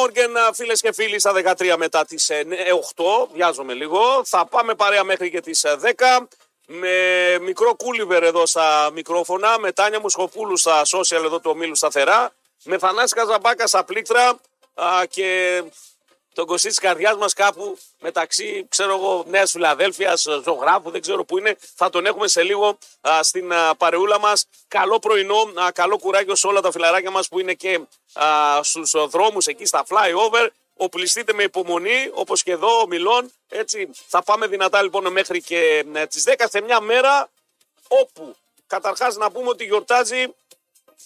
Morgan, φίλες και φίλοι, στα 13 μετά τις 8. Βιάζομαι λίγο. Θα πάμε παρέα μέχρι και τις 10. Με μικρό κούλιβερ εδώ στα μικρόφωνα. Με Τάνια Μουσχοπούλου στα social εδώ του ομίλου σταθερά. Με Θανάση Καζαμπάκας στα πλήκτρα. Α, και τον κοστί της καρδιάς μας κάπου μεταξύ, ξέρω εγώ, Νέας Φιλαδέλφιας, ζωγράφου, δεν ξέρω πού είναι. Θα τον έχουμε σε λίγο α, στην α, παρεούλα μας. Καλό πρωινό, α, καλό κουράγιο σε όλα τα φιλαράκια μας που είναι και στους δρόμους εκεί στα flyover. Οπλιστείτε με υπομονή, όπως και εδώ, ο Μιλών. Έτσι, θα πάμε δυνατά λοιπόν μέχρι και ε, τις 10 σε μια μέρα όπου καταρχάς να πούμε ότι γιορτάζει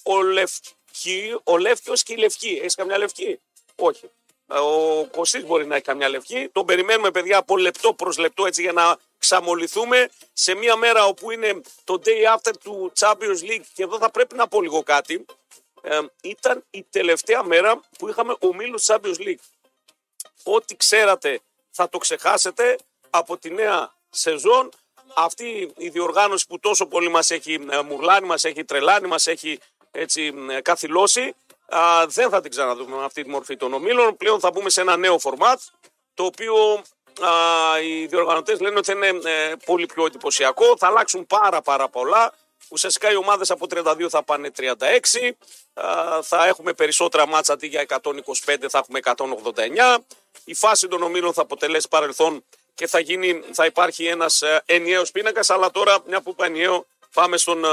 ο Λευκή, ο Λεύκιος και η Λευκή. Έχεις καμιά Λευκή; Όχι. Ο Κωστή μπορεί να έχει καμιά λευκή. Τον περιμένουμε, παιδιά, από λεπτό προς λεπτό έτσι για να ξαμολυθούμε σε μια μέρα όπου είναι το day after του Champions League. Και εδώ θα πρέπει να πω λίγο κάτι. Ε, ήταν η τελευταία μέρα που είχαμε ομίλους Champions League. Ό,τι ξέρατε θα το ξεχάσετε από τη νέα σεζόν. Αυτή η διοργάνωση που τόσο πολύ μας έχει ε, μουρλάνει, μας έχει τρελάνει, μας έχει έτσι ε, καθυλώσει α, δεν θα την ξαναδούμε με αυτή τη μορφή των ομίλων. Πλέον θα μπούμε σε ένα νέο φορμάτ, το οποίο α, οι διοργανωτές λένε ότι θα είναι ε, πολύ πιο εντυπωσιακό. Θα αλλάξουν πάρα πάρα πολλά. Ουσιαστικά οι ομάδες από 32 θα πάνε 36. Α, θα έχουμε περισσότερα μάτσα αντί για 125 θα έχουμε 189. Η φάση των ομίλων θα αποτελέσει παρελθόν και θα, γίνει, θα υπάρχει ένας ε, ενιαίος πίνακας. Αλλά τώρα, μια που είπα ενιαίο, πάμε στον ε,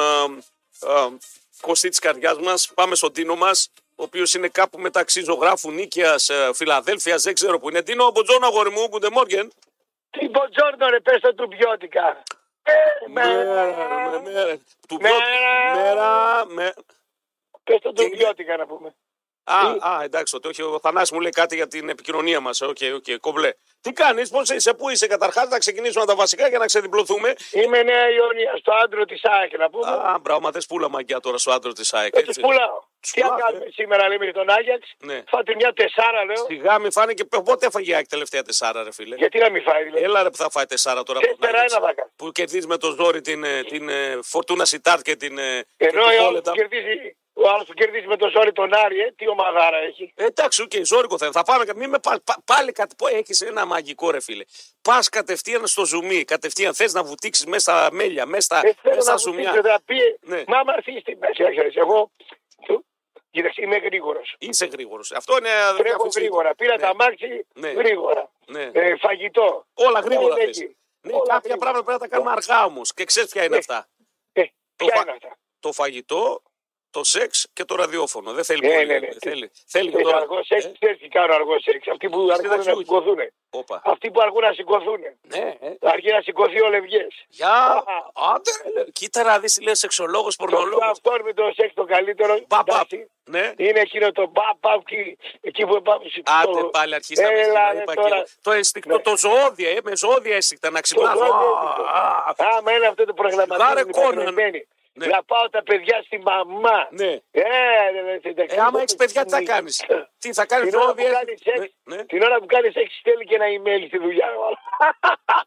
κοστί της καρδιάς μας, πάμε στον Τίνο μας, ο οποίος είναι κάπου μεταξύ ζωγράφου Νίκαιας, Φιλαδέλφιας, δεν ξέρω που είναι. Τίνο, Μποτζόνο, αγόρι μου, Γκουντε Μόργεν. Τι Buongiorno, ρε, πες το τουμπιώτικα. Μέρα, μέρα. Του μέρα, μέρα. Πες το τουμπιώτικα να πούμε. Α, α, εντάξει, το όχι, ο Θανάσης μου λέει κάτι για την επικοινωνία μας. OK, okay, OK, okay, κομπλέ. Τι κάνεις, πώς είσαι, πού είσαι, καταρχάς να ξεκινήσουμε τα βασικά για να ξεδιπλωθούμε. Είμαι Νέα Ιωνία, στο άντρο της ΑΕΚ, να πούμε. Α, μπράβο, μα θες πούλα μαγκιά τώρα στο άντρο της ΑΕΚ. Έτσι πουλάω. Τι να κάνουμε σήμερα, λέμε για τον Άγιαξ. Ναι. Φάτε μια τεσάρα, λέω. Σιγά μην φάνε και πότε έφαγε η ΑΕΚ τελευταία τεσάρα, ρε φίλε; Γιατί να μην φάει, δηλαδή; Έλα ρε που θα φάει τεσάρα τώρα. Τέσσερα ένα θα κάνει. Που κερδίζεις με το ζόρι την, την, την Φορτούνα Σιτάρτ και την. Ενώ ο κερδίζει ο άλλος που κερδίζει με το ζόρι τον Άρη, ε, τι ομαδάρα έχει. Ε, εντάξει, OK, okay, ζόρικο θα, θα πάμε. Μην με πάλι, πάλι κάτι. Έχεις ένα μαγικό ρε φίλε. Πας κατευθείαν στο ζουμί, κατευθείαν θες να βουτήξεις μέσα στα μέλια, μέσα στα, ε, μέσα στα ζουμιά. Θα πει, ναι. Μα άμα έρθει στη μέση, εγώ Κοίταξε, είμαι γρήγορος. Είσαι γρήγορος. Αυτό είναι Τρέχω γρήγορα. Πήρα ναι. τα μάξι ναι. γρήγορα. Ναι. Ε, φαγητό. Όλα γρήγορα. Ναι, Όλα κάποια γρήγορα. πράγματα πρέπει να τα κάνουμε αργά όμως. Και ξέρεις ποια είναι Ε, αυτά. Ε, Το, ποια φα- είναι αυτά. το φαγητό, το σεξ και το ραδιόφωνο. Δεν θέλει Ναι, πολύ. ναι, ναι. Θέλει, θέλει και Ε, τώρα. αργός σεξ, ξέρεις τι κάνω αργός σεξ. Αυτοί που αργούν να ταξιούχοι. σηκωθούν. Όπα. Αυτοί που αργούν να σηκωθούν. Ναι, ε. Αργεί να σηκωθεί ο Λευγέ. Για. Άντε, ρε. Κοίτα να δεις τι λέει σεξολόγος, πορνολόγος. Αυτό με το σεξ το καλύτερο. Μπαπ, μπαπ. εντάξει, Ναι. Είναι εκείνο το μπαπ, μπαπ, εκεί- εκεί που πάμε. Άντε πάλι αρχίσαμε. Έλα, Έλα, ρε, είπα τώρα. και, το αισθηκτό, Ναι. το ζωώδια, ε, με ζωώδια αίσθηκτα να ξυπνάς. ζωώδια Α, αίσθηκτο. α, Άμα είναι αυτό το Βάρε προγραμματισμό. Κόναν. Ναι. Να πάω τα παιδιά στη μαμά. Ναι. Ε, ρε, ρε, εντάξει, Ε, άμα αυτό έχεις παιδιά, τι θα είναι. κάνεις; Τι θα κάνεις, Την ώρα που ζωώδια. κάνεις σεξ, Ναι, ναι. την ώρα που κάνεις σεξ στέλνει και ένα email στη δουλειά.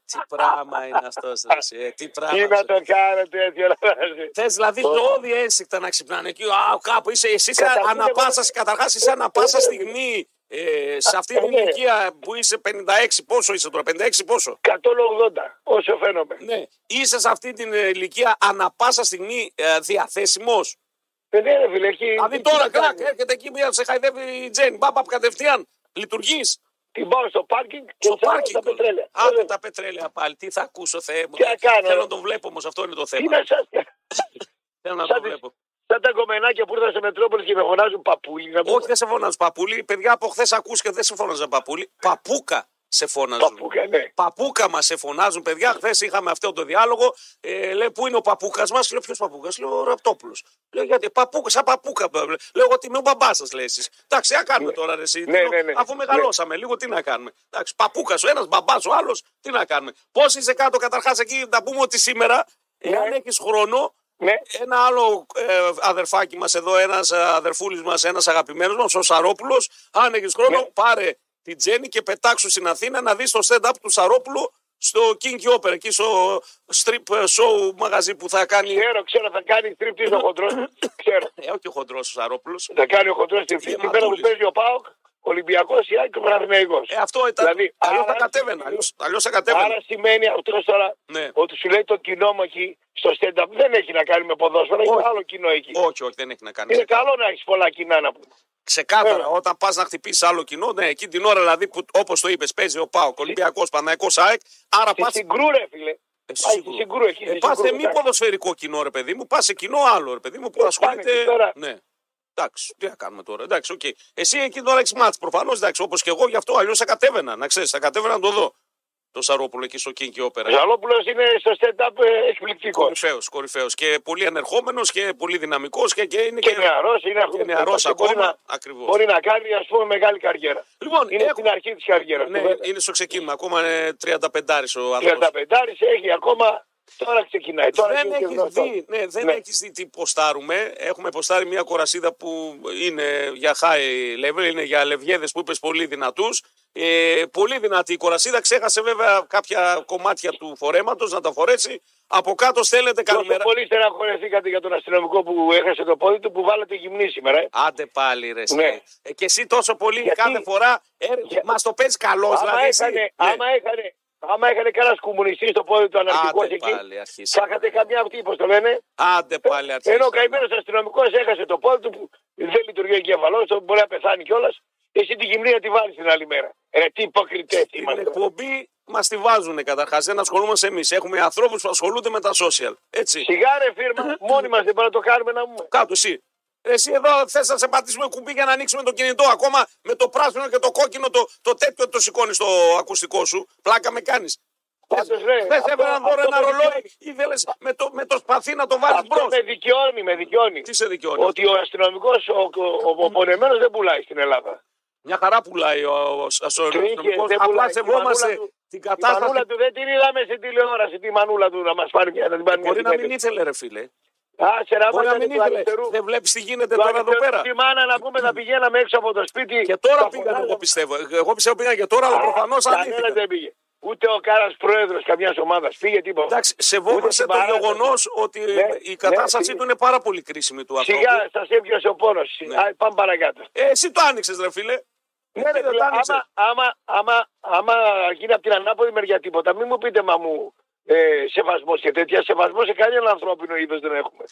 Τι πράγμα είναι αυτό, ε, τι Τι πράγμα. να το κάνετε έτσι όλα μαζί. Θες δηλαδή ζωώδια αίσθηκτα να ξυπνάνε εκεί. Α, κάπου είσαι, εσύ είσαι Καταρχήν, ανα εγώ- πάσα, καταρχάς είσαι ανα πάσα Ε, στιγμή. Ε, σε αυτή την ναι. ηλικία που είσαι 56, πόσο είσαι τώρα, 56 πόσο; 180 όσο φαίνομαι. Ναι, είσαι σε αυτή την ε, ηλικία ανα πάσα στιγμή ε, διαθέσιμος; Δεν είναι ρε φίλε, εκεί. Δηλαδή τι τώρα, να κράκ, κάνουμε. έρχεται εκεί μια σε χαϊδεύει η Τζέν. Μπαμπαπ κατευθείαν. Λειτουργείς; Την πάω στο πάρκινγκ και Στο τσάω πάρκινγκ. στα πετρέλαια. Άντε τα πετρέλαια πάλι. Τι θα ακούσω, Θεέ μου. Τι να κάνω, Θέλω ρε. να το βλέπω όμως, αυτό είναι το Τι θέμα. να σας... Θέλω να σαν το τις- βλέπω. Σαν τα κομμενάκια που ήρθαν σε Μετρόπολη και με φωνάζουν παππούλι. Να πούμε. Όχι, δεν σε φώναζε παππούλι. Παιδιά από χθες ακούς και δεν σε φώναζαν παππούλι. Παπούκα σε φώναζαν. Παππούκα, ναι. Παπούκα μας σε φωνάζουν, παιδιά. Χθες είχαμε αυτό το διάλογο. Ε, λέει, Πού είναι ο παπούκας μας, λέω ποιος παπούκας; Λέω ο Ραπτόπουλος. Λέω γιατί παπούκα, σαν παπούκα. Λέω ότι είμαι ο μπαμπά σας, λέει εσείς. Εντάξει, τι να κάνουμε τώρα, ρε, εσύ. Ναι, τι- ναι, ναι. Αφού μεγαλώσαμε λίγο, τι να κάνουμε. Εντάξει, παπούκας ο ένας, μπαμπάς ο άλλος, τι να κάνουμε. Πώς είσαι κάτω, καταρχάς εκεί, να πούμε ότι σήμερα, εάν Ναι. έχεις χρόνο, Ναι. ένα άλλο ε, αδερφάκι μας εδώ, ένας αδερφούλης μας, ένας αγαπημένος μας, ο Σαρόπουλος, αν έχεις χρόνο, Ναι. πάρε την Τζέννη και πετάξου στην Αθήνα να δεις το stand-up του Σαρόπουλου στο King Opera, εκεί στο strip show μαγαζί που θα κάνει. Ξέρω, ξέρω, θα κάνει τρίπτη ο χοντρός. ξέρω. Ε, όχι ο χοντρός ο Σαρόπουλος. Θα κάνει ο χοντρός τρίπτη. Και Την πέρα που Ματούλης. παίζει ο Πάοκ. Ολυμπιακός ή ΑΕΚ και Παναθηναϊκός. Ε, αυτό ήταν. Δηλαδή, αλλιώς θα άρα- κατέβαινα. Αλλιώς, αλλιώς θα κατέβαινα. Άρα σημαίνει αυτό τώρα Ναι. ότι σου λέει το κοινό μου εκεί στο stand-up δεν έχει να κάνει με ποδόσφαιρο, έχει Όχι. άλλο κοινό εκεί. Όχι, όχι, δεν έχει να κάνει. Είναι καλό να έχεις πολλά κοινά να πούμε. Ξεκάθαρα, Βέβαια. όταν πας να χτυπήσεις άλλο κοινό, ναι, εκεί την ώρα δηλαδή που όπως το είπες, παίζει ο Πάο, Ολυμπιακός, Παναϊκό, ΑΕΚ. Άρα Στη πα. Συγκρού ρε φίλε. Πάει στη Συγκρού εκεί. Ε, στη πας Συγκρού, σε μη εντάξει. ποδοσφαιρικό κοινό, ρε παιδί μου, πας σε κοινό άλλο, ρε παιδί μου, που Ε, ασχολείται. πάνε εκεί τώρα. Ναι. Εντάξει, τι να κάνουμε τώρα. Εντάξει, οκ. Εσύ εκεί τώρα έχει ματς προφανώς, εντάξει, όπως και εγώ γι' αυτό αλλιώς θα κατέβαινα. Να ξέρεις, θα κατέβαινα να το δω. Το Σαρόπουλο εκεί στο King Ο Opera. Ζαλόπουλο είναι στο stand-up ε, εκπληκτικό. Κορυφαίος, κορυφαίος. Και πολύ ανερχόμενος και πολύ δυναμικός και, και είναι Και και, νεαρός είναι και νεαρός και μπορεί ακόμα. να, Ακριβώς. μπορεί να κάνει ας πούμε μεγάλη καριέρα. Λοιπόν, Είναι έχω- στην αρχή της καριέρας. ναι, είναι στο ξεκίνημα. Ακόμα είναι 35 ο άνθρωπος. 35 έχει ακόμα. Τώρα ξεκινάει. Τώρα δεν είναι και έχεις γνωστό. δει, ναι, δεν Ναι. έχεις δει τι ποστάρουμε. Έχουμε ποστάρει μια κορασίδα που είναι για high level, είναι για λευγέδες που είπες πολύ δυνατούς. Ε, πολύ δυνατή η κορασίδα. Ξέχασε βέβαια κάποια κομμάτια του φορέματος να τα φορέσει. Από κάτω στέλνετε Τόσο καλημέρα. πολύ στεναχωρεθήκατε για τον αστυνομικό που έχασε το πόδι του που βάλετε γυμνή σήμερα. ε. Άντε πάλι ρε. εσύ. Ναι. Ε, και εσύ τόσο πολύ Γιατί- κάθε φορά ε, Για- μας το παίζεις καλός Άμα δηλαδή. εσύ. έχανε, Ναι. άμα έχανε, άμα έχανε κανένας κομμουνιστής στο πόδι του αναρχικός Άντε εκεί, πάλι αρχίσαμε. θα είχατε καμιά αυτή, πώς το λένε; Άντε πάλι αρχίσαμε. Ενώ ο καημένος αστυνομικός έχασε το πόδι του που δεν λειτουργεί ο εγκέφαλό του, μπορεί να πεθάνει κιόλας. Εσύ την γυμνία τη βάλεις την άλλη μέρα. Ε, τι υποκριτές Στην είμαστε. εκπομπή μας τη βάζουν καταρχάς. Δεν ασχολούμαστε εμείς. Έχουμε ανθρώπους που ασχολούνται με τα social. Έτσι. Σιγά ρε φίρμα, μόνοι μας δεν μπορούμε να το κάνουμε να μου. Κάτω εσύ. Εσύ εδώ θες να σε πατήσουμε κουμπί για να ανοίξουμε το κινητό. Ακόμα με το πράσινο και το κόκκινο το, το τέτοιο το σηκώνεις στο ακουστικό σου. Πλάκα με κάνεις. Πάντως, ρε, Θες αυτό- έπαιρνα δώρο αυτό ένα με ρολόι δικαιώνει. ή θέλεις με το, με το σπαθί να το βάλεις Αυτό μπρος; με δικαιώνει, με δικαιώνει. Τι σε δικαιώνει. Ότι ο αστυνομικός, ο, ο, ο, πονεμένος δεν πουλάει στην Ελλάδα. Μια χαρά πουλάει ο, ο, ο αστυνομικός. δεν Απλά πουλάει. σεβόμαστε Η μανούλα του- την Η κατάσταση. μανούλα του δεν την είδαμε στην τηλεόραση, τη μανούλα του να μας πάρει μια να την πάρει μια Μπορεί να μην τηλεόραση. ήθελε, ρε φίλε. Α, σε να Μπορεί να μάθανε μην του ήθελες. αριστερού. Δεν βλέπεις τι γίνεται Του τώρα εδώ αριστερού πέρα. Τη μάνα να πούμε να πηγαίναμε έξω από το σπίτι. Και τώρα Τα πήγαν, φωνάζαμε. εγώ πιστεύω. Εγώ πιστεύω πήγαν και τώρα, αλλά προφανώς Κανένας αρνήθηκαν. δεν πήγε. Ούτε ο κάρας πρόεδρος καμιάς ομάδας πήγε τίποτα. Εντάξει, σεβόμαστε Ούτε το στην παράδοση. γεγονός ότι Ναι, η κατάστασή ναι, του είναι πάρα πολύ κρίσιμη του ανθρώπου. Σιγά σας έπιασε ο πόνος. Ναι. Πάμε παρακάτω. Ε, εσύ το άνοιξες, ρε φίλε. Ναι, Γιατί ρε, δεν φίλε, το άνοιξες; άμα, άμα, άμα, άμα γίνει από την ανάποδη μεριά τίποτα, μην μου πείτε μα μου ε, σεβασμός και τέτοια. Σεβασμός σε κανένα ανθρώπινο είδος δεν έχουμε.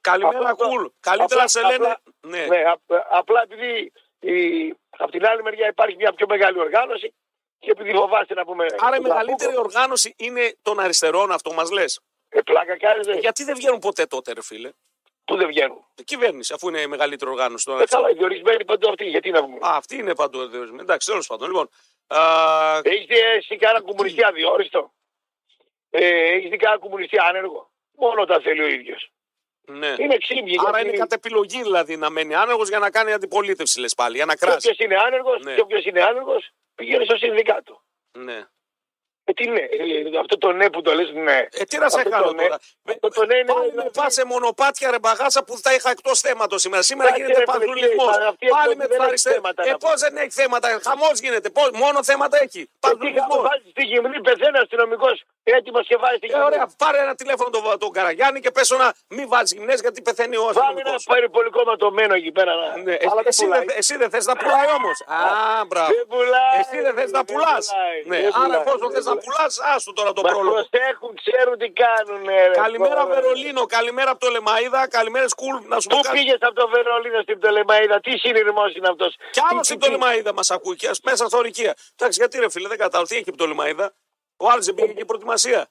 Καλημέρα, Απλά- κουλ. Καλύτερα απλά- σε λένε. απλά- Ναι. Ναι, απ- απλά επειδή η, από την άλλη μεριά υπάρχει μια πιο μεγάλη οργάνωση και επειδή φοβάστε να πούμε. Άρα η το μεγαλύτερη ακούω, οργάνωση είναι των αριστερών, αυτό μας λες; Ε, πλάκα κάνετε. Γιατί δεν βγαίνουν ποτέ τότε, ρε φίλε; Πού δεν βγαίνουν; Η κυβέρνηση, αφού είναι η μεγαλύτερη οργάνωση των Ε, αριστερών. καλά, οι διορισμένοι παντού αυτοί, γιατί να πούμε. Α, αυτή είναι παντού ενδιορισμένη. Εντάξει, τέλος πάντων. Λοιπόν, α, Έχει δει εσύ κανένα κομμουνιστή αδιόριστο. Ε, Έχεις δει κανένα κομμουνιστή άνεργο; Μόνο τα θέλει ο ίδιος. ναι. Είναι ξύμγι. Άρα γιατί είναι κατ' επιλογή δηλαδή να μένει άνεργος για να κάνει αντιπολίτευση, λες πάλι, για να Και κράσει. όποιος είναι άνεργος, Ναι. και όποιος είναι άνεργος, πηγαίνει στο συνδικάτο. Ναι. Ε, τι ναι, ε, αυτό το ναι που το λες, ναι. Ε, τι να σε Αυτό κάνω το ναι. τώρα. Αυτό το ναι είναι- Πάλι με πα σε μονοπάτια ρε μπαγάσα που τα είχα εκτός θέματος σήμερα. Σήμερα Εντάξει, γίνεται ρε, φίλε, παντουλισμό. μα αυτή η Πάλι εκπομπή με δεν του έχει αριστερού. θέματα Ε, να πώ δεν έχει θέματα; Χαμός γίνεται. Πώς, μόνο θέματα έχει. Ε, τι Παντουλισμό. βάζεις στη γυμνή, πεθαίνει αστυνομικός έτοιμος και βάζεις στη Ε, γυμνή. ωραία, πάρε ένα τηλέφωνο τον, τον Καραγιάννη και πέσω να μην βάζεις γυμνές γιατί πεθαίνει ο Βάλε ένα αστυνομικός. περιπολικό ματωμένο εκεί πέρα. να- Ναι, Αλλά δεν εσύ, πουλάει. δεν, εσύ δεν θες να πουλάει όμως. Α, μπράβο. Δεν πουλάει. Εσύ δεν θες να δεν πουλάς. πουλάει, Ναι, δεν άρα πουλάει, εφόσον δεν θες να πουλάει. Πουλάς, άστο τώρα το Μας πρόλογο. προσέχουν, ξέρουν τι κάνουν. Ρε, Καλημέρα Τώρα. Βερολίνο, καλημέρα από το Λεμαίδα, καλημέρα Σκουλ. Να σου πω Πού κάτι. πήγες από το Βερολίνο στην Πτολεμαίδα, τι συνειρμό είναι αυτός. Κι άλλος στην Πτολεμαίδα μας ακούει, και ας- μέσα στα ορικεία. Εντάξει, γιατί ρε φίλε, δεν κατάλαβα. Τι έχει η Πτολεμαίδα. Ο άλλο δεν πήγε και προετοιμασία.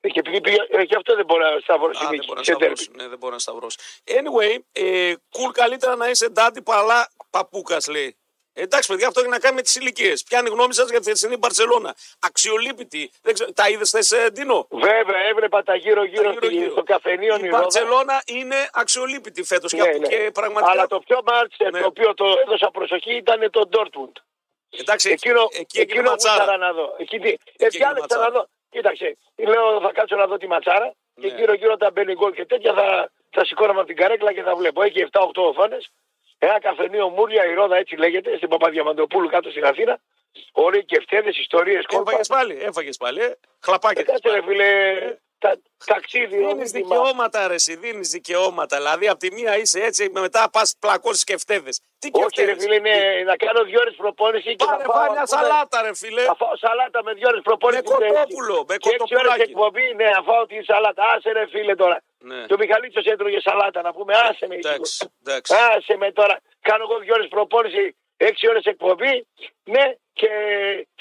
Και επειδή πήγε, ε, και αυτό δεν μπορεί να σταυρώσει Α, δεν νίκη. μπορεί να σε σταυρώσει. τέρμι. Ναι, δεν μπορεί να σταυρώσει. Anyway, ε, cool καλύτερα να είσαι ντάντι παλά παπούκα, λέει. Εντάξει, παιδιά, αυτό έχει να κάνει με τις ηλικίες. Ποια είναι η γνώμη σας για τη θεσινή Μπαρσελόνα. Αξιολύπητη. Δεν ξέρω, τα είδες θες, Ντίνο; Βέβαια, έβλεπα τα γύρω-γύρω Τα γύρω-γύρω. στο καφενείο Η Νιρόδα. Μπαρσελόνα είναι αξιολύπητη φέτος Ναι, και, ναι. και πραγματικά. Αλλά το πιο μάτς Ναι. το οποίο το έδωσα προσοχή ήταν το Ντόρτμουντ. Εντάξει, Εκείνο, εκεί, εκεί εκείνο είναι που ήθελα ματσάρα. να δω. Εκεί, τι- ε, είναι διάλεξα ματσάρα. να δω. Κοίταξε, λέω θα κάτσω να δω τη ματσάρα και Ναι. γύρω-γύρω τα μπαίνει γκολ και τέτοια θα, θα σηκώναμε από την καρέκλα και θα βλέπω. Έχει 7-8 οθόνε. Ένα καφενείο Μούρια, η Ρόδα έτσι λέγεται, στην Παπαδιαμαντοπούλου κάτω στην Αθήνα. Ωραίοι κεφτέδε, ιστορίες, κόλπα. Έφαγε πάλι, έφαγε πάλι. Ε. Χλαπάκι. Ε, Κάτσε ρε φίλε, τα, ταξίδι. Δίνεις οδήγημα. δικαιώματα, ρε, εσύ, δίνεις δικαιώματα. Δηλαδή, από τη μία είσαι έτσι, μετά πας πλακώσεις και φταίδες. Τι και Όχι, ρε φίλε, είναι να κάνω δύο ώρες προπόνηση και Πάρε, να φάω, φάει μια ας πούμε, σαλάτα, ρε φίλε. Θα φάω σαλάτα με δύο ώρες Με προπόνηση. κοτόπουλο, με Και έξι ώρες κοτοπουλάκι. εκπομπή, ναι, να φάω τη σαλάτα. Άσε ρε φίλε τώρα. Ναι. Και ο Μιχαλίτσος έτρωγε σαλάτα να πούμε. Άσε με. Εντάξει, εντάξει. Άσε με τώρα. Κάνω εγώ δύο ώρες προπόνηση, έξι ώρες εκπομπή. Ναι, και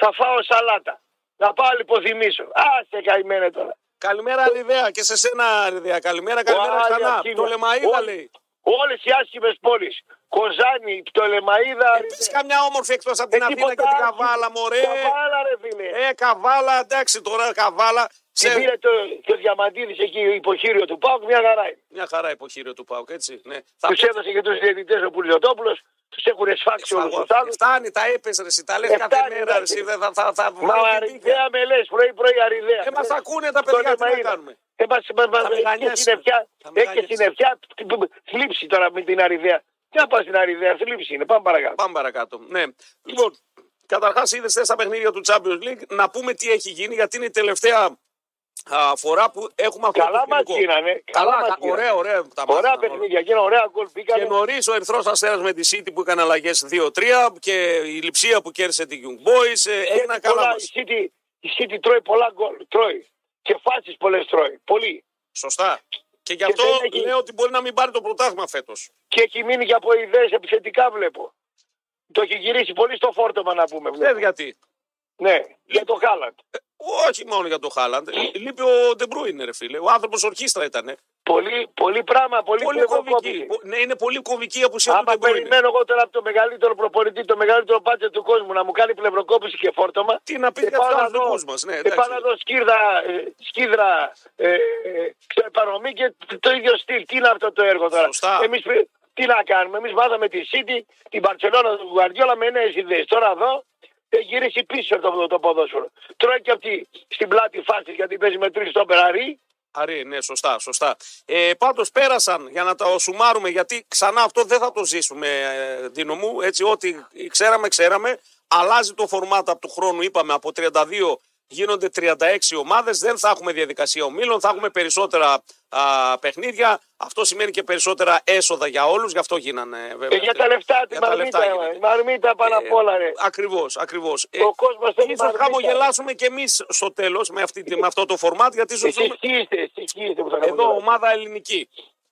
θα φάω σαλάτα. Να πάω λιποθυμίσω. Άσε καημένε τώρα. Καλημέρα, Αριδέα, και σε σένα, Αριδέα. Καλημέρα, καλημέρα Ω, ξανά. Άγια Το Κύριο. Λεμαίδα Ω, λέει. Όλες οι άσχημες πόλεις. Κοζάνη, Πτολεμαίδα. Επίση καμιά όμορφη εκτός από την Ε, Αθήνα και τίποτα την άλλο. Καβάλα, μωρέ. Καβάλα, ρε φίλε. Ε, Καβάλα, εντάξει τώρα, Καβάλα. Και Σε... πήρε το, και ο Διαμαντίδης εκεί υποχείριο του Πάουκ, μια χαρά είναι. Μια χαρά υποχείριο του Πάουκ, έτσι. Ναι. Θα Τους έδωσε και τους διαιτητές ο Πουλιοτόπουλος, τους έχουν σφάξει όλους Φαγώ. τους άλλους. Φτάνει, τα έπε, ρε, εσύ, τα λες Ε, κάθε φτάνει, μέρα, ρε, εντάξει. εσύ, δεν θα, θα, θα Μα βγάλει την τύχη. αριδέα με λες, πρωί-πρωί αριδέα. Ε, μας ακούνε τα Το παιδιά, τι να Λεμαΐδα. κάνουμε. Ε, μας, μας, μας, Θα έχει και μεγανιάσει. συννεφιά, Θα έχει και μεγανιάσει. συννεφιά, θλίψη τώρα με την αριδέα. Τι να πάω στην αριδέα, θλίψη είναι, πάμε παρακάτω. Πάμε παρακάτω. Ναι. Λοιπόν, καταρχάς είδες στα παιχνίδια του Champions League να πούμε τι έχει γίνει, γιατί είναι η τελευταία α, φορά που έχουμε αυτό Καλά το μας φιλικό. γίνανε. Καλά, μας κα- γίνανε. ωραία, ωραία. Τα Ωραία μάθαμε όλα. παιχνίδια, γίνανε ωραία γκολ Και πήγανε. νωρίς ο Ερυθρό Αστέρας με τη City που έκανε αλλαγές 2-3 και η Λιψία που κέρδισε την Young Boys. ε, έγιναν Έχει πολλά- καλά η, μας. City, η City τρώει πολλά γκολ, τρώει. Και φάσεις πολλές τρώει, πολύ. Σωστά. Και γι' Και αυτό δεν έχει- λέω ότι μπορεί να μην πάρει το πρωτάθλημα φέτος. Και έχει μείνει και από ιδέες επιθετικά βλέπω. Το έχει γυρίσει πολύ στο φόρτωμα να πούμε. Δεν Βλέπω. γιατί. Ναι, για το Χάλαντ. Όχι μόνο για το Χάλαντ. Λείπει ο Ντεμπρούιν, ρε φίλε. Ο άνθρωπος ορχήστρα ήταν. Πολύ, πολύ πράγμα, πολύ, Πολύ πλευροκόπηση. κομβική. Ναι, είναι πολύ κομβική η απουσία του Άμα Ντεμπρούιν. περιμένω εγώ τώρα από το μεγαλύτερο προπονητή, το μεγαλύτερο πάτσο του κόσμου να μου κάνει πλευροκόπηση και φόρτωμα. Τι να πει και για πάω του να άλλους δω- δικούς μας. Ναι, και πάω εντάξει. να δω σκύρδα, ε, σκύρδρα ε, ε, ξέρω, παρομή και το ίδιο στυλ. Τι είναι αυτό το έργο τώρα; Σωστά. Εμείς, πε- τι να κάνουμε; Εμείς βάζαμε τη City, την Παρσελόνα του Γουαρδιόλα με νέες ιδέες. Τώρα εδώ έχει γυρίσει πίσω το, το ποδόσφαιρο. Τρώει και αυτή στην πλάτη φάση γιατί παίζει με τρεις στο περαρί. Αρή, ναι, σωστά, σωστά. Ε, Πάντως πέρασαν για να τα σουμάρουμε, γιατί ξανά αυτό δεν θα το ζήσουμε, ε, Δίνο μου. Έτσι, ό,τι ξέραμε, ξέραμε. Αλλάζει το φορμάτα από του χρόνου, είπαμε, από 32 γίνονται 36 ομάδες. Δεν θα έχουμε διαδικασία ομίλων, θα έχουμε περισσότερα α, παιχνίδια. Αυτό σημαίνει και περισσότερα έσοδα για όλους, γι' αυτό γίνανε βέβαια. Ε, για τα λεφτά, τη Για τα λεφτά μαρμίτα. γίνεται. ε, Μαρμίτα πάνω απ' όλα, ρε. Ακριβώς, ακριβώς. Ο κόσμος θέλει ίσως μαρμίτα. χαμογελάσουμε κι εμείς στο τέλος με, αυτή τη- με αυτό το φορμάτ, γιατί ίσως Εσείς δούμε τι είστε, εσείς τι είστε που θα εδώ χαμογελάσετε. ομάδα ελληνική.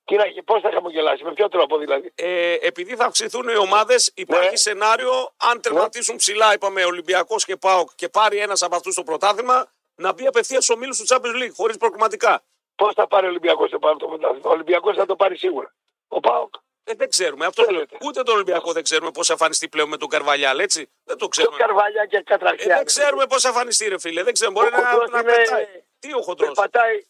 Τι να, πώς θα χαμογελάσεις, με ποιο τρόπο δηλαδή; ε, επειδή θα αυξηθούν οι ομάδες, υπάρχει Ναι. σενάριο αν τερματίσουν ψηλά, είπαμε Ολυμπιακός και ΠΑΟΚ και πάρει ένας από αυτούς το πρωτάθλημα, να μπει απευθείας στου ομίλου του Champions League χωρίς προκριματικά. Πώς θα πάρει ο Ολυμπιακός το πάρει το πρωτάθλημα; Ο Ολυμπιακός θα το πάρει σίγουρα. Ο Πάοκ. Ε, δεν ξέρουμε. Αυτό λέω. Θέλετε. Ούτε τον Ολυμπιακό δεν ξέρουμε πώς θα εμφανιστεί πλέον με τον Καρβαλιάλ, έτσι. Δεν το Το ξέρουμε. Καρβαλιά και Ε, Κατραξιά. δεν ξέρουμε πώς θα εμφανιστεί, ρε φίλε. Δεν ξέρουμε. Μπορεί Ο να, χοντρός να είναι- πετάει. Τι ο χοντρός; Πατάει,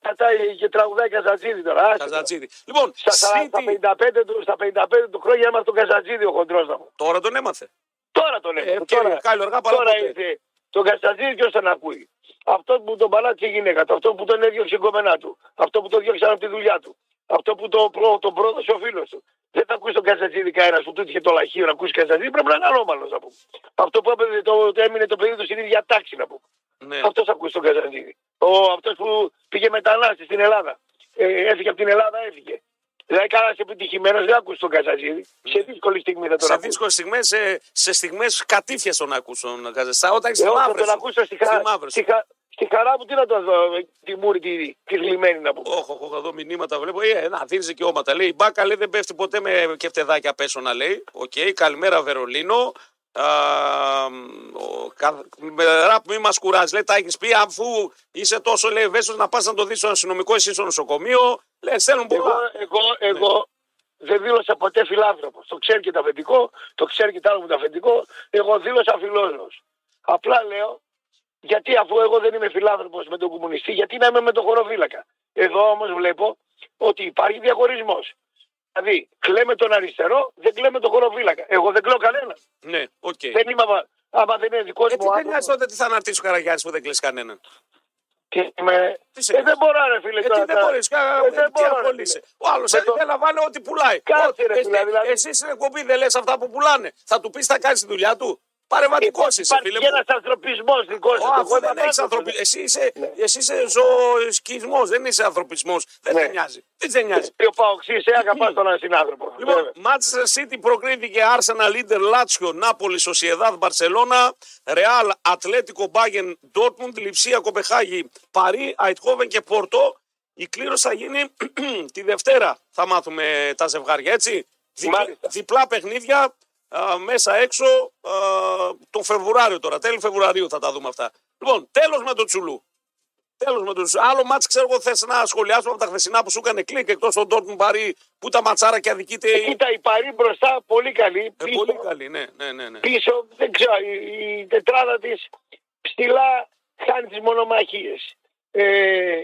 πατάει και τραγουδάει Καζατζίδη τώρα. άσε τώρα. Καζατζίδη. Λοιπόν, Στα, στα, στα, City, 55 του, στα 55 του χρόνια έμαθε τον Καζατζίδη ο χοντρός να μου. τώρα τον έμαθε. Τώρα τον Ε, έμαθε. ευκαιρία. τώρα, Κάλλιο αργά παρά τώρα ποτέ. ήρθε τον Καζατζίδη ποιος τον ακούει; Αυτό που τον παλάτησε η γυναίκα του, αυτό που τον έδιωξε η κομμενά του, αυτό που τον διώξαν από τη δουλειά του, αυτό που τον, προ, τον πρόδωσε ο φίλος του. Δεν θα ακούσει τον Καζατζίδη κανένας που του είχε το λαχείο να ακούσει Καζατζίδη, πρέπει να είναι ανώμαλος να πούμε. Αυτό που έπαιζε, το, το, έμεινε το παιδί του στην ίδια τάξη να πούμε. Ναι. Αυτός ακούσει τον Καζαντζίδη. Ο αυτός που πήγε μετανάστης στην Ελλάδα. Ε, έφυγε από την Ελλάδα, έφυγε. Δηλαδή, κανένα επιτυχημένος δεν άκουσε τον Καζαντζίδη. Σε δύσκολη στιγμή θα τον Σε ακούσει. δύσκολες στιγμές, σε, σε στιγμές κατήφειας τον ακούσουν τον Καζαντζίδη. Όταν έχεις Εγώ θα μαύρες. τον ακούσω στη, χαρά, στη, χα- στη χαρά μου, τι να τον δω, ε, τη μούρη τη, τη θλιμμένη να πούμε. Όχι, όχι, εδώ μηνύματα βλέπω. Ε, να δίνεις δικαιώματα. Λέει η μπάκα λέει, δεν πέφτει ποτέ με κεφτεδάκια πέσω να λέει. Οκ, καλημέρα Βερολίνο. Α, ο, κα, με ραπ μη μας κουράζει. Λέει, τα έχεις πει αφού είσαι τόσο λέει ευαίσθητος να πας να το δεις στο αστυνομικό εσύ στο νοσοκομείο. Λέει, στέλνουν Εγώ, πολλά. εγώ, εγώ δεν δήλωσα ποτέ φιλάνθρωπος. Το ξέρει και το αφεντικό, το ξέρει και το άλλο μου το αφεντικό. Εγώ δήλωσα φιλόζωος. Απλά λέω, γιατί αφού εγώ δεν είμαι φιλάνθρωπος με τον κομμουνιστή, γιατί να είμαι με τον χωροφύλακα. Εδώ όμως βλέπω ότι υπάρχει διαχωρισμός. Δηλαδή, κλαίμε τον αριστερό, δεν κλαίμε τον χωροφύλακα. Εγώ δεν κλαίω κανένα. Ναι, οκ. Δεν είμαι, άμα, άμα δεν είναι δικός Ε, τι μου δεν νοιάζει άνθρωπος. τότε τι θα αναρτήσει ο Καραγιάννης που δεν κλείσει κανέναν. και είμαι- Τι σε Ε, νοιάζει; δεν μπορώ, ρε φίλε. Ε, τι τώρα, δεν τα- μπορείς, Ε, δεν τι μπορώ, ρε, απολύσε. φίλε. Ο άλλος Με το- δεν λαμβάνει ό,τι πουλάει. Κάτσε, ρε, Εσύ- φίλε, δηλαδή. Εσύ στην εκπομπή δεν λες αυτά που πουλάνε. Θα του πεις θα κάνεις τη δουλειά του. Παρεμβατικός είσαι, Υπάρχει φίλε και μου. ένας ανθρωπισμός δικός Ω, σου. αφού Εγώ δεν τα έχεις πάντα ανθρωπι... θέλω. εσύ, είσαι, Ναι. εσύ είσαι ζωοσκισμό, δεν είσαι ανθρωπισμός. Δεν Ναι. σε νοιάζει. Δεν σε νοιάζει. Και ο Παοξής, σε αγαπάς τον συνάνθρωπο. Λοιπόν, Βέβαια. Manchester City προκρίθηκε Arsenal, Inter, Lazio, Νάπολη, Sociedad, Barcelona, Real, Ατλέτικο, Bayern, Dortmund, Λιψία, Κοπεχάγη, Παρί, Αιτχόβεν και Πορτό. Η κλήρωση θα γίνει τη Δευτέρα. Θα μάθουμε τα ζευγάρια, έτσι. Διπλά, Μάλιστα. διπλά παιχνίδια α, μέσα έξω α, το Φεβρουάριο τώρα. Τέλη Φεβρουαρίου θα τα δούμε αυτά. Λοιπόν, τέλος με το Τσουλού. Τέλος με το Τσουλού. Άλλο μάτς ξέρω εγώ θες να σχολιάσουμε από τα χθεσινά που σου έκανε κλικ εκτός τον Dortmund Παρί που τα ματσάρα και αδικείται. Ε, Κοίτα, η Παρή μπροστά πολύ καλή. Ε, Πίσω, πολύ καλή, ναι, ναι, ναι. ναι. πίσω δεν ξέρω, η, η τετράδα της ψηλά χάνει τις μονομαχίες. Ε,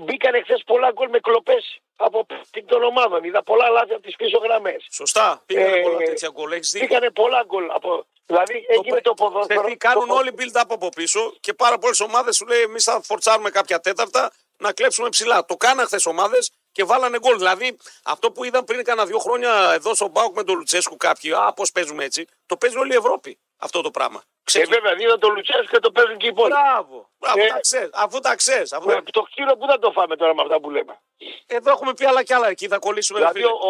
μπήκαν εχθέ πολλά γκολ με κλοπές από των ομάδων. Είδα πολλά λάθη από τις πίσω γραμμές. Σωστά. Πήγανε Ε, πολλά τέτοια γκολ. Έχεις δίκιο. Μπήκανε πολλά γκολ. Από, δηλαδή έγινε το ποδόσφαιρο. Γιατί κάνουν το- όλοι build up από πίσω και πάρα πολλές ομάδες σου λέει: Εμείς θα φορτσάρουμε κάποια τέταρτα να κλέψουμε ψηλά. Το κάναν χθες ομάδες και βάλανε γκολ. Δηλαδή αυτό που είδαν πριν κάνα δύο χρόνια εδώ στον Μπάουκ με τον Λουτσέσκου κάποιοι, Α, πώς παίζουμε έτσι. Το παίζει όλη η Ευρώπη αυτό το πράγμα. Ε, Ξεκι... βέβαια, δίνω το Λουτσέσκο και το παίζουν και οι υπόλοιποι. Μπράβο. Μπράβο, Ε, τα ξέρεις. Αφού τα ξέρει. Αφού... Ε, Το ξύλο πού θα το φάμε τώρα με αυτά που λέμε. Εδώ έχουμε πει άλλα κι άλλα. Εκεί θα κολλήσουμε. ρε Δηλαδή, φίλε. ο,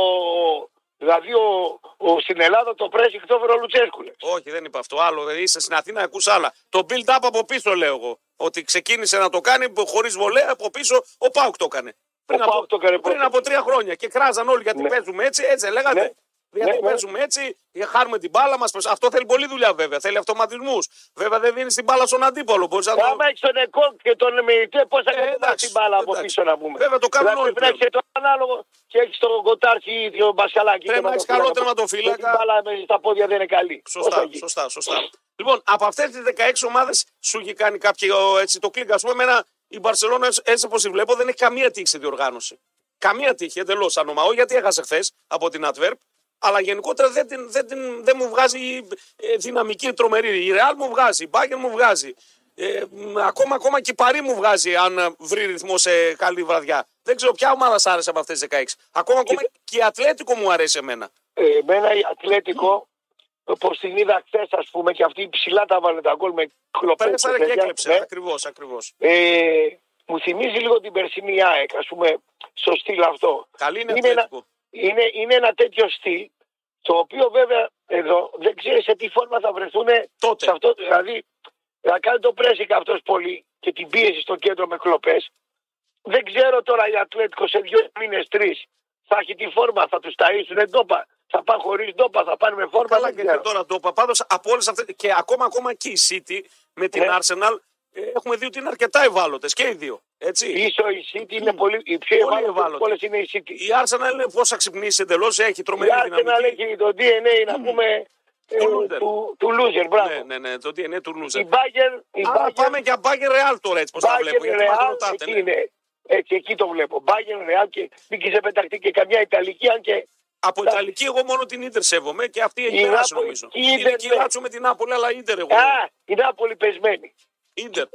ο- δηλαδή ο, ο, στην Ελλάδα το πρέσι το έφερε ο Λουτσέσκου. λες. Όχι, δεν είπα αυτό. Άλλο. Δηλαδή είσαι στην Αθήνα, ακούς άλλα. Το build up από πίσω λέω εγώ. Ότι ξεκίνησε να το κάνει χωρίς βολέα από πίσω. Ο Πάουκ το έκανε. Πριν, Πάουκ από, το έκανε πριν πρώτο. από τρία χρόνια. Και κράζαν όλοι γιατί Ναι. παίζουμε έτσι. Έτσι λέγατε. Ναι. Γιατί Ναι, ναι. παίζουμε έτσι, για χάρουμε την μπάλα μας. Αυτό θέλει πολλή δουλειά βέβαια. Θέλει αυτοματισμούς. Βέβαια δεν δίνεις την μπάλα στον αντίπολο. Μπορείς να το... Άμα έχεις τον ΕΚΟ και τον Μεϊτέ, πώς θα Ε, κατεβάσει εντάξει, την μπάλα από εντάξει. πίσω να πούμε; Βέβαια, το κάνουν δηλαδή, όλοι Πρέπει να έχεις το ανάλογο και έχεις τον Κοτάρχη ή τον Μπασκαλάκη. Πρέπει και να έχεις τον καλό φύλακα. τερματοφύλακα. Και Την μπάλα με στα πόδια δεν είναι καλή. Πώς θα Σωστά, γίνει; σωστά, σωστά. Λοιπόν, από αυτές τις 16 ομάδες σου έχει κάνει κάποιο έτσι το κλικ. Α πούμε, εμένα η Μπαρσελόνα, έτσι όπως τη βλέπω, δεν έχει καμία τύχη στη διοργάνωση. Καμία τύχη, εντελώς ανομαό, γιατί έχασε χθες από την Ατβέρπ. Αλλά γενικότερα δεν, την, δεν, την, δεν μου βγάζει ε, δυναμική τρομερή. Η Ρεάλ μου βγάζει, η Μπάγκερ μου βγάζει. Ε, μ, ακόμα, ακόμα και η Παρή μου βγάζει αν ε, βρει ρυθμό σε καλή βραδιά. Δεν ξέρω ποια ομάδα σ' άρεσε από αυτές τις 16. Ακόμα, ακόμα και η Ατλέτικο μου αρέσει εμένα. Ε, εμένα η Ατλέτικο, όπω την είδα χθες, ας πούμε, και αυτή ψηλά τα βάλε τα γκολ με κλοπές. Πέρασε και έκλεψε. Ακριβώς, ακριβώς. Ε, μου θυμίζει λίγο την περσινή ΑΕΚ, ας πούμε, στο στυλ αυτό. Καλή είναι Είναι ένα, Ατλέτικο. Είναι, είναι ένα τέτοιο στυλ, το οποίο βέβαια εδώ δεν ξέρεις σε τι φόρμα θα βρεθούν Τότε. σε αυτό. Δηλαδή, να κάνει το πρέσικ αυτός πολύ και την πίεση στο κέντρο με κλοπές. Δεν ξέρω τώρα η Ατλέτικο σε δύο μήνες, τρεις θα έχει τη φόρμα, θα τους ταΐσουν ντόπα. Θα πάνε χωρίς ντόπα, θα πάνε με φόρμα. Καλά δεν και ξέρω. τώρα το είπα. Πάντως από όλες αυτές. και ακόμα, ακόμα και η City με την Ναι. Arsenal ε, έχουμε δει ότι είναι αρκετά ευάλωτες και οι δύο. Έτσι. Πίσω η City είναι πολύ. Η πιο Πολύ ευάλωτη ευάλωτη. όλε είναι η City. Η Arsenal είναι πώ θα ξυπνήσει εντελώς, έχει Η τρομερή Arsenal δυναμική. έχει το DNA να πούμε ε, Το loser. του, του loser. Μπράβο. Ναι, ναι, ναι, το DNA του Η Λούζερ. Bayern, η Άρα Bayern, πάμε για Bayern Real τώρα έτσι πώ τα Bayern βλέπω. Γιατί μα Real, ρωτάτε. εκεί Ναι. είναι. Έτσι, εκεί το βλέπω. Bayern Real και μην και σε πεταχτεί και καμιά Ιταλική, αν και Από Ιταλική εγώ μόνο την Ιντερ σέβομαι και αυτή έχει Η περάσει Νάπολη- νομίζω. η Είναι Ίντερ, και η ναι. Λάτσιο με την Νάπολη, αλλά Ιντερ εγώ. Α, η Νάπολη πεσμένη. Ιντερ.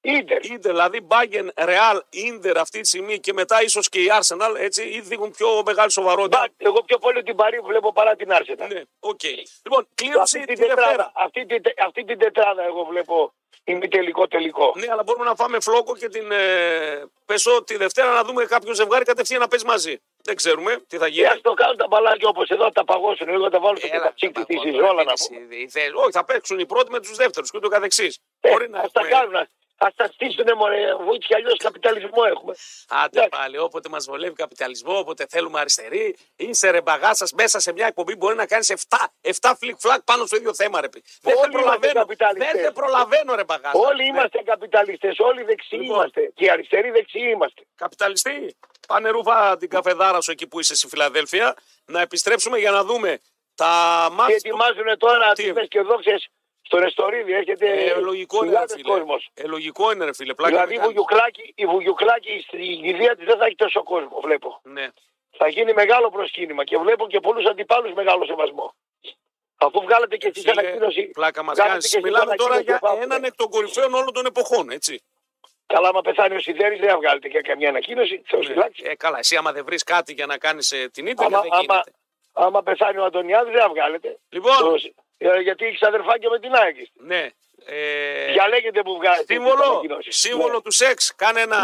Ίντερ. Ιντερ, δηλαδή Bayern Real, Ιντερ αυτή τη στιγμή και μετά ίσως και η Arsenal έτσι ή δείχνουν πιο μεγάλη σοβαρότητα. Μπα, Εγώ πιο πολύ την Παρί βλέπω παρά την Άρσεναλ. Ναι, οκ. Λοιπόν, κλήρωση Αυτή τη την, Δευτέρα. τετράδα, αυτή, την, τε- αυτή την τετράδα εγώ βλέπω ημιτελικό τελικό. Ναι, αλλά μπορούμε να φάμε φλόκο και την ε, πεσό τη Δευτέρα να δούμε κάποιο ζευγάρι κατευθείαν να παίζει μαζί. Δεν ξέρουμε τι θα Και γίνει. ας το κάνουν τα μπαλάκια όπως εδώ, τα παγώσουν, εγώ τα βάλω στο Έλα, καταψύκτη τα τη παγώ, ζόλα να τώρα, πούμε. εσύ, οι θες- Όχι, θα παίξουν οι πρώτοι με τους δεύτερους και ούτω καθεξής. Ε, Μπορεί να ας τα έχουμε- κάνουν, ας- ας τα στήσουνε μωρέ, βοήθεια αλλιώς καπιταλισμό έχουμε. Άντε Εντάξει. πάλι, όποτε μας βολεύει καπιταλισμό, όποτε θέλουμε αριστερή, είσαι ρε μπαγάσα μέσα σε μια εκπομπή μπορεί να κάνεις 7, 7 φλικ φλακ πάνω στο ίδιο θέμα, ρε. πι. Δεν σε Όλοι είμαστε προλαβαίνω. καπιταλιστές. Δεν σε προλαβαίνω, ρε μπαγάσα. Όλοι Ναι. είμαστε καπιταλιστές, όλοι δεξιοί Λοιπόν. είμαστε και οι αριστεροί δεξιοί είμαστε. Καπιταλιστή. Πάνε ρούφα την καφεδάρα σου εκεί που είσαι στη Φιλαδέλφια. Να επιστρέψουμε για να δούμε τα Και μάτια. ετοιμάζουν τώρα Τι; τις και δόξες στο Ρεστορίδη, έρχεται Ε, λογικό είναι, ρε χιλιάδες φίλε. κόσμος. Ε, λογικό είναι, ρε φίλε. Πλάκα Δηλαδή η με κάνεις. Βουγιουκλάκη, η Βουγιουκλάκη στην κηδεία της δεν θα έχει τόσο κόσμο, βλέπω. Ναι. Θα γίνει μεγάλο προσκύνημα και βλέπω και πολλούς αντιπάλους μεγάλο σεβασμό. Αφού βγάλετε και εσείς Φίλε, ανακοίνωση. πλάκα μας βγάλετε κάνει. και εσείς Μιλάμε τώρα ανακοίνωση για πάνω. έναν εκ των κορυφαίων όλων των εποχών, έτσι. Καλά, άμα πεθάνει ο Σιδέρης δεν θα βγάλετε και καμιά ανακοίνωση. Θεός Ναι. φυλάξει. Ε, καλά, εσύ άμα δεν βρεις κάτι για να κάνεις την ίντερνετ, Άμα, δεν άμα, γίνεται. άμα πεθάνει ο Αντωνιάδης δεν θα βγάλετε. Λοιπόν, Το- Ε, γιατί έχεις αδερφάκια με την ΑΕΚ. Ναι. Ε, Διαλέγετε που βγάζει. σύμβολο, σύμβολο του σεξ. Κάνε ένα,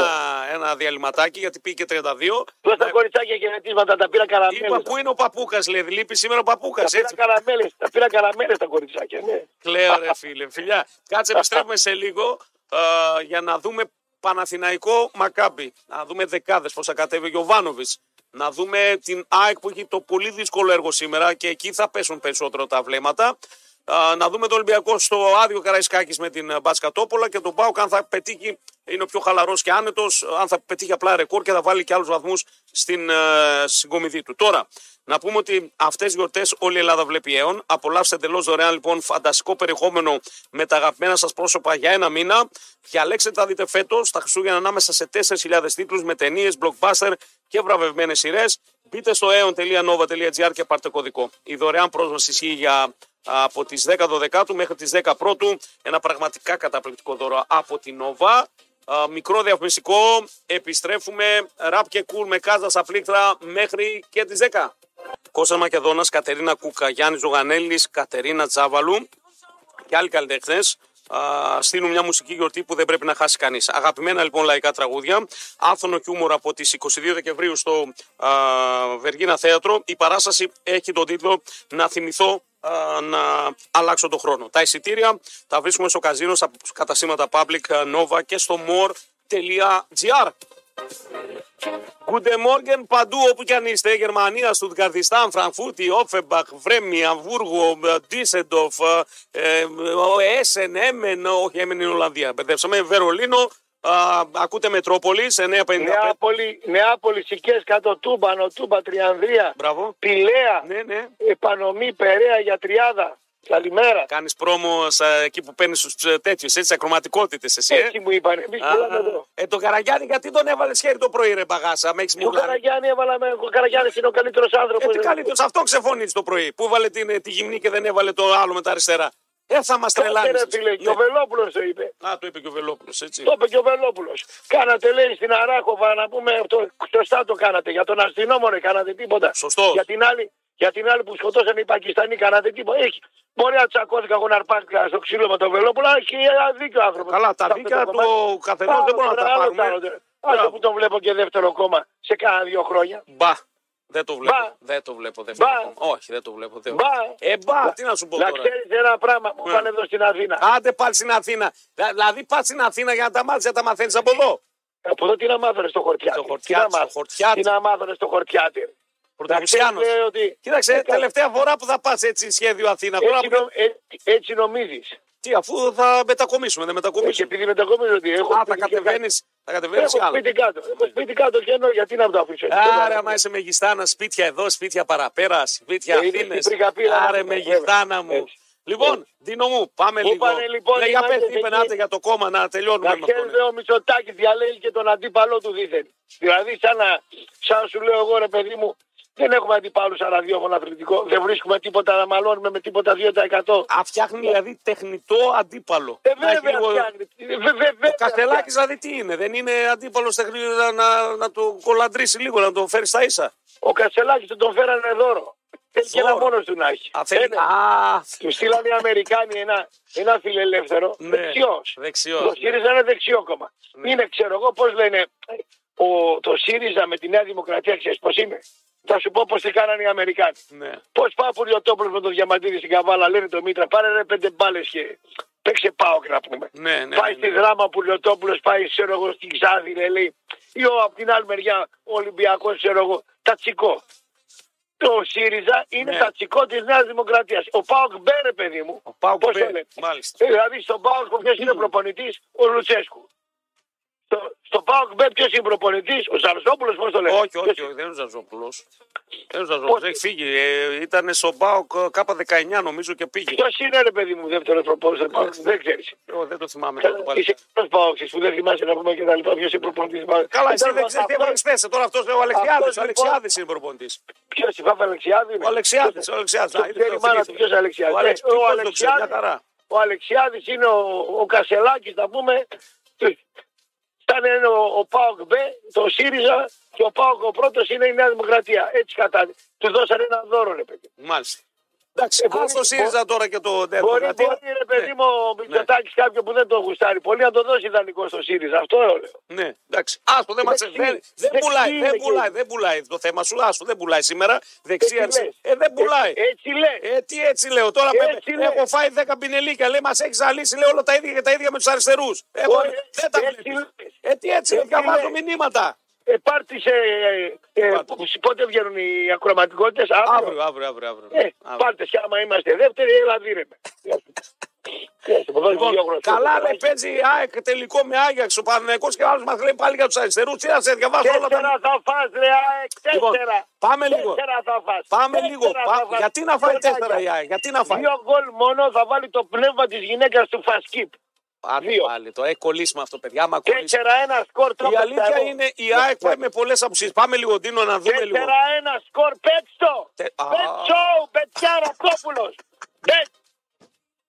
ένα διαλυματάκι γιατί πήγε 32. Δώσε τα κοριτσάκια και νετίσματα, τα πήρα καραμέλες. Είπα πού είναι ο παπούκα, λέει. Λείπει σήμερα ο παπούκα. Τα πήρα Έτσι. καραμέλες, τα πήρα καραμέλες τα κοριτσάκια, ναι. Κλαίω ρε φίλε. Φιλιά, κάτσε επιστρέφουμε σε λίγο ε, για να δούμε Παναθηναϊκό Μακάμπι. Να δούμε δεκάδες πώς θα κατέβει ο Γιωβάνοβιτς. Να δούμε την ΑΕΚ που έχει το πολύ δύσκολο έργο σήμερα και εκεί θα πέσουν περισσότερο τα βλέμματα. Ε, να δούμε τον Ολυμπιακό στο άδειο Καραϊσκάκης με την ε, Μπασκατόπολα και τον Πάουκ αν θα πετύχει, είναι ο πιο χαλαρός και άνετος, αν θα πετύχει απλά ρεκόρ και θα βάλει και άλλους βαθμούς στην ε, συγκομιδή του. Τώρα, να πούμε ότι αυτές τι γιορτές όλη η Ελλάδα βλέπει αίων. Απολαύστε εντελώς δωρεάν λοιπόν φανταστικό περιεχόμενο με τα αγαπημένα σας πρόσωπα για ένα μήνα. Διαλέξτε τα δείτε φέτος τα Χριστούγεννα ανάμεσα σε 4.000 τίτλους με ταινίες, blockbuster και βραβευμένες σειρές. Μπείτε στο aeon.nova.gr και πάρτε κωδικό. Η δωρεάν πρόσβαση ισχύει για από τις 10 Δεκάτου μέχρι τις 10 Πρώτου. Ένα πραγματικά καταπληκτικό δώρο από την Nova. Α, μικρό διαφημιστικό. Επιστρέφουμε ραπ και κουλ με κάζα στα πλήκτρα μέχρι και τις 10. Κώστα Μακεδόνας, Κατερίνα Κούκα, Γιάννης Ζωγανέλης, Κατερίνα Τζάβαλου και άλλοι καλλιτέχνες. Στείλουν μια μουσική γιορτή που δεν πρέπει να χάσει κανείς. Αγαπημένα λοιπόν λαϊκά τραγούδια. Άθωνο και χιούμορ από τις 22 Δεκεμβρίου στο α, Βεργίνα Θέατρο. Η παράσταση έχει τον τίτλο Να θυμηθώ α, να αλλάξω τον χρόνο. Τα εισιτήρια τα βρίσκουμε στο καζίνο, στα καταστήματα Public Nova και στο more.gr. Guten Morgen παντού όπου κι αν είστε. Γερμανία, Στουτγκαρδιστάν, Φραγκφούρτη, Όφεμπαχ, Βρέμι, Αμβούργο, Ντίσεντοφ, Έσεν, Έμεν, όχι Έμεν είναι Ολλανδία. Μπερδέψαμε. Βερολίνο, α, ακούτε Μετρόπολης, 955. Νεάπολη, Νεάπολη, Σικές, κάτω Τούμπανο, Τούμπα, Τριανδρία, Μπράβο. Πηλαία, Ναι, ναι. Επανομή, Περαία, για Τριάδα. Καλημέρα. Κάνεις πρόμο ε, εκεί που παίρνεις τους τέτοιους, έτσι, ακροματικότητες εσύ. Ε; Έτσι μου είπαν. Εμείς πουλάμε Α, εδώ. ε, τον Καραγιάννη, γιατί τον έβαλες χέρι το πρωί, ρε μπαγάσα. Με έχεις Ο μιλήσει. Καραγιάννη έβαλα με. Ο Καραγιάννης είναι ο καλύτερος άνθρωπος. Ε, τι καλύτερος, αυτό ξεφωνείς το πρωί. Που έβαλε την, τη γυμνή και δεν έβαλε το άλλο με τα αριστερά. Ε, θα μας τρελάνει. ρε φίλε, και ο Βελόπουλος το είπε. Α, το είπε και ο Βελόπουλος, έτσι. Το είπε και ο Βελόπουλος. Κάνατε, λέει, στην Αράχοβα να πούμε. Το, σωστά το κάνατε. Για τον αστυνόμο δεν κάνατε τίποτα. Σωστός. Για την άλλη, για την άλλη που σκοτώσαν οι Πακιστανοί κάνατε τίποτα. Έχει. Μπορεί να τσακώθηκα εγώ να αρπάχτηκα στο ξύλο με τον Βελόπουλο, αλλά έχει ένα δίκιο άνθρωπο. Καλά, τα δίκαια του καθενός δεν μπορούμε να τα πάρουμε. Αυτό που τον βλέπω και δεύτερο κόμμα σε κάνα δύο χρόνια. Μπα. Δεν το βλέπω. Μπα. Δεν το βλέπω. δεύτερο Μπα. κόμμα. Όχι, δεν το βλέπω. Δεν... Μπα. Ε, μπα, τι να σου πω Να τώρα. ξέρεις ένα πράγμα που Ναι. πάνε εδώ στην Αθήνα. Άντε πάλι στην Αθήνα. Δα- Δηλαδή πας στην Αθήνα για να τα μάθεις, να τα μαθαίνεις από εδώ. Από εδώ τι να μάθανε στο χορτιάτι. Στο χορτιάτι, στο χορτιάτι. Τι να μάθανε στο χορτιάτι. Ρε. Πρωτοβουσιάνο. Να ξέρεις, λέει, ότι- Κοίταξε, Ε, τελευταία φορά που θα πας έτσι σχέδιο Αθήνα. Τώρα Έτσι, που- νο- ε, έτσι νομίζεις. Τι, αφού θα μετακομίσουμε, δεν Και μετακομίσουμε. επειδή μετακομίζω ότι έχω Α, θα σπίτι και κατεβαίνει. Θα κατεβαίνεις Έχω άλλο. σπίτι κάτω. Έχω σπίτι κάτω και εννοώ γιατί να το αφήσω. έτσι. Άρα, άμα είσαι μεγιστάνα, σπίτια εδώ, σπίτια παραπέρα, σπίτια Ε, είναι Αθήνες. στην Πρικαπήρα, Άρε, βέβαια. μεγιστάνα μου. Έτσι. Λοιπόν, Δίνο μου, πάμε Μου λίγο. είπανε, λοιπόν, Ναι, για είμαστε πες, τι είπε, εκεί. να είστε για το κόμμα να τελειώνουμε Να με αυτό. ναι. ξέρετε ο Μητσοτάκης διαλέγει και τον αντίπαλό του δίθεν. Δηλαδή, σαν να, σαν να σου λέω εγώ ρε παιδί μου, δεν έχουμε αντιπάλους σαν ραδιόφωνο αθλητικό. Δεν βρίσκουμε τίποτα να μαλώνουμε με τίποτα 2%. Α, φτιάχνει δηλαδή τεχνητό αντίπαλο. Ε, Να έχει βέβαια λίγο- φτιάχνει. Ε, βε- βε- βέβαια Ο Καστελάκης φτιάχνει. δηλαδή τι είναι, δεν είναι αντίπαλος τεχνητό να, να, να το κολαντρήσει λίγο, να το φέρει στα ίσα; Ο Κασελάκη τον φέρανε δώρο. Θέλει και ένα Δώρο. μόνος του να έχει. Α, θέλει- Ένα. Α, Του στείλανε οι Αμερικάνοι ένα, ένα φιλελεύθερο. Ναι. Δεξιός. Δεξιός, Το ναι. ΣΥΡΙΖΑ είναι δεξιό κόμμα. Είναι, ξέρω εγώ, πώς λένε, ο, το ΣΥΡΙΖΑ με τη Νέα Δημοκρατία, ξέρεις πώς είναι. Θα σου πω πώς τι κάνανε οι Αμερικάνοι. ναι. Πώς πάει ο Πουριωτόπουλο με τον Διαμαντίδη στην Καβάλα, λένε το Μήτρα, πάρε ρε πέντε μπάλες και παίξε πάω να πούμε. Ναι, ναι, πάει ναι, στη ναι. δράμα ο Πουριωτόπουλο, πάει ξέρω εγώ στην Ξάδη, ρε, λέει. Ή ο, από την άλλη μεριά ο Ολυμπιακός, ξέρω εγώ, τατσικό. Το ΣΥΡΙΖΑ είναι Ναι. τατσικό της Νέας Δημοκρατίας. Ο Πάοκ Μπέρε, παιδί μου. Ο Πάουκ Πώς Μπέ, το λένε. μάλιστα. Ε, Δηλαδή στον Πάοκ ποιο είναι προπονητής, ο Λουτσέσκου. Στο, στο Πάοκ Μπέ ποιος είναι προπονητής, ο Ζαρζόπουλος, πώς το λένε; Όχι, Ποιος όχι, όχι, δεν είναι ο Ζαζόπουλο. Δεν είναι ο Ζαζόπουλο, έχει φύγει. Ε, ήταν στο Μπάουκ K19 νομίζω και πήγε. Ποιος είναι, ρε παιδί μου, δεύτερο προπονητής, δεν ξέρεις. Εγώ δεν το θυμάμαι τώρα το πάλι. Είσαι εκτός Πάοξη που δεν θυμάσαι να πούμε και τα λοιπά. Ποιος είναι προπονητής. Καλά, εσύ δεν ξέρεις τι έβαλε θέση. Τώρα αυτός ο Αλεξιάδης. αυτός, Ο λοιπόν- Αλεξιάδης είναι προπονητής. Ποιος η Φάφα Αλεξιάδη. Ο Αλεξιάδης. Ο Αλεξιάδης. Δεν μάνα του ποιος Αλεξιάδης. Ο Ε, Ο Αλεξιάδη. Αλεξιάδη. Ο Αλεξιάδης είναι ο, ο Κασελάκης, να πούμε. Ήταν είναι ο, ο Πάοκ Μπέ, το ΣΥΡΙΖΑ και ο Πάοκ ο πρώτος είναι η Νέα Δημοκρατία. Έτσι κατά. Του δώσανε ένα δώρο, ρε παιδί. Μάλιστα. Εντάξει, Ε, ας μπορεί- το ΣΥΡΙΖΑ τώρα και το Μπορεί, Δημοκρατία. μπορεί ρε παιδί μου ο Μητσοτάκης κάποιο που δεν το γουστάρει πολύ να το δώσει ιδανικό στο ΣΥΡΙΖΑ. Αυτό λέω. Ναι, εντάξει. Άστο, δεν, μας... Δεξί, δεν, δεν δεξί πουλάει, είναι δεν και- πουλάει, δεν πουλάει το θέμα σου. Άστο, δεν πουλάει σήμερα. Δεξιά, Έτσι αριστερά. λες. Ε, δεν πουλάει. Ε, έτσι λέει. Ε, τι έτσι λέω. Τώρα Έτσι με- λέει. έχω φάει 10 πινελίκια. Λέει, μας έχεις ζαλίσει. Λέει όλα τα ίδια και τα ίδια με τους αριστερούς. Εγώ Όχι, δεν τα έτσι βλέπεις. λέει. Ε, τι έτσι, Έτσι διαβάζω λέει. μηνύματα. Ε, πάρτι σε, ε, ε, Πάρτε. π- πότε βγαίνουν οι ακροματικότητες, αύριο. Αύριο, αύριο, αύριο. αύριο. Ε, Αύριο. πάρτε και άμα είμαστε δεύτεροι, έλα δίνεμε. Λοιπόν, καλά λέει παίζει η ΑΕΚ τελικό με Άγιαξ ο Παναγενικό και ο άλλος μας λέει πάλι για τους αριστερούς. Τι να σε διαβάσω όλα τα. Τέσσερα θα φας ρε ΑΕΚ, Λοιπόν, τέσσερα. πάμε λίγο. Τέσσερα θα φας. Πάμε Τέσσερα λίγο. θα Πά- φας. Γιατί να φάει Κοίταγε. τέσσερα η ΑΕΚ, γιατί να φάει; Δύο γκολ μόνο θα βάλει το πνεύμα της γυναίκας του Φασκίπ. Άντε δύο. πάλι, το έχει κολλήσει με αυτό, παιδιά. Άμα κολλήσει. Τέσσερα ένα σκορ Η τρόπος αλήθεια τα εγώ. είναι η ΑΕΚ πάει με πολλές απουσίες. Πάμε λίγο, Ντίνο, να δούμε λίγο. Τέσσερα ένα σκορ, πέτστο. Τε- Α. Πέτσο, Πετσάρα Κόπουλος. Πέτ.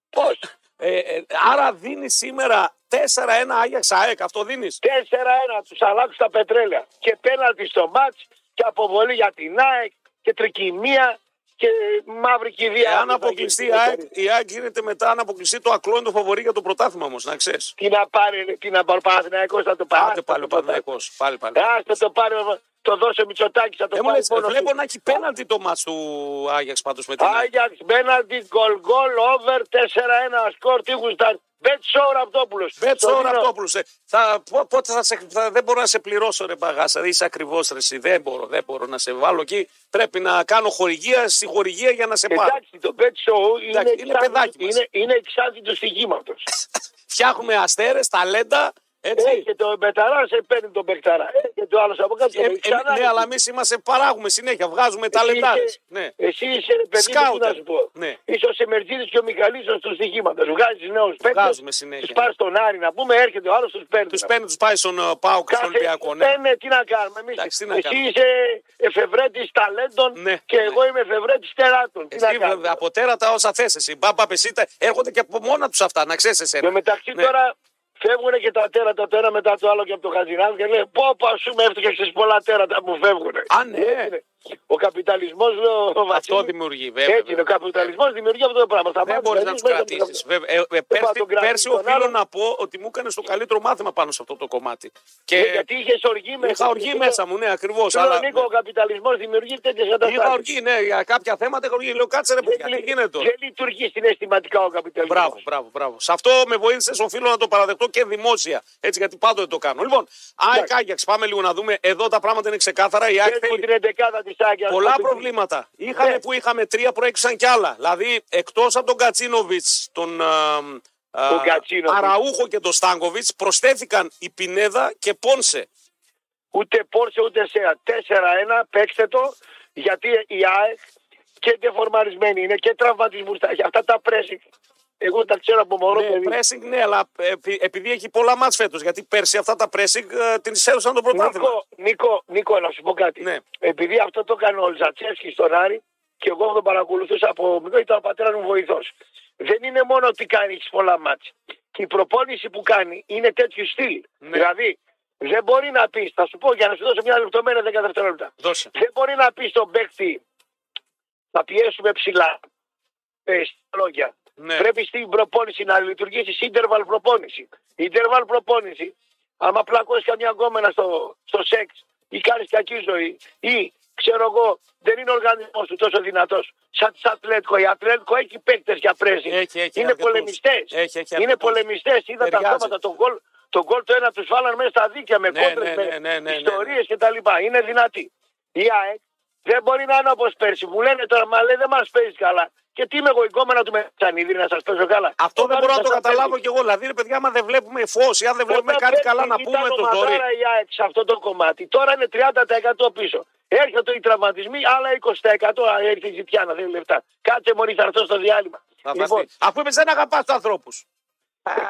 Πώς; Ε, ε, άρα δίνει σήμερα 4-1 Άγιαξ ΑΕΚ. Αυτό δίνεις; 4-1 τους αλλάξουν στα πετρέλαια. Και πέναλτι στο μάτς και αποβολή για την ΑΕΚ και τρικυμία και μαύρη κηδεία. Εάν αποκλειστεί η ΑΕΚ, η ΑΕΚ γίνεται μετά αν αποκλειστεί το ακλόνητο φαβορή για το πρωτάθλημα όμως, να ξέρεις. Τι να πάρει, τι να πάρει ο Παναθηναϊκός θα το πάρει. Άντε πάλι ο Παναγενικό. Πάλι πάλι. Άστο το πάρει, το δώσει ο Μητσοτάκης, θα το Ε, μου πάρει λες, μόνο βλέπω του. να έχει πέναλτι το μάτς του Άγιαξ πάντως με την ΑΕΚ. Άγιαξ, Μπέναλτι, γκολ γκολ, over, 4-1 σκορ, τι γουστάρει. Bet show Ραπτόπουλος. Μπέτσο Το δίνω. Ραπτόπουλος. Ε, θα, πο- πότε θα σε, θα, δεν μπορώ να σε πληρώσω ρε παγάσα. Είσαι ακριβώς ρε εσύ. Δεν μπορώ, δεν μπορώ να σε βάλω εκεί. Πρέπει να κάνω χορηγία στη χορηγία για να σε πάρω. Εντάξει, το bet show είναι, Εντάξει, είναι εξάρτητο- παιδάκι μας. είναι, είναι εξάρτητος του στοιχήματος. Φτιάχνουμε αστέρες, ταλέντα. Έτσι. Έχει το Μπεταρά, σε παίρνει τον Μπεκταρά. Έχει το άλλος από κάτω. Ε, έχει ε, ξανά. ναι, αλλά εμείς είμαστε, παράγουμε συνέχεια, βγάζουμε ταλεντάρε. είσαι- Ναι. Εσύ είσαι ρε παιδί, μου, τι Σκάουτερ. να σου πω. Ναι. Είσαι ο Σεμερτζίδης και ο Μιχαλής του στοιχήματος. Βγάζεις νέους παίκτες, Βγάζουμε συνέχεια. τους πάρεις στον Άρη να πούμε, έρχεται ο άλλος τους παίρνει. Τους παίρνει, τους πάει στον uh, Πάο και στον Ολυμπιακό. Ναι. Ε, ναι, τι να κάνουμε εμείς. Εντάξει, τι να Εσύ κάνουμε. είσαι εφευρέτης ταλέντων Ναι, και ναι. εγώ είμαι εφευρέτης τεράτων. Τι Εσύ να βέβαια, κάνουμε. από τέρατα όσα θες εσύ. Μπαμπα πεσίτα, έρχονται και από μόνα τους αυτά, να ξέρεις εσένα. Και μεταξύ Ναι. τώρα φεύγουν και τα τέρατα το ένα μετά το άλλο και από το Χατζηνάδη και λέει πω πω ας πούμε έφτιαξες πολλά τέρατα που φεύγουν. Α, ναι. Ο καπιταλισμός λέω ο Αυτό Βασίλης, δημιουργεί, βέβαια. Έτσι είναι, ο καπιταλισμός δημιουργεί αυτό το πράγμα. Θα Δεν μάθεις μπορείς να κανείς τους μέσα από κρατήσεις. το- Βέβαια. Ε, ε, πάω πέρσι, τον κρατήσω πέρσι τον οφείλω άλλον. να πω ότι μου έκανε το καλύτερο μάθημα πάνω σε αυτό το κομμάτι. Και Ε, Γιατί είχες οργή μέσα. είχα οργή μέσα μου, ναι, ακριβώς. Σου λέω, Νίκο, ο καπιταλισμός δημιουργεί τέτοιες Είχα καταστάσεις. οργή, ναι, για κάποια θέματα είχα οργή. Λέω κάτσε ρε παιδιά, τι γίνεται; τώρα. Δεν λειτουργεί συναισθηματικά ο καπιταλισμός. Μπράβο, μπράβο, μπράβο. Σε αυτό με βοήθησες, οφείλω να το παραδεχτώ και δημόσια. Έτσι, γιατί πάντοτε το κάνω. Λοιπόν, ΑΕΚ Άγιαξ, πάμε λίγο να δούμε. Εδώ τα πράγματα είναι ξεκάθαρα. Η ΑΕΚ Πες μου θέλει την εντεκάδα της Άγιας. πολλά Ότι- προβλήματα. Είχαμε Ναι. που είχαμε τρία, προέκυψαν κι άλλα. Δηλαδή, εκτός από τον Κατσίνοβιτς, τον α, α, Τον Κατσίνοβιτς. Αραούχο και τον Στάνκοβιτς, προσθέθηκαν η Πινέδα και Πόνσε. Ούτε Πόρσε ούτε ΣΕΑ. 4-1, παίξτε το, γιατί η ΑΕΚ και δεφορμαρισμένη είναι και τραυματισμούς. τα έχει. Αυτά τα πρέσικ. Εγώ τα ξέρω από μωρό Ναι, παιδί. pressing, ναι, αλλά επει- επειδή έχει πολλά μάτς φέτος, γιατί πέρσι αυτά τα pressing ε, την έδωσαν το πρωτάθλημα. Νίκο, Νίκο, Νίκο, να σου πω κάτι. Ναι. Επειδή αυτό το έκανε ο Λζατσέσκι στον Άρη και εγώ τον παρακολουθούσα από μικρό, ήταν ο πατέρας μου βοηθός. Δεν είναι μόνο ότι κάνει έχεις πολλά μάτς. Και η προπόνηση που κάνει είναι τέτοιου στυλ. Ναι. Δηλαδή, δεν μπορεί να πεις, θα σου πω για να σου δώσω μια λεπτομέρεια 10 δευτερόλεπτα. Δώσε. Δεν μπορεί να πεις στον παίκτη θα πιέσουμε ψηλά. Ε, στα λόγια. Ναι. Πρέπει στην προπόνηση να λειτουργήσει interval προπόνηση. Interval προπόνηση, άμα πλακώσεις καμιά γκόμενα στο, στο σεξ ή κάνεις κακή ζωή ή ξέρω εγώ, δεν είναι ο οργανισμός του τόσο δυνατός σαν τη Ατλέτικο. Η Ατλέτικο έχει παίκτες για πρέση. Έχει, έχει είναι αρκετούς. πολεμιστές. Έχει, έχει Είναι αρκετούς. πολεμιστές. Είδα τα Ταιριάζει. αυτόματα. Τον γκολ, τον γκολ το ένα τους βάλαν μέσα στα δίκαια με Ναι, κόντρες, ναι, με ναι, ναι, ναι, ναι. ιστορίες κτλ. Είναι δυνατή. Η ΑΕΚ δεν μπορεί να είναι όπως πέρσι. Μου λένε τώρα, μα λέει δεν μας παίζεις καλά. Και τι είμαι εγώ, η κόμμενα του Μετσανίδη να σας παίζω καλά. Αυτό δεν Όταν μπορώ να το σας καταλάβω παίζει. κι εγώ. Δηλαδή, ρε παιδιά, άμα δεν βλέπουμε φως ή αν δεν βλέπουμε Όταν κάτι παίζει, καλά να ήταν πούμε το ζόρι. ομαδάρα η ΑΕΚ σε αυτό το κομμάτι. Τώρα είναι 30% πίσω. Έρχεται οι τραυματισμοί, άλλα 20% έρθει η ζητιάνα, δεν είναι λεφτά. Κάτσε μόλι θα έρθω στο διάλειμμα. Θα Λοιπόν, βαστεί. Αφού είπε δεν αγαπάς τους ανθρώπους.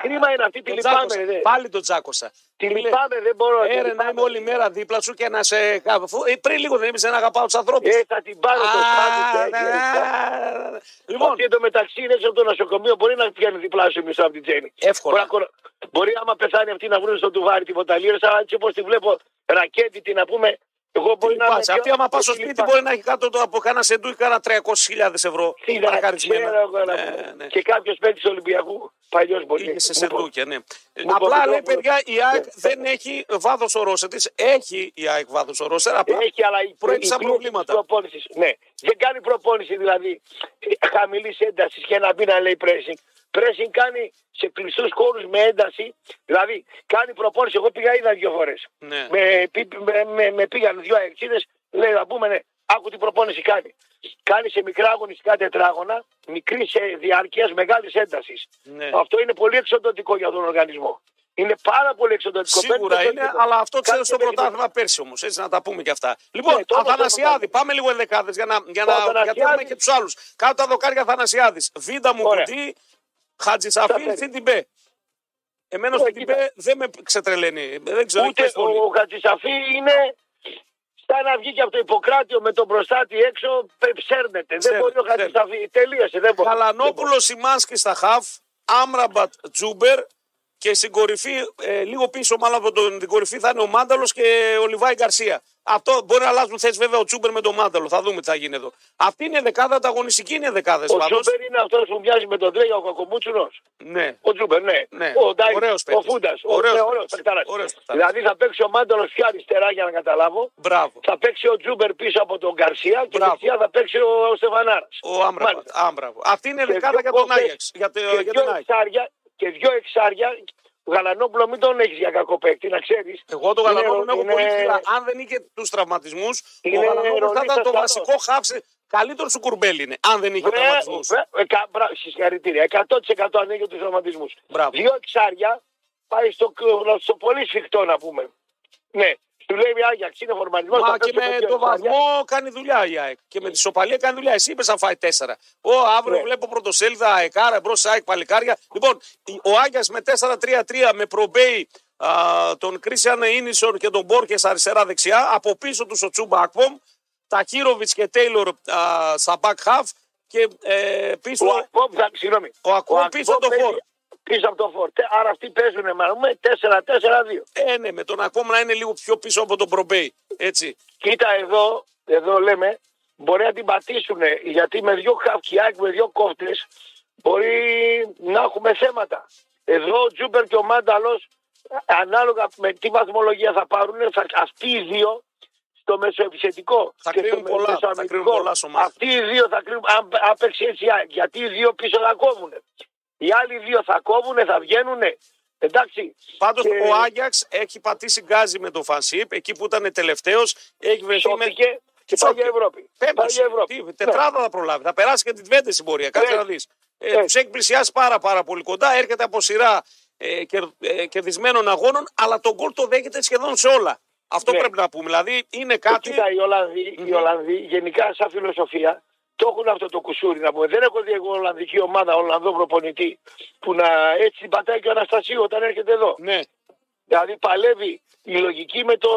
Κρίμα είναι αυτή, τη Τον λυπάμαι. τσάκωσα. Δε. Πάλι τον τσάκωσα. Τη Του λέει, λυπάμαι, δεν μπορώ. τη Έρε να λυπάμαι. είμαι όλη μέρα δίπλα σου και να σε. Αφού, ε, πριν λίγο δεν είπε δεν αγαπάω τους ανθρώπους. Ε, θα την πάρω το σπάτι. Λοιπόν, Αυτή εντωμεταξύ είναι έξω από το νοσοκομείο, μπορεί να πιάνει διπλά σου μισό από την τσένη. Εύκολα. Μπορεί, να κορο- μπορεί άμα πεθάνει αυτή να βρουν στο τουβάρι την ποταλίρε, αλλά έτσι όπως τη βλέπω ρακέτη, τι να πούμε, Εγώ μπορεί να Πάτσε. είμαι Αυτή πιο- άμα πας στο όχι σπίτι λοιπά. μπορεί να έχει κάτω το από κάνα σεντού ή κάνα 300.000 ευρώ. Τι να παρακαρισμένα. ξέρω εγώ να Ναι, πω. ναι. Και κάποιος παίκτη του Ολυμπιακού παλιός μπορεί. Είχε σε Μου πω. σεντούκια, ναι. Μου Απλά πω, λέει, μου πω. παιδιά, η ΑΕΚ Ναι. δεν έχει βάθος ο Ρώσερ τη. Έχει η ΑΕΚ βάθος ο Ρώσερ. Απλά Έχει, αλλά η προέκυψαν η πίεση προβλήματα. της προπόνησης, Ναι, δεν κάνει προπόνηση δηλαδή χαμηλής έντασης και να μπει να λέει pressing. Pressing κάνει σε κλειστούς χώρους με ένταση. Δηλαδή κάνει προπόνηση. Εγώ πήγα είδα δύο φορές. Ναι. Με, πή- με, με, με πήγαν δύο αεξίδες. Λέει να πούμε, ναι, άκου τι προπόνηση κάνει. Κάνει σε μικρά αγωνιστικά τετράγωνα, μικρής σε διάρκειας, μεγάλης έντασης. Ναι. Αυτό είναι πολύ εξοντοτικό για τον οργανισμό. Είναι πάρα πολύ εξοντοτικό. Σίγουρα Παίρνει το είναι, τόκιο. αλλά αυτό ξέρει Κάνει στο και με- πρωτάθλημα πέρσι όμως. Έτσι να τα πούμε και αυτά. Λοιπόν, Ναι, το όμως Αθανασιάδη, το πάμε λίγο ενδεκάδες για να, για Ο να Αθανασιάδης- γιατί έχουμε και τους άλλους. Κάτω τα δοκάρια Αθανασιάδης. Βίντα μου Ωραία. Κουτί, Χατζησαφή, Τα Φιντιμπέ. Εμένα Ε, στο κοίτα. Τιμπέ δεν με ξετρελαίνει. Δεν ξέρω, Ούτε έχεις πολύ. ο Χατζησαφή είναι σαν να βγει και από το Ιπποκράτιο με τον προστάτη έξω, πε- ψέρνεται. Δεν Ψέρνεται, μπορεί ο Χατζησαφή. Τελείωσε. Δεν μπορεί. Καλανόπουλο Σιμάνσκι στα χαφ, Άμραμπατ Τζούμπερ και στην κορυφή, ε, λίγο πίσω μάλλον από τον, την κορυφή θα είναι ο Μάνταλος και ο Λιβάη Γκαρσία. Αυτό μπορεί να αλλάζουν θέσει βέβαια ο Τσούμπερ με τον Μάνταλο. Θα δούμε τι θα γίνει εδώ. Αυτή είναι δεκάδα, ανταγωνιστική είναι δεκάδε Ο πάντω. Τζούμπερ είναι αυτός που μοιάζει με τον Τρέγια, ο Κακομούτσουνο. Ναι. Ο Τζούμπερ, ναι. Ναι. Ο Ντάι, Ωραίος ο παίκτης. Φούντας. Ωραίος ναι, παίκτης. ωραίος παικταράς. Ωραίος παικταράς. Δηλαδή θα παίξει ο Μάνταλος πιο αριστερά για να καταλάβω. Μπράβο. Θα παίξει ο Τζούμπερ πίσω από τον Γκαρσία και Μπράβο. δεξιά θα παίξει ο Στεφανάρας. Ο Άμραμπατ. Άμπραβο. Αυτή είναι δεκάδα για τον Άγιαξ. Για, το, και, για δυο την Άγιαξ. Εξάρια, και δυο εξάρια. Ο Γαλανόπουλο μην τον έχεις για κακό παίκτη, να ξέρεις. Εγώ τον Γαλανόπουλο έχω είναι- πολύ ψηλά. Αν δεν είχε τους τραυματισμούς, ο Είναι Γαλανόπουλος θα ήταν ρολίστας το καλός. βασικό χάφσε. Καλύτερο σου κουρμπέλ είναι. Αν δεν είχε Βέβαια, τραυματισμούς. συγχαρητήρια. 100% ανοίγει τους τραυματισμούς. Μπράβο. Δύο εξάρια πάει στο, στο πολύ σφιχτό να πούμε. Ναι, του λέει Άγιαξ είναι φορμανισμό. Μα και με το βαθμό κάνει δουλειά η ΑΕΚ. Και με τη σοπαλία κάνει δουλειά. Εσύ είπες να φάει τέσσερα. Ο αύριο Ναι. βλέπω πρωτοσέλιδα αεκάρα μπρος ΑΕΚ παλικάρια. Λοιπόν, ο Άγια με 4-3-3 με προμπέι α, τον Κρίσιαν Ίνισον και τον Μπόρκε αριστερά-δεξιά. Από πίσω τους ο Τσούμπα Ακπομ. Τα Χίροβιτ και Τέιλορ α, στα back half. Και ε, πίσω Ο Ακπόμ, θα, συγγνώμη. Ο Ακπόμ πίσω από το παίζει φόρ. Πίσω από το φόρ. Τε- Άρα αυτοί παίζουν με 4-4-2. Ε, ναι, με τον Ακπομ να είναι λίγο πιο πίσω από τον προμπέι. Έτσι. Κοίτα εδώ, εδώ λέμε, μπορεί να την πατήσουν γιατί με δύο χαφκιάκ, με δύο κόφτες μπορεί να έχουμε θέματα. Εδώ ο Τζούμπερ και ο Μάνταλος, ανάλογα με τι βαθμολογία θα πάρουν, θα, αυτοί οι δύο στο μεσοεπιθετικό Θα και κρίνουν στο πολλά, θα μεσοαμυντικό, κρίνουν πολλά στο μάτι. Αυτοί οι δύο θα κρίνουν, αν, αν παίξει έτσι, η ΑΕΚ, γιατί οι δύο πίσω θα κόβουν. Οι άλλοι δύο θα κόβουν, θα βγαίνουν. Εντάξει. Πάντως Και ο Άγιαξ έχει πατήσει γκάζι με τον Φανσίπ εκεί που ήταν τελευταίος. Έχει βρεθεί με. Σώθηκε και πάει για Ευρώπη. Πάει Πέμπτος. για Ευρώπη. Τι, Ναι. τετράδα θα προλάβει. Θα περάσει και την Τβέντε στην πορεία. Κάτσε Ναι. να δεις. Ε, Ναι. Τους έχει πλησιάσει πάρα, πάρα πολύ κοντά. Έρχεται από σειρά ε, κερ, ε, κερδισμένων αγώνων, αλλά τον γκολ το δέχεται σχεδόν σε όλα. Αυτό Ναι. πρέπει να πούμε. Δηλαδή είναι κάτι. Κοίτα, οι Ολλανδοί, οι Ολλανδοί γενικά σαν φιλοσοφία το έχουν αυτό το κουσούρι να πούμε. Δεν έχω δει εγώ Ολλανδική ομάδα, Ολλανδό προπονητή που να έτσι την πατάει και ο Αναστασίου όταν έρχεται εδώ. Ναι, Δηλαδή παλεύει η λογική με το,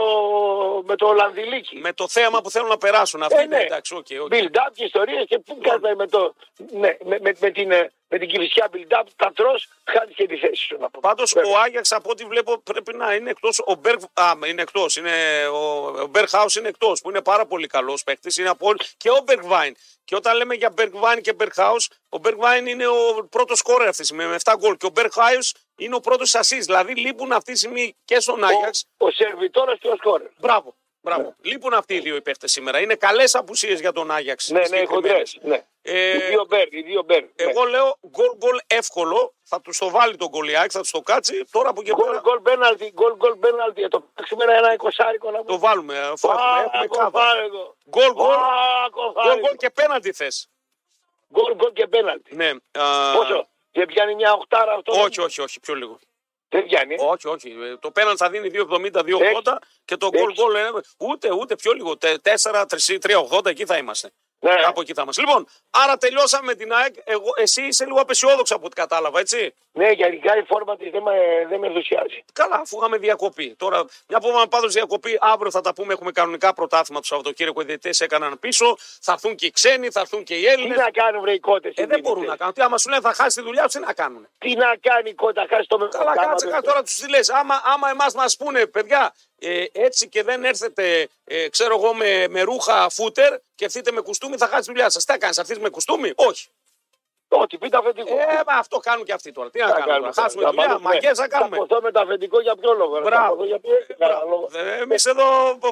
με το Ολλανδιλίκι. με το θέαμα που θέλουν να περάσουν. Αυτή Ε, είναι ναι. εντάξει, OK, OK. Build-up και ιστορίες και πού κάθεται με, το, ναι, με, με, με την, ε, με την Κηφισιά build-up, τα τρως, χάνει και τη θέση σου να πω. Πάντως Βέβαια. ο Άγιαξ από ό,τι βλέπω πρέπει να είναι εκτός. Ο Μπεργκ. Α, είναι εκτός. Είναι, ο ο Μπέρχαους είναι εκτός που είναι πάρα πολύ καλός παίκτης. Είναι από όλη- Και ο Μπεργκβάιν. Και όταν λέμε για Μπεργκβάιν και Μπερχάου, ο Μπεργκβάιν είναι ο πρώτος σκόρερ αυτή τη στιγμή με 7 γκολ. Και ο Μπερχάου είναι ο πρώτος ασή. Δηλαδή λείπουν αυτή τη στιγμή και στον Άγιαξ. Ο, ο Σερβιτόρας και ο Σκόρερ. Μπράβο. Μπράβο. Λείπουν αυτοί οι δύο οι παίχτε σήμερα. Είναι καλές απουσίες για τον Άγιαξ. Ναι, ναι, συγκεκριμένες. χοντρές. Ναι. Ε, οι δύο μπέρ, οι δύο μπέρ. ναι. Εγώ λέω γκολ γκολ εύκολο. Θα του το βάλει τον Γκολιάκ, θα τους το κάτσει. Τώρα από εκεί Γκολ, πέρα γκολ, πέναλτι, γκολ, γκολ, πέναλτι. Ε, Το παίξουμε ένα, ένα εικοσάρικο να το πούμε. βάλουμε. Αφού έχουμε, έχουμε κάβα. κοφάρικο. Γκολ γκολ. Α, Γκολ κοφάρικο. γκολ και πέναντι θες. Γκολ, γκολ και πέναλτι. Ναι. α, Πόσο, δεν πιάνει μια οχτάρα αυτό. Όχι, όχι, όχι, πιο λίγο. Δεν πιάνει. ε. Όχι, όχι. Ε, Το πέναντι θα δίνει 2,70-2,80 και το γκολ Έξι. γκολ ε, ούτε, ούτε πιο λίγο. 4-3-80 εκεί θα είμαστε. Ναι. Κάπου εκεί θα είμαστε. Λοιπόν, άρα τελειώσαμε με την ΑΕΚ. Εγώ, εσύ είσαι λίγο απεσιόδοξα από ό,τι κατάλαβα, έτσι. Ναι, γενικά η φόρμα της δεν, με, δεν με ενθουσιάζει. Καλά, αφού είχαμε διακοπή. Τώρα, μια που είπαμε πάντως διακοπή, αύριο θα τα πούμε. Έχουμε κανονικά πρωτάθλημα του Σαββατοκύριακο. Οι διαιτητές έκαναν πίσω. Θα έρθουν και οι ξένοι, θα έρθουν και οι Τι Έλληνε. να κάνουν βρε οι κότες. Ε, οι δεν μπορούν διαιτητές. να κάνουν. Τι άμα σου λένε θα χάσει τη δουλειά τους, τι να κάνουν. Τι να κάνει η κότα, χάσει το Καλά, κάτσε κάτσε τώρα τους τη λες. Άμα, άμα εμάς μας πούνε, παιδιά, ε, έτσι και δεν έρθετε, ε, ξέρω εγώ, με, με ρούχα φούτερ και έρθετε με κουστούμι, θα χάσεις τη δουλειά σας. Τι θα κάνεις, αυτή με κουστούμι, όχι. Ό,τι πείτε αφεντικό. Ε, μα αυτό κάνουν και αυτοί τώρα. Τι να Θα κάνουμε, κάνουμε θα χάσουμε τώρα. δουλειά, Θα πάρουμε- μαγκέ θα κάνουμε. Θα ποθώ με το αφεντικό για ποιο λόγο. ρε. Θα Μπράβο. ποθώ για ποιο κανένα λόγο. Εμείς εδώ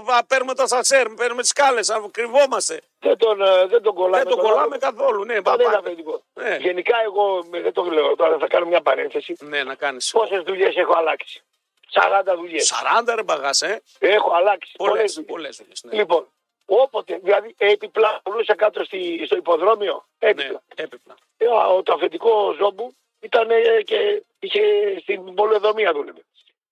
βα- παίρνουμε τα σασέρ, παίρνουμε τις κάλε, κρυβόμαστε. Δεν τον, ε, δεν τον κολλάμε. Δεν τον τον κολλάμε άνθρωπο. καθόλου. Ναι, Δεν πα- είναι πα- αφεντικό. Ναι. Γενικά εγώ ε, δεν το λέω τώρα, θα κάνω μια παρένθεση. ναι, να κάνεις. Πόσες δουλειές έχω αλλάξει. 40 δουλειές. 40 ρε μπαγάς, ε. Έχω αλλάξει. Πολλές, πολλές δουλειές. πολλές δουλειές. Ναι. Λοιπόν, όποτε, δηλαδή έπιπλα πουλούσα κάτω στη, στο υποδρόμιο, ναι, έπιπλα. έπιπλα. Ε, ο- το αφεντικό ζόμπου ήταν ε, και είχε στην πολεοδομία δούλευε.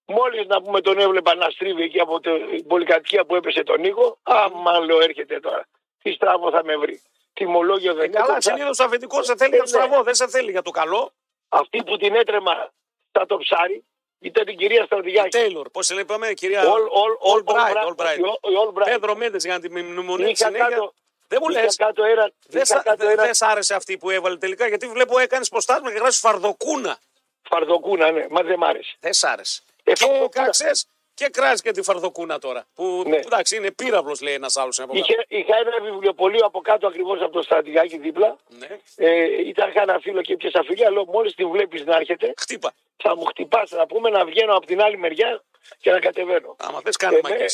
Μόλις να πούμε τον έβλεπα να στρίβει εκεί από την πολυκατοικία που έπεσε τον Νίκο, άμα λέω έρχεται τώρα. Τι στραβό θα με βρει. Τιμολόγιο Ε, δεν καλά, έπαιξα. συνήθως ο αφεντικός σε θέλει για το Ε, ναι. στραβό, δεν σε θέλει για το καλό. Αυτή που την έτρεμα στα το ψάρι ήταν την κυρία Στρατηγάκη. Τέιλορ, πώς σε λέμε, κυρία. All, all, all, Albright, Albright. η All- η Albright. Πέδρο Μέντε για να τη μνημονεύει Είχα συνέχεια. κάτω, Δεν μου λες. είχα κάτω ένα, Δεν είχα σα- κάτω δεν- ένα δεν σ' άρεσε αυτή που έβαλε τελικά, γιατί βλέπω έκανες ποστάσμα και γράφεις φαρδοκούνα. φαρδοκούνα, ναι, μα δεν μ' άρεσε. Δεν σ' άρεσε. Ε, και φαρδοκούνα. κάξε και κράζει και τη φαρδοκούνα τώρα. Που Ναι. εντάξει είναι πύραυλος, λέει ένας άλλος. Είχε, είχα ένα βιβλιοπωλείο από κάτω ακριβώς από το στρατηγάκι δίπλα. Ναι. Ε, ήταν είχα ένα φίλο και έπιασα φιλιά. Λέω: Μόλις την βλέπεις να έρχεται, Χτύπα. θα μου χτυπάς να πούμε να βγαίνω από την άλλη μεριά και να κατεβαίνω. Άμα θες κάνει Ε, μαγκέ.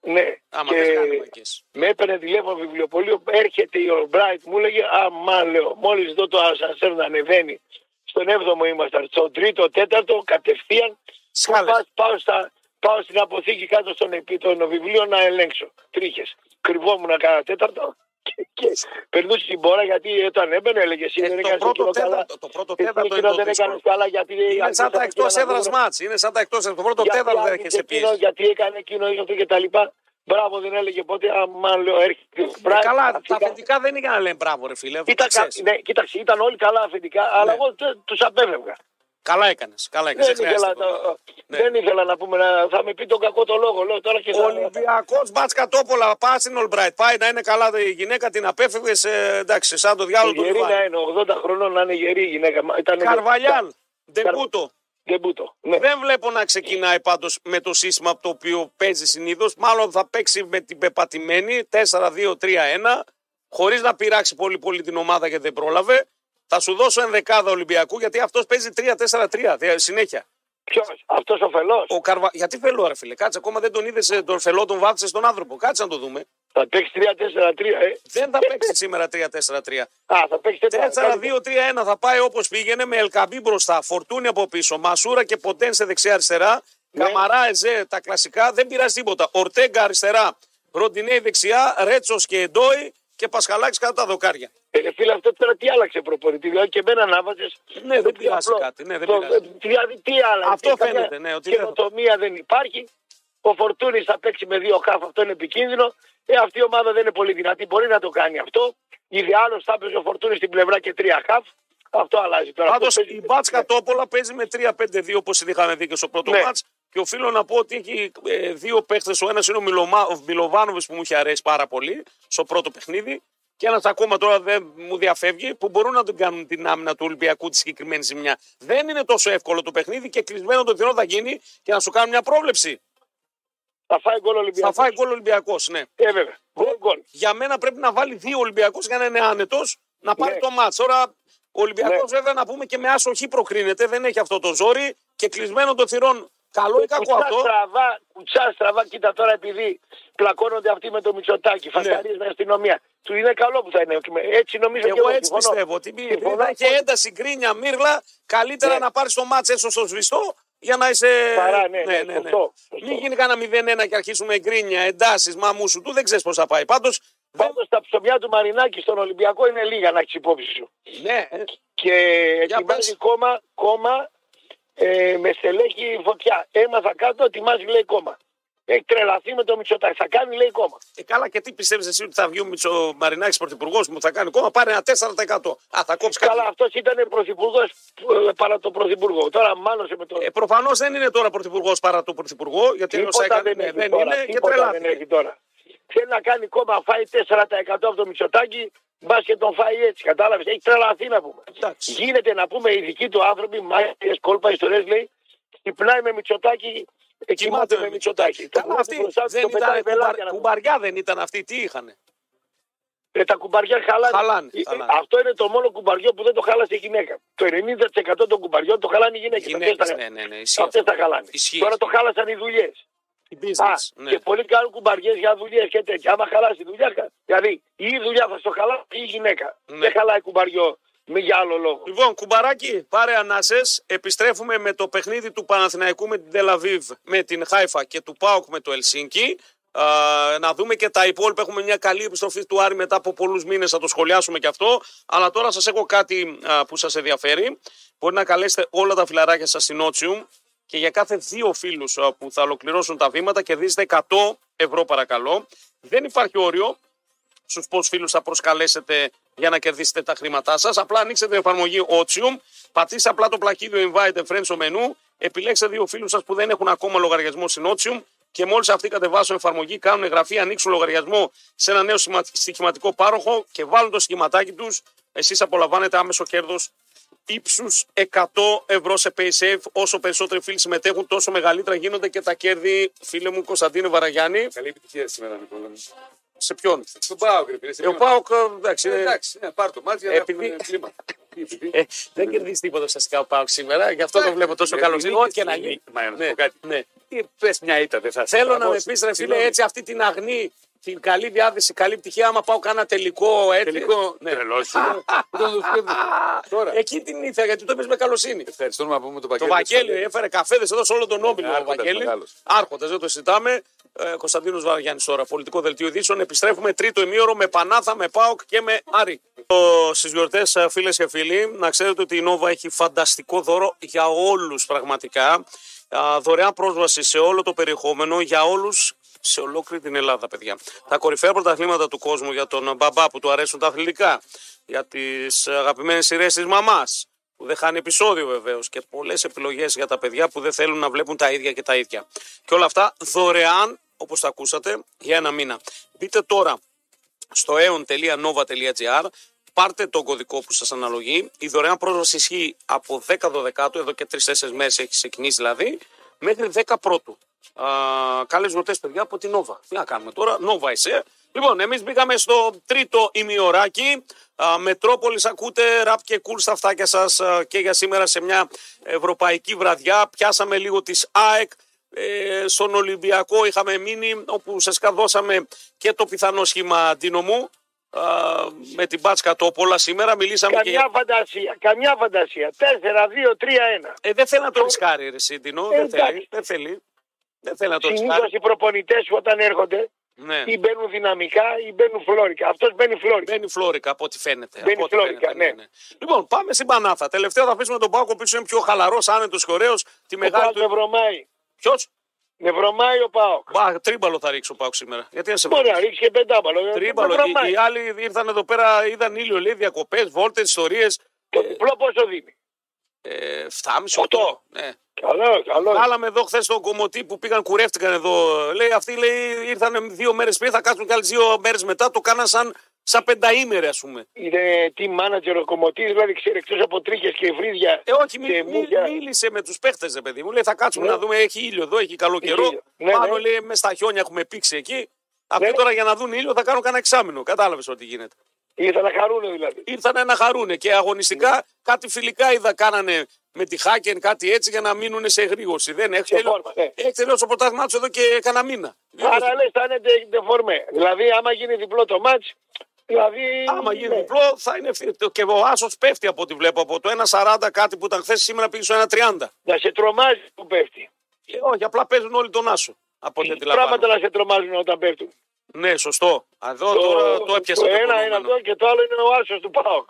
Ναι, Άμα και θες κάνει μαγκέ. με έπαιρνε τηλέφωνο βιβλιοπωλείο. Έρχεται η Albright, μου έλεγε: Αμά, λέω, μόλις δω το ασανσέρ να ανεβαίνει. Στον 7ο ήμασταν. Στον 3ο, 4ο, κατευθείαν. Σκάλες. Πάω, πάω, στα, πάω στην αποθήκη κάτω στον επί των βιβλίων να ελέγξω. Τρίχες. Κρυβόμουν κάνα τέταρτο και, και περνούσε την πόρα γιατί όταν έμπαινε έλεγε εσύ Ε, δεν το έκανες πρώτο εκείνο καλά. τέταρτο- το πρώτο Εσύ τέταρτο είναι εκείνο το δεν δύσκολο. έκανες καλά γιατί Είναι σαν τα εκτός έδρας μάτς. Είναι σαν τα εκτός έδρας. Το πρώτο τέταρτο δεν γιατί, έχεις εκείνος, πίεση. γιατί έκανε εκείνο ή αυτό και τα λοιπά. Μπράβο δεν έλεγε ποτέ. Άμα λέω έρχεται. Ε, Μπράβο, καλά, τα αφεντικά. αφεντικά δεν είναι για να λένε μπράβο, ρε φίλε. αυτό Ήταν, το κα- ξέρεις. ναι, κοίταξε, ήταν όλοι καλά αφεντικά, αλλά Ναι. εγώ τους απέφευγα. Καλά έκανες. Καλά έκανες. Δεν, ήθελα, το- Ναι. δεν ήθελα να πούμε, να, θα με πει τον κακό το λόγο. Λέω τώρα και Ο θα- Ολυμπιακός Μπάτς Κατόπολα πάει στην Ολμπράιτ. Πάει να είναι καλά η γυναίκα, την απέφευγες. Ε, εντάξει, σαν το διάλογο του Γερή να Λιβάνι. είναι, 80 χρονών να είναι γερή η γυναίκα. Μα Ήταν Καρβαλιάλ, Ντεμπούτο. Δεν μπούτο. Ναι. Δεν βλέπω να ξεκινάει πάντως με το σύστημα το οποίο παίζει συνήθως. Μάλλον θα παίξει με την πεπατημένη 4-2-3-1, χωρίς να πειράξει πολύ πολύ την ομάδα γιατί δεν πρόλαβε. Θα σου δώσω ενδεκάδα Ολυμπιακού γιατί αυτός παίζει 3-4-3 δια- συνέχεια. Ποιος, αυτός ο φελός; Ο Καρβα... Γιατί φελό, ρε φίλε, κάτσε ακόμα δεν τον είδες τον φελό, τον βάφησε στον άνθρωπο. Κάτσε να το δούμε. Θα παίξει 3-4-3. Ε. Δεν θα παίξει σήμερα 3-4-3. Α, θα παίξει 4-2-3-1 θα πάει όπως πήγαινε με Ελκαμπή μπροστά, Φορτούνη από πίσω, Μασούρα και Ποντέν σε δεξιά-αριστερά. Ναι. Καμαρά, Εζέ, τα κλασικά, δεν πειράζει τίποτα. Ορτέγκα αριστερά, Ροντινέη δεξιά, Ρέτσος και Εντόι και Πασχαλάκης κάτω τα δοκάρια. Ε, φίλε, αυτό τώρα τι άλλαξε προπονητή. Δηλαδή και εμένα να βάζε. Ναι, δεν πειράζει κάτι, ναι, δεν πειράζει. Δηλαδή τι άλλαξε. Αυτό Ε, καμιά φαίνεται, ναι, ότι δεν- Καινοτομία δεν υπάρχει. Ο Φορτούνης θα παίξει με δύο χάφ, αυτό είναι επικίνδυνο. Ε, αυτή η ομάδα δεν είναι πολύ δυνατή. Μπορεί να το κάνει αυτό. Ιδεάλω θα παίζει ο Φορτούνης στην πλευρά και τρία χάφ. Αυτό αλλάζει τώρα. Πάντως Αυτό παίζει- η Μπάτ Κατόπολα παίζει με 3-5-2 όπως είχαμε δει και στο πρώτο Ναι. μάτς. Και οφείλω να πω ότι έχει ε, δύο παίχτες. Ο ένας είναι ο, Μιλωμα... ο Μιλοβάνοβιτ που μου είχε αρέσει πάρα πολύ στο πρώτο παιχνίδι. Και ένας ακόμα τώρα δεν μου διαφεύγει που μπορούν να τον κάνουν την άμυνα του Ολυμπιακού τη συγκεκριμένη ζημιά. Δεν είναι τόσο εύκολο το παιχνίδι και κλεισμένο το θηρό θα γίνει και να σου κάνουν μια πρόβλεψη. Θα φάει γκολ Ολυμπιακό. Θα φάει γκολ Ολυμπιακός, ναι. Ε, βέβαια. Γκολ, γκολ. Για μένα πρέπει να βάλει δύο Ολυμπιακούς για να είναι άνετος να πάρει Ναι. το μάτς. Τώρα ο Ολυμπιακός Ναι. βέβαια να πούμε και με άσοχη προκρίνεται, δεν έχει αυτό το ζόρι και κλεισμένο το θυρών. Καλό ή κακό Κουτσά αυτό; στραβά, κουτσά στραβά, κοίτα τώρα επειδή πλακώνονται αυτοί με το Μητσοτάκι, Ναι. φασαρίες με αστυνομία. Του είναι καλό που θα είναι. Έτσι νομίζω και Εγώ εγώ. έτσι συμφωνώ. πιστεύω. Ότι μη- Συμφωνώ. δεν έχει ένταση, γκρίνια, μύρλα. Καλύτερα Ναι. να πάρεις το μάτς έστω στο σβηστό για να είσαι. Παρά, ναι, ναι, σωστό, σωστό. Μην γίνει κανένα 0-1 και αρχίσουμε γκρίνια, εντάσεις, μαμού σου του. Δεν ξέρεις πώς θα πάει. Πάντως. Πάντως τα ψωμιά του Μαρινάκη στον Ολυμπιακό είναι λίγα να έχεις υπόψη σου. Ναι, ε, Και ετοιμάζει πες. κόμμα, κόμμα ε, με στελέχη φωτιά. Έμαθα κάτω, ετοιμάζει λέει κόμμα. Έχει τρελαθεί με το Μητσοτάκι. Θα κάνει λέει κόμμα. Ε, καλά, και τι πιστεύεις εσύ ότι θα βγει ο Μητσο Μαρινάκης πρωθυπουργός που θα κάνει κόμμα, πάρει ένα 4%. Α, θα κόψει κάτι. Καλά, αυτός ήταν πρωθυπουργός παρά το πρωθυπουργό. Τώρα μάλωσε με το. Ε, Προφανώς δεν είναι τώρα πρωθυπουργός παρά το πρωθυπουργό, γιατί ενώ Τίποτα έκανε, δεν, ναι, έχει δεν τώρα, είναι και τίποτα δεν τρελάθηκε. έχει τώρα. Θέλει να κάνει κόμμα, φάει 4% από το Μητσοτάκι, μπας και τον φάει έτσι. Κατάλαβες, έχει τρελαθεί να πούμε. Εντάξει. Γίνεται να πούμε οι δικοί του άνθρωποι, μάγειρε, κόλπα, ιστορίες λέει, ξυπνάει με Μητσοτάκι Ε, κοιμάται με Μητσοτάκη. Το Καλά, αυτή μπροστά τους δεν το πετάει ήταν βελάκια κουμπαρ- να- κουμπαριά, δεν ήταν αυτή. Τι είχαν. Ε, τα κουμπαριά χαλάνε. Χαλάνε, Ε, χαλάνε. Αυτό είναι το μόνο κουμπαριό που δεν το χάλασε η γυναίκα. Το 90% των κουμπαριών το χαλάνε οι γυναίκες. Γυναίκες, ναι, ναι, ναι, ισχύει Αυτές αυτό. τα χαλάνε. Ισχύει, Τώρα το ισχύει. χάλασαν οι δουλειές. Η Α, business. ναι. και πολλοί κάνουν κουμπαριές για δουλειέ και τέτοια. Άμα χαλάσει η δουλειά, κα- δηλαδή η δουλειά θα στο χαλάσει ή η γυναίκα. Ναι. Δεν χαλάει κουμπαριό με για άλλο λόγο. Λοιπόν, κουμπαράκι, πάρε ανάσες. Επιστρέφουμε με το παιχνίδι του Παναθηναϊκού με την Τελαβίβ, με την Χάιφα και του Πάουκ με το Ελσίνκι. Α, να δούμε και τα υπόλοιπα. Έχουμε μια καλή επιστροφή του Άρη μετά από πολλούς μήνες. Θα το σχολιάσουμε και αυτό. Αλλά τώρα σας έχω κάτι α, που σας ενδιαφέρει. Μπορεί να καλέσετε όλα τα φιλαράκια σας στην Ότσιουμ και για κάθε δύο φίλους που θα ολοκληρώσουν τα βήματα κερδίζετε 100 ευρώ παρακαλώ. Δεν υπάρχει όριο στους πόσου φίλους θα προσκαλέσετε για να κερδίσετε τα χρήματά σας. Απλά ανοίξτε την εφαρμογή Otium, πατήστε απλά το πλακίδιο Invite a Friend στο μενού, επιλέξτε δύο φίλους σας που δεν έχουν ακόμα λογαριασμό στην Otium και μόλις αυτοί κατεβάσουν εφαρμογή, κάνουν εγγραφή, ανοίξουν λογαριασμό σε ένα νέο σημα- στοιχηματικό πάροχο και βάλουν το σχηματάκι τους, εσείς απολαμβάνετε άμεσο κέρδος ύψους 100 ευρώ σε PaySafe. Όσο περισσότεροι φίλοι συμμετέχουν, τόσο μεγαλύτερα γίνονται και τα κέρδη. Φίλε μου Κωνσταντίνε Βαραγιάννη, Καλή επιτυχία σήμερα, Νικόλα. μου. σε ποιον; Στον Πάο, ρε φίλε. σε Ε, Ο ποιον; Πάοκ, εντάξει, Ε, είναι- Εντάξει, ναι, πάρ' το μάτι για να Επειδή- έχουμε κλίμα. Τι, επειδή- Ε, δεν κερδίζεις τίποτα ουσιαστικά ο Πάοκ σήμερα, γι' αυτό το Εντάξει, βλέπω τόσο ε, καλό. νίκης, Ό,τι και να ε, γίνει. νίκη. Μα, να σου Ναι, πω κάτι. ναι. Τι πες μια ήττα, δεν θα Θέλω να με στραβώσει. πεις, ρε φίλε, Συγγνώμη. έτσι αυτή την αγνή, την καλή διάθεση, καλή πτυχία. Άμα πάω κάνα τελικό έτσι. Τελικό Ναι. τρελός σου. Πού τον το σκέφτεσαι. Τώρα. Εκεί την ήθελα γιατί το είπες με καλοσύνη. Ευχαριστώ να πούμε τον Το Βαγγέλη. Βαγγέλη έφερε καφέδες εδώ σε όλο τον Όμιλο. Ναι, ο άρχοντας Βαγγέλη. μεγάλος. Άρχοντας, δεν το συζητάμε. Ε, Κωνσταντίνος Βαραγιάννη τώρα, πολιτικό δελτίο ειδήσεων. Επιστρέφουμε τρίτο ημίωρο με Πανάθα, με Πάοκ και με Άρη. Στις γιορτές, φίλες και φίλοι, να ξέρετε ότι η Νόβα έχει φανταστικό δώρο για όλους πραγματικά. Α, Δωρεάν πρόσβαση σε όλο το περιεχόμενο για όλους σε ολόκληρη την Ελλάδα, παιδιά. Τα κορυφαία πρωταθλήματα του κόσμου για τον μπαμπά που του αρέσουν τα αθλητικά, για τις αγαπημένες σειρές της μαμάς, που δεν χάνει επεισόδιο βεβαίως και πολλές επιλογές για τα παιδιά που δεν θέλουν να βλέπουν τα ίδια και τα ίδια. Και όλα αυτά δωρεάν, όπως τα ακούσατε, για ένα μήνα. Μπείτε τώρα στο eon.nova.gr Πάρτε τον κωδικό που σας αναλογεί. Η δωρεάν πρόσβαση ισχύει από 10 12 εδώ και 3-4 μέρες έχει ξεκινήσει δηλαδή, μέχρι 10 πρώτου. Α, Καλές γιορτές, παιδιά, από την Νόβα. Τι να κάνουμε τώρα, Νόβα είσαι. Λοιπόν, εμείς μπήκαμε στο τρίτο ημιωράκι. Α, Μετρόπολης ακούτε, ραπ και κουλ στα αυτάκια σας και για σήμερα σε μια ευρωπαϊκή βραδιά. Πιάσαμε λίγο τη ΑΕΚ. Ε, στον Ολυμπιακό είχαμε μείνει, όπου ουσιαστικά δώσαμε και το πιθανό σχήμα δύναμου α, με την Μπάτσκα Τόπολα σήμερα. Μιλήσαμε και Καμιά φαντασία, καμιά φαντασία. 4, 2, 3, 1. Ε, δεν θέλει να το ρισκάρει, ρε Σίντινο. Ε, δεν θέλει. εντάξει. Δεν θέλει. Δεν θέλει να το Συνήθως ρισκάρει. οι προπονητές όταν έρχονται Ναι. ή μπαίνουν δυναμικά ή μπαίνουν φλώρικα. Αυτός μπαίνει φλώρικα. Μπαίνει φλώρικα από ό,τι φαίνεται. Μπαίνει από ό,τι φλώρικα, φαίνεται, ναι. Λοιπόν, πάμε στην Πανάθα. Τελευταία θα αφήσουμε τον ΠΑΟΚ που είναι πιο χαλαρός, άνετος και ωραίο. Τη Ο μεγάλη Πάοκ του. με βρωμάει. Ποιος; Με βρωμάει ο Πάοκ. Μπα, τρίμπαλο θα ρίξω ΠΑΟΚ σήμερα. Γιατί να σε Μπορεί βρω. να ρίξει και πεντάμπαλο. Με Τρίμπαλο. βρωμάει. Οι, οι άλλοι ήρθαν εδώ πέρα, είδαν ήλιο, λέει διακοπές, βόλτες, ιστορίες. Το διπλό πόσο δίνει; Ε, 7,5-8. Οκτώ. Ναι. Καλό, καλό. Βάλαμε εδώ χθες τον κομμωτή που πήγαν, κουρεύτηκαν εδώ. Λέει, αυτοί λέει, ήρθαν δύο μέρες πριν, θα κάτσουν κι άλλε δύο μέρες μετά. Το κάναν σαν, σαν πενταήμερε, ας πούμε. Είναι team manager ο κομμωτής, δηλαδή ξέρει εκτός από τρίχες και βρύδια. Ε, όχι, μι, και μι- μούχια. μίλησε με τους παίχτες, ρε παιδί μου. Λέει, θα κάτσουμε Ναι. να δούμε, έχει ήλιο εδώ, έχει καλό καιρό. ήλιο. Ναι, Πάνω ναι. λέει, μες στα χιόνια έχουμε πήξει εκεί. Αυτοί Ναι. τώρα για να δουν ήλιο θα κάνουν κανένα εξάμεινο. Κατάλαβες ό,τι γίνεται. Ήρθαν να χαρούν δηλαδή. Ήρθαν να χαρούνε και αγωνιστικά Ναι. κάτι φιλικά είδα κάνανε με τη Χάκεν, κάτι έτσι για να μείνουν σε εγρήγορση. Δεν έχει Σε τελειώσει φόρμα, ναι. έχει τελειώσει το πρωτάθλημά του εδώ και κανένα μήνα. Άρα λες, θα είναι ντε- ντεφορμέ. Δηλαδή, άμα γίνει διπλό το μάτς, δηλαδή. Άμα γίνει ναι. διπλό θα είναι ευθύ- Και ο Άσος πέφτει από ό,τι βλέπω. Από το 1,40 κάτι που ήταν χθες σήμερα πήγε στο 1,30. Να σε τρομάζει που πέφτει. Ε, όχι, απλά παίζουν όλοι τον Άσο. Από ό,τι αντιλαμβάνομαι. Πράγματα να σε τρομάζουν όταν πέφτουν. Ναι, σωστό. Εδώ τώρα το έπιασε το το ένα είναι κονούμενο. αυτό και το άλλο είναι ο άσος του Πάοκ.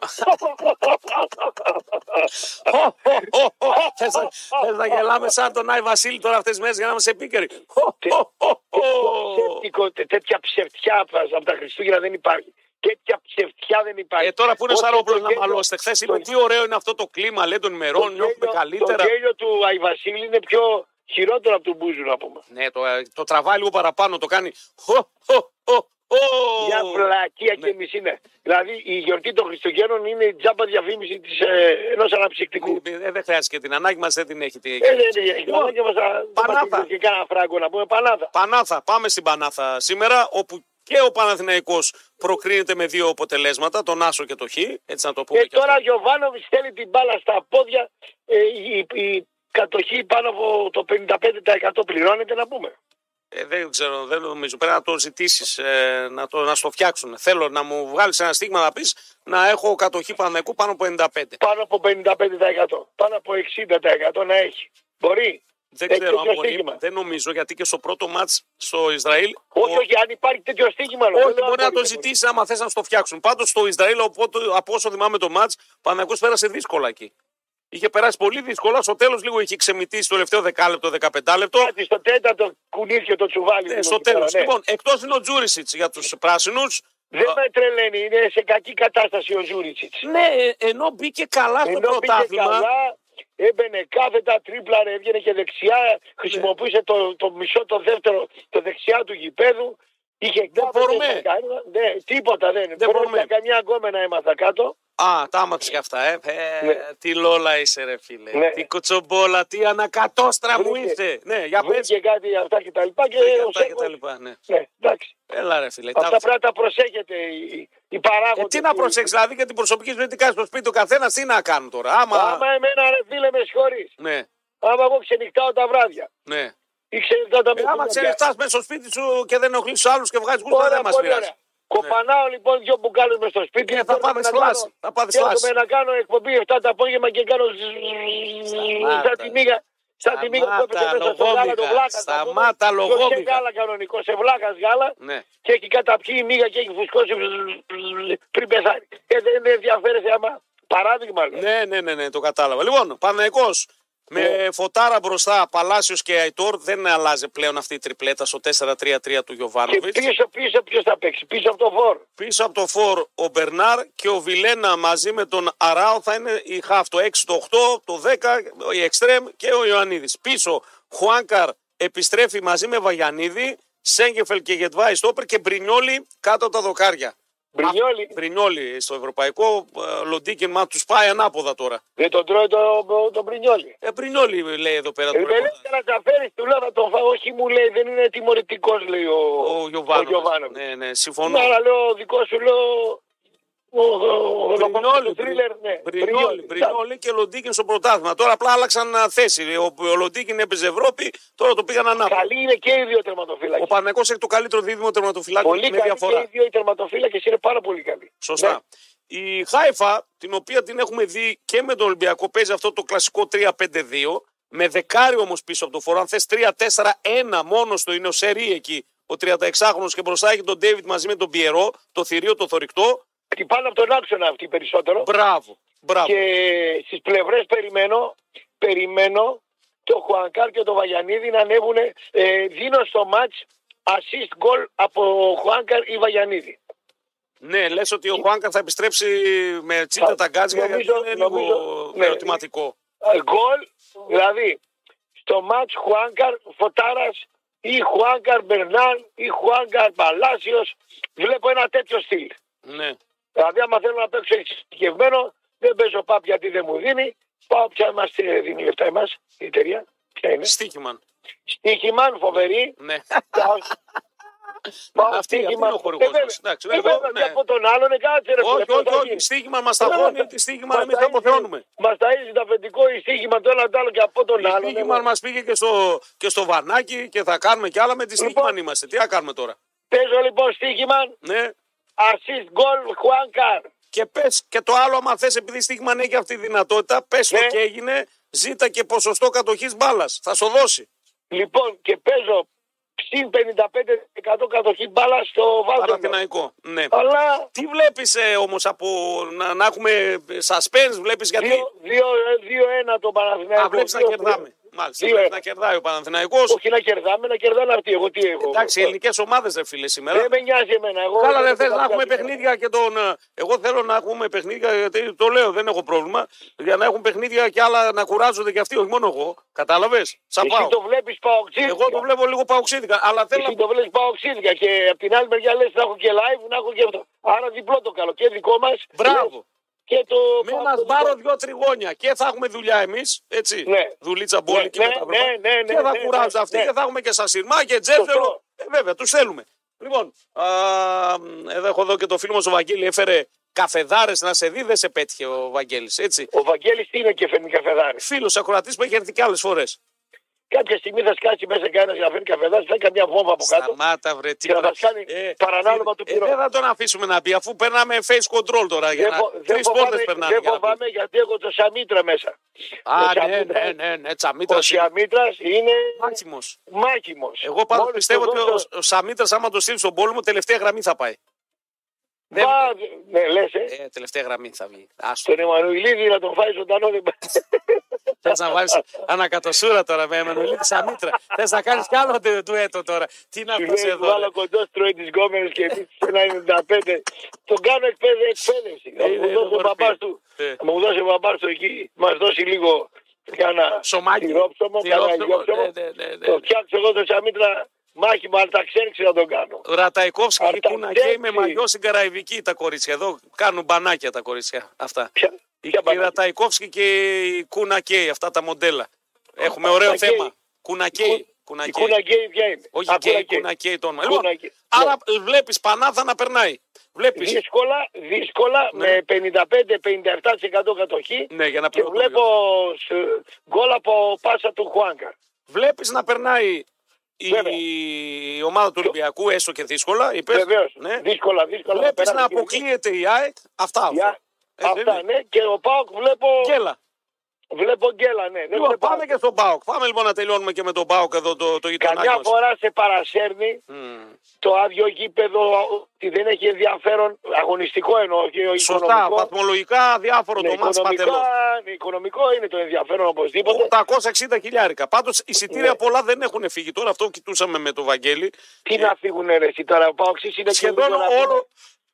Θες να- θες να γελάμε σαν τον Άι Βασίλη τώρα αυτές τις μέρες για να είμαστε επίκαιροι; Χω, χω, χω, χω. Ψεύτικο, τε- τέτοια ψευτιά από τα Χριστούγεννα δεν υπάρχει. Τέτοια ψευτιά δεν υπάρχει. Ε, τώρα που είναι Όσο Σαρόπουλο το να γέλιο- μαλώσετε. Χθες είπε το- τι ωραίο είναι αυτό το κλίμα, λέει των το ημερών, νιώθουμε γέλιο- καλύτερα. Το γέλιο του Αϊβασίλη είναι πιο χειρότερο από του Μπούζου να πούμε. Ναι, το, το τραβάει λίγο παραπάνω, το κάνει. Χω, χω, χω, Ω, Μια βλακία ναι. και μισή είναι. Δηλαδή η γιορτή των Χριστουγέννων είναι η τζάμπα διαφήμιση της, ε, ενός αναψυκτικού. Ε, Δεν χρειάζεται και την ανάγκη μας, δεν την έχει. Τι- Ε, ναι, ναι, Λοιπόν, ναι, και μας α- Πανάθα. μας και κάνα φράγκο να πούμε Πανάθα. Πανάθα, πάμε στην Πανάθα σήμερα, όπου και ο Παναθηναϊκός προκρίνεται με δύο αποτελέσματα, τον Άσο και το Χ, έτσι να το πούμε Και και τώρα αυτό. ο Γιωβάνοβιτς στέλνει την μπάλα στα πόδια. Ε, η, η κατοχή πάνω από το 55% πληρώνεται να πούμε. Ε, δεν ξέρω, δεν νομίζω. Πρέπει να το ζητήσεις, ε, να, το, να στο φτιάξουν. Θέλω να μου βγάλεις ένα στίγμα να πεις να έχω κατοχή Παναθηναϊκού πάνω από 95. Πάνω από 55%. Πάνω από 60% να έχει. Μπορεί. Δεν Έχεις ξέρω αν τέτοιο μπορεί. στοίχημα. Δεν νομίζω γιατί και στο πρώτο μάτς στο Ισραήλ. Όχι, ο- όχι, αν υπάρχει τέτοιο στίγμα. λέω. Όχι, Δεν λέω μπορεί αν να το μπορεί. ζητήσεις άμα θες να στο φτιάξουν. Πάντως στο Ισραήλ, οπότε, από όσο θυμάμαι το μάτς, Παναγιώ πέρασε δύσκολα εκεί. Είχε περάσει πολύ δύσκολα. Στο τέλος λίγο είχε ξεμυτίσει το τελευταίο δεκάλεπτο, 15 λεπτό. Κάτι στο τέταρτο κουνήθηκε το τσουβάλι. Ναι, λίγο στο εκεί πέρα, τέλος. ναι. Λοιπόν, εκτός είναι ο Τζούρισιτς για τους πράσινους. Δεν με τρελαίνει, είναι σε κακή κατάσταση ο Τζούρισιτς. Ναι, ε, ενώ μπήκε καλά στο Ενώ πήγε πρωτάθλημα. καλά, έμπαινε κάθετα, τρίπλαρε, έβγαινε και δεξιά, χρησιμοποιούσε το, το μισό, το δεύτερο, το δεξιά του γηπέδου. Είχε κάθεται, μπορούμε. είχε κάνει- Ναι, τίποτα δεν. Δεν μπορούμε. Πρώτα καμιά γκόμενα έμαθα κάτω. Α, τα άμαξε και αυτά, ε. ε Ναι. Τι λόλα είσαι, ρε φίλε. Ναι. Τι κοτσομπόλα, τι ανακατόστρα μου Βρήκε. είσαι. Ναι, για πες. Βρήκε κάτι αυτά και τα λοιπά και Βρήκε ο αυτά και Σέκος- τα λοιπά, ναι. Ναι, εντάξει. Έλα, ρε φίλε. Αυτά τα- πρέπει να τα προσέχετε οι, οι παράγοντες. Ε, τι να του- προσέξεις, δηλαδή και την προσωπική ζωή τι κάνεις στο σπίτι ο καθένας, τι να κάνουν τώρα. Άμα. Άμα εμένα ρε φίλε με συγχωρείς. Ναι, Άμα εγώ ξενυχτάω τα βράδια. ναι. Ή ξενυχτάω τα Ε, άμα μεσημέρια. ξενυχτάς μέσα στο σπίτι σου και δεν ενοχλείς τους άλλους και βγάζεις κούστρα, Ωραία, δεν μας πολύ πειράζει. Ωραία. Κοπανάω λοιπόν δύο μπουκάλες μες στο σπίτι. Ε, θα Έρχομαι πάμε να σλάση. κάνω- Θα πάτε έρχομαι σλάση. να κάνω εκπομπή 7 το απόγευμα και κάνω Σταμάτα. σαν τη μίγα. Σαν τη μίγα που έπαιζε Σταμάτα, μέσα στο γάλα το λογόμηχα. βλάκας. Σταμάτα, Σε λογόμηχα. γάλα κανονικό, σε βλάκας γάλα Ναι. και έχει καταπιεί η μίγα και έχει φουσκώσει πριν πεθάνει. Και δεν ενδιαφέρεσαι άμα. Παράδειγμα λέω. ναι, ναι, ναι, ναι, το κατάλαβα. Λοιπόν, Παναγικός με Ναι. φωτάρα μπροστά, Παλάσιο και Αϊτόρ δεν αλλάζει πλέον αυτή η τριπλέτα στο 4-3-3 του Και Γιωβάνοβιτ. πίσω, πίσω ποιος θα παίξει, πίσω από το φόρ. Πίσω από το φόρ ο Μπερνάρ και ο Βιλένα μαζί με τον Αράο θα είναι η χαφ το 6, το 8, το 10, η Εκστρέμ και ο Ιωαννίδης. Πίσω Χουάνκαρ επιστρέφει μαζί με Βαγιανίδη, Σέγκεφελ και Γετβάη Στόπερ και Μπρινιόλι κάτω από τα δοκάρια. Μπρινιόλι. Μπρινιόλι στο ευρωπαϊκό, ε, Λοντίκιν, μα τους πάει ανάποδα τώρα. Δεν τον τρώει το, το Μπρινιόλι. Ε, Μπρινιόλι λέει εδώ πέρα. Ε, το με λέει ρεπορτάζ. να τα φέρει, του λέω θα τον φάω. Όχι, μου λέει, δεν είναι τιμωρητικός, λέει ο, Ο Γιωβάνοβιτς. Γιωβάνοβιτς. Ναι, ναι, συμφωνώ. Ναι, αλλά λέω, ο δικό σου λέω. Ο, ο, ο, Μπρινιόλι, ο θρίλερ, ναι. Μπρινιόλι, Μπρινιόλι και Λοντίκιν στο πρωτάθλημα. Τώρα απλά άλλαξαν α, θέση. Ο, ο Λοντίκιν έπαιζε Ευρώπη, τώρα το πήγαν ανάποδα. Καλή είναι και οι δύο Ο τερματοφύλακε. Παναγικό έχει το καλύτερο δίδυμο τερματοφυλάκιο Πολύ με καλή και διαφορά. οι δύο οι τερματοφύλακε είναι πάρα πολύ καλοί. Σωστά. Ναι. Η Χάιφα, την οποία την έχουμε δει και με τον Ολυμπιακό, παίζει αυτό το κλασικό 3-5-2. Με δεκάρι όμω πίσω από το φορό. Αν θε 3-4-1 μόνο του είναι ο Σερή εκεί. Ο 36χρονο και μπροστά έχει τον Ντέιβιτ μαζί με τον Πιερό, το θηρίο, το θορυκτό. Χτυπάνε από τον άξονα αυτοί περισσότερο. Μπράβο. Μπράβο. Και στις πλευρές περιμένω, περιμένω το Χουανκάρ και το Βαγιανίδη να ανέβουν. Ε, δίνω στο μάτς assist goal από Χουάνκαρ ή Βαγιανίδη. Ναι, λες ότι ο Χουάνκα θα επιστρέψει με τσίτα Θα- τα γκάζια γιατί νομίζω- είναι λίγο νομίζω- ναι. ερωτηματικό. Ε, Γκολ, δηλαδή στο μάτς Χουάνκαρ Φωτάρας ή Χουάνκαρ Μπερνάρ ή Χουάνκαρ Παλάσιος βλέπω ένα τέτοιο στυλ. Ναι. Δηλαδή άμα θέλω να παίξω εξειδικευμένο δεν παίζω πάπ γιατί δεν μου δίνει πάω ποια μας τι δίνει λεφτά εμάς η εταιρεία ποια είναι; Στίχημαν. Στίχημαν φοβερή Ναι. Πάω- πάω Αυτή- αυτή στοίχημα. είναι ο χορηγός Ε, βέβαια. μας. Εντάξει, Ε, εδώ, βέβαια, ναι. και από τον άλλον ε, κάτσε ρε όχι, φίλε, όχι, πώς θα όχι. γίνει. Στίχημα μας ταχώνει, τη στίχημα εμείς θα αποθεώνουμε. Μας ταΐζει το αφεντικό η στίχημα το ένα το άλλο και από τον Η άλλον. στίχημα ε, μας πήγε και στο, και στο βανάκι και θα κάνουμε κι άλλα με τη στίχημα Λοιπόν. είμαστε. Τι θα κάνουμε τώρα; Παίζω λοιπόν στίχημα Ναι. Assist goal Χουάνκαρ. Και πες και το άλλο, άμα θες, επειδή η στίχημα έχει αυτή τη δυνατότητα, πες το Ναι. και έγινε, ζήτα και ποσοστό κατοχής μπάλας. Θα σου δώσει. Λοιπόν και παίζω συν 55% κατοχή μπάλας στο βάζο. Παναθηναϊκό. Ναι. Αλλά Τι βλέπεις ε, όμως από να, να έχουμε suspense, βλέπεις γιατί. 2-1 το Παναθηναϊκό. Α, βλέπεις να Δύο- κερδάμε. Μάλιστα. Δύο πρέπει ένα. να κερδάει ο Παναθηναϊκός. Όχι να κερδάμε, να κερδάνε αυτοί. Εγώ τι έχω. Εντάξει, οι ελληνικές ομάδες δεν φίλε σήμερα. Δεν με νοιάζει εμένα. Εγώ Καλά, δεν δεν θες θέλω να έχουμε πιάσω. παιχνίδια και τον. ε, Εγώ θέλω να έχουμε παιχνίδια, γιατί το λέω, δεν έχω πρόβλημα. Για να έχουν παιχνίδια και άλλα να κουράζονται και αυτοί, όχι μόνο εγώ. Κατάλαβες; Σαν Εσύ πάω. το βλέπεις παοξίδικα. Εγώ το βλέπω λίγο παουξίδικα. Αλλά θέλω Εσύ να. το βλέπεις παοξίδικα και από την άλλη μεριά λες να έχω και live, να έχω και αυτό. Άρα διπλό το καλό. Και δικό μας. Μπράβο. Και το. Με ΠΑΟΚ ένας το σπάρο δικό. δυο τριγώνια και θα έχουμε δουλειά εμείς. Έτσι. Ναι. Δουλίτσα μπόλικη Ναι, με τα ναι, βρεφά. ναι, ναι, Και θα ναι, κουράζουν ναι, αυτοί ναι. και θα έχουμε και σασιρμά και τζέφερο. Σωστό. Ε, βέβαια, τους θέλουμε. Λοιπόν, α, εδώ έχω εδώ και το φίλο μας ο Βαγγέλη έφερε καφεδάρες να σε δει, δεν σε πέτυχε ο Βαγγέλης. Έτσι. Ο Βαγγέλης τι είναι και φέρνει καφεδάρι. Φίλος ακροατής που έχει έρθει και άλλες φορές. Κάποια στιγμή θα σκάσει μέσα κανένα για να φέρει καφεδάρι, θα κάνει καμιά βόμβα από κάτω. Σταμάτα, βρε, τι Και να πρα- μας κάνει παρανάλωμα του ε, πυρό. Δεν θα τον αφήσουμε να μπει, αφού περνάμε face control τώρα. Για Δεν, να... φο- δεν Τρεις πόρτες φοβάμαι, περνάνε. δεν για να μπει. φοβάμαι γιατί έχω το Σαμίτρα μέσα. Α, ο ναι, Σαμίτρας- ναι, ναι, ναι, Τσαμίτρας. Ο Σαμίτρας είναι Μάχιμος. μάχιμος. Εγώ πάντως Μόλις πιστεύω το ότι δώσω- ο, ο Σαμίτρας, άμα το στείλει στον πόλεμο, τελευταία γραμμή θα πάει. δεν- Μπα, ναι, λες, ε. Ε, τελευταία γραμμή θα βγει. Άστο. Τον Εμμανουηλίδη να τον φάει ζωντανό δεν πάει. Θες να βάλεις ανακατοσούρα τώρα με Εμμανουελίδη Σαμίτρα. Θες να κάνεις κι άλλο τε- ντουέτο τώρα. Τι να Του πει λέει, εδώ. βάλω ρε. κοντό τρώει τις γκόμενες και εμείς ένα 95. Τον κάνω εκπαίδευση. εκπαίδευση. Θα Είναι, μου είναι δώσει ο μορφή. μπαμπάς του. Ε. Θα μου δώσει ο μπαμπάς του εκεί. Μας δώσει λίγο κάνα Σωμάκι. τυρόψωμο, κάνα Τυρόψωμο, ηλιόψωμο. ναι, ναι, ναι, ναι. Το φτιάξω εγώ το Σαμίτρα μάχη μου, αλλά τα ξέρεις να τον κάνω. Ραταϊκόφσκι και Αρταξέκη. Κουνακέι με μαγιό στην Καραϊβική τα κορίτσια. Εδώ κάνουν μπανάκια τα κορίτσια αυτά. Ποια- Η, ποια η μπανάκια; Ραταϊκόφσκι και η Κουνακέι, αυτά τα μοντέλα. Έχουμε ωραίο Κουνακέι. θέμα. Κουνακέι. Η Κουνακέι. Κουναγκέι ποια είναι; Όχι Α, γκέι, Κουναγκέι. κουνακέι το όνομα. Κουνακέι. Λοιπόν, άρα βλέπεις Πανάθα να περνάει. Βλέπεις. Δύσκολα, δύσκολα Ναι. με 55-57% κατοχή Ναι, για να και πληρώνουμε. βλέπω σ- γκολ από πάσα του Χουάνκα. Βλέπεις να περνάει η, Βέβαια. η ομάδα του Ολυμπιακού, έστω και δύσκολα. Είπες. Βεβαίως. Ναι. Δύσκολα, δύσκολα. Βλέπεις περάσει να και- αποκλείεται η ΑΕΚ. Αυτά. Για- Ε, δεν Αυτά, είναι. ναι. Και ο Πάοκ βλέπω, Γκέλα. βλέπω γκέλα, ναι. Δεν Λοιπόν, βλέπω- πάμε και στον Πάοκ. Πάμε λοιπόν να τελειώνουμε και με τον Πάοκ εδώ το, το γειτονάκι Καμιά μας. φορά σε παρασέρνει Μμ. το άδειο γήπεδο ότι δεν έχει ενδιαφέρον αγωνιστικό εννοώ και Σωστά, οικονομικό. βαθμολογικά διάφορο Ναι, το μάτς οικονομικά, παντελώς. οικονομικό είναι το ενδιαφέρον οπωσδήποτε. 860 χιλιάρικα. Πάντως εισιτήρια Ναι. πολλά δεν έχουν φύγει. Τώρα αυτό κοιτούσαμε με τον Βαγγέλη. Τι να φύγουν ρε εσύ τώρα, ο Πάοξης είναι Ε, Σχεδόν και ο Γιώργος. όλο,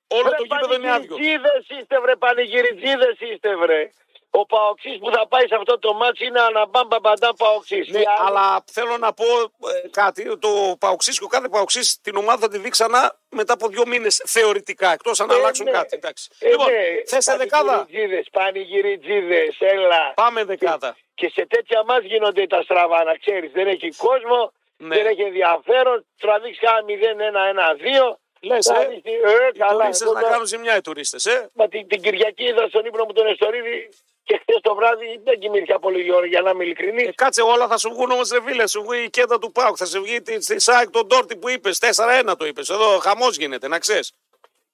όλο Βρε το γήπεδο είναι άδειο. πανηγυριτζίδες είστε βρε, πανηγυριτζίδες είστε βρε. Ο Παοξής που θα πάει σε αυτό το μάτσι είναι αναμπάμπα μπαντά Παοξής. Ναι, Οι άλλοι- αλλά θέλω να πω ε, κάτι. Το Παοξής και ο κάθε Παοξής την ομάδα θα τη δει ξανά μετά από δύο μήνες θεωρητικά. Εκτός αν Ε, αλλάξουν ναι. κάτι. Εντάξει. Ε, λοιπόν, ναι, θες σε δεκάδα; Πανηγυριτζίδες, πανηγυριτζίδες, έλα. Πάμε δεκάδα. Και σε τέτοια μας γίνονται τα στραβά, να ξέρεις. Δεν έχει κόσμο, Ναι. δεν έχει ενδιαφέρον. Τραβήξει κάνα 0-1-1-2. Λες, ε, τραβήξει- οι καλά. τουρίστες εγώ να τώρα- κάνουν ζημιά οι τουρίστες. Ε. Μα την, την Κυριακή είδα στον ύπνο μου τον Εστορίδη και χθες το βράδυ δεν κοιμήθηκα πολύ ώρα για να είμαι ειλικρινής. Ε, κάτσε όλα θα σου βγουν όμως ρε φίλε. Σου βγει η κέντα του Πάουκ. Θα σου βγει τη, τη ΣΑΕΚ τον Τόρτι που είπες. 4-1 το είπες. Εδώ χαμός γίνεται, να ξέρεις.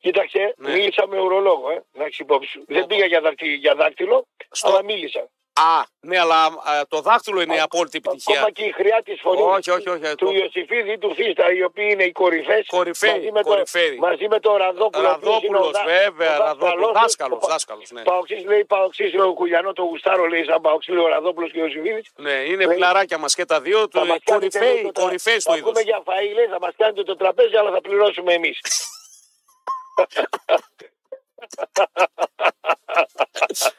Κοίταξε, Ναι. μίλησα με ουρολόγο, ε, να έχεις υπόψη σου. Δεν πήγα για, δάκτη, για δάκτυλο, Στο- αλλά μίλησα. Α, ναι, αλλά α, το δάχτυλο είναι η απόλυτη επιτυχία. Ακόμα και η χρειά της φωνής Όχι, όχι, όχι. του το- Ιωσήφιδη του Φίστα, οι οποίοι είναι οι κορυφές. Κορυφαίοι, μαζί, με το, κορυφαίοι. μαζί με τον Ραδόπουλο. ο οποίος είναι ο Ραδόπουλο, δά- βέβαια, ο Ραδόπουλο. δάσκαλος του. Δάσκαλος, Ο Πα- δάσκαλος. Ναι. Παοξής λέει Παοξής, ο Κουλιανό, το Γουστάρο λέει σαν Παοξή, λέει ο Ραδόπουλος και ο Ιωσήφιδης. ναι, είναι φιλαράκια μας και τα δύο. Θα Του, μας κάνετε κορυφαίοι, εδώ το τρα- κορυφαίοι στο θα είδος. πούμε για φαΐ, λέει, θα μας κάνετε το τραπέζι, αλλά θα πληρώσουμε εμείς.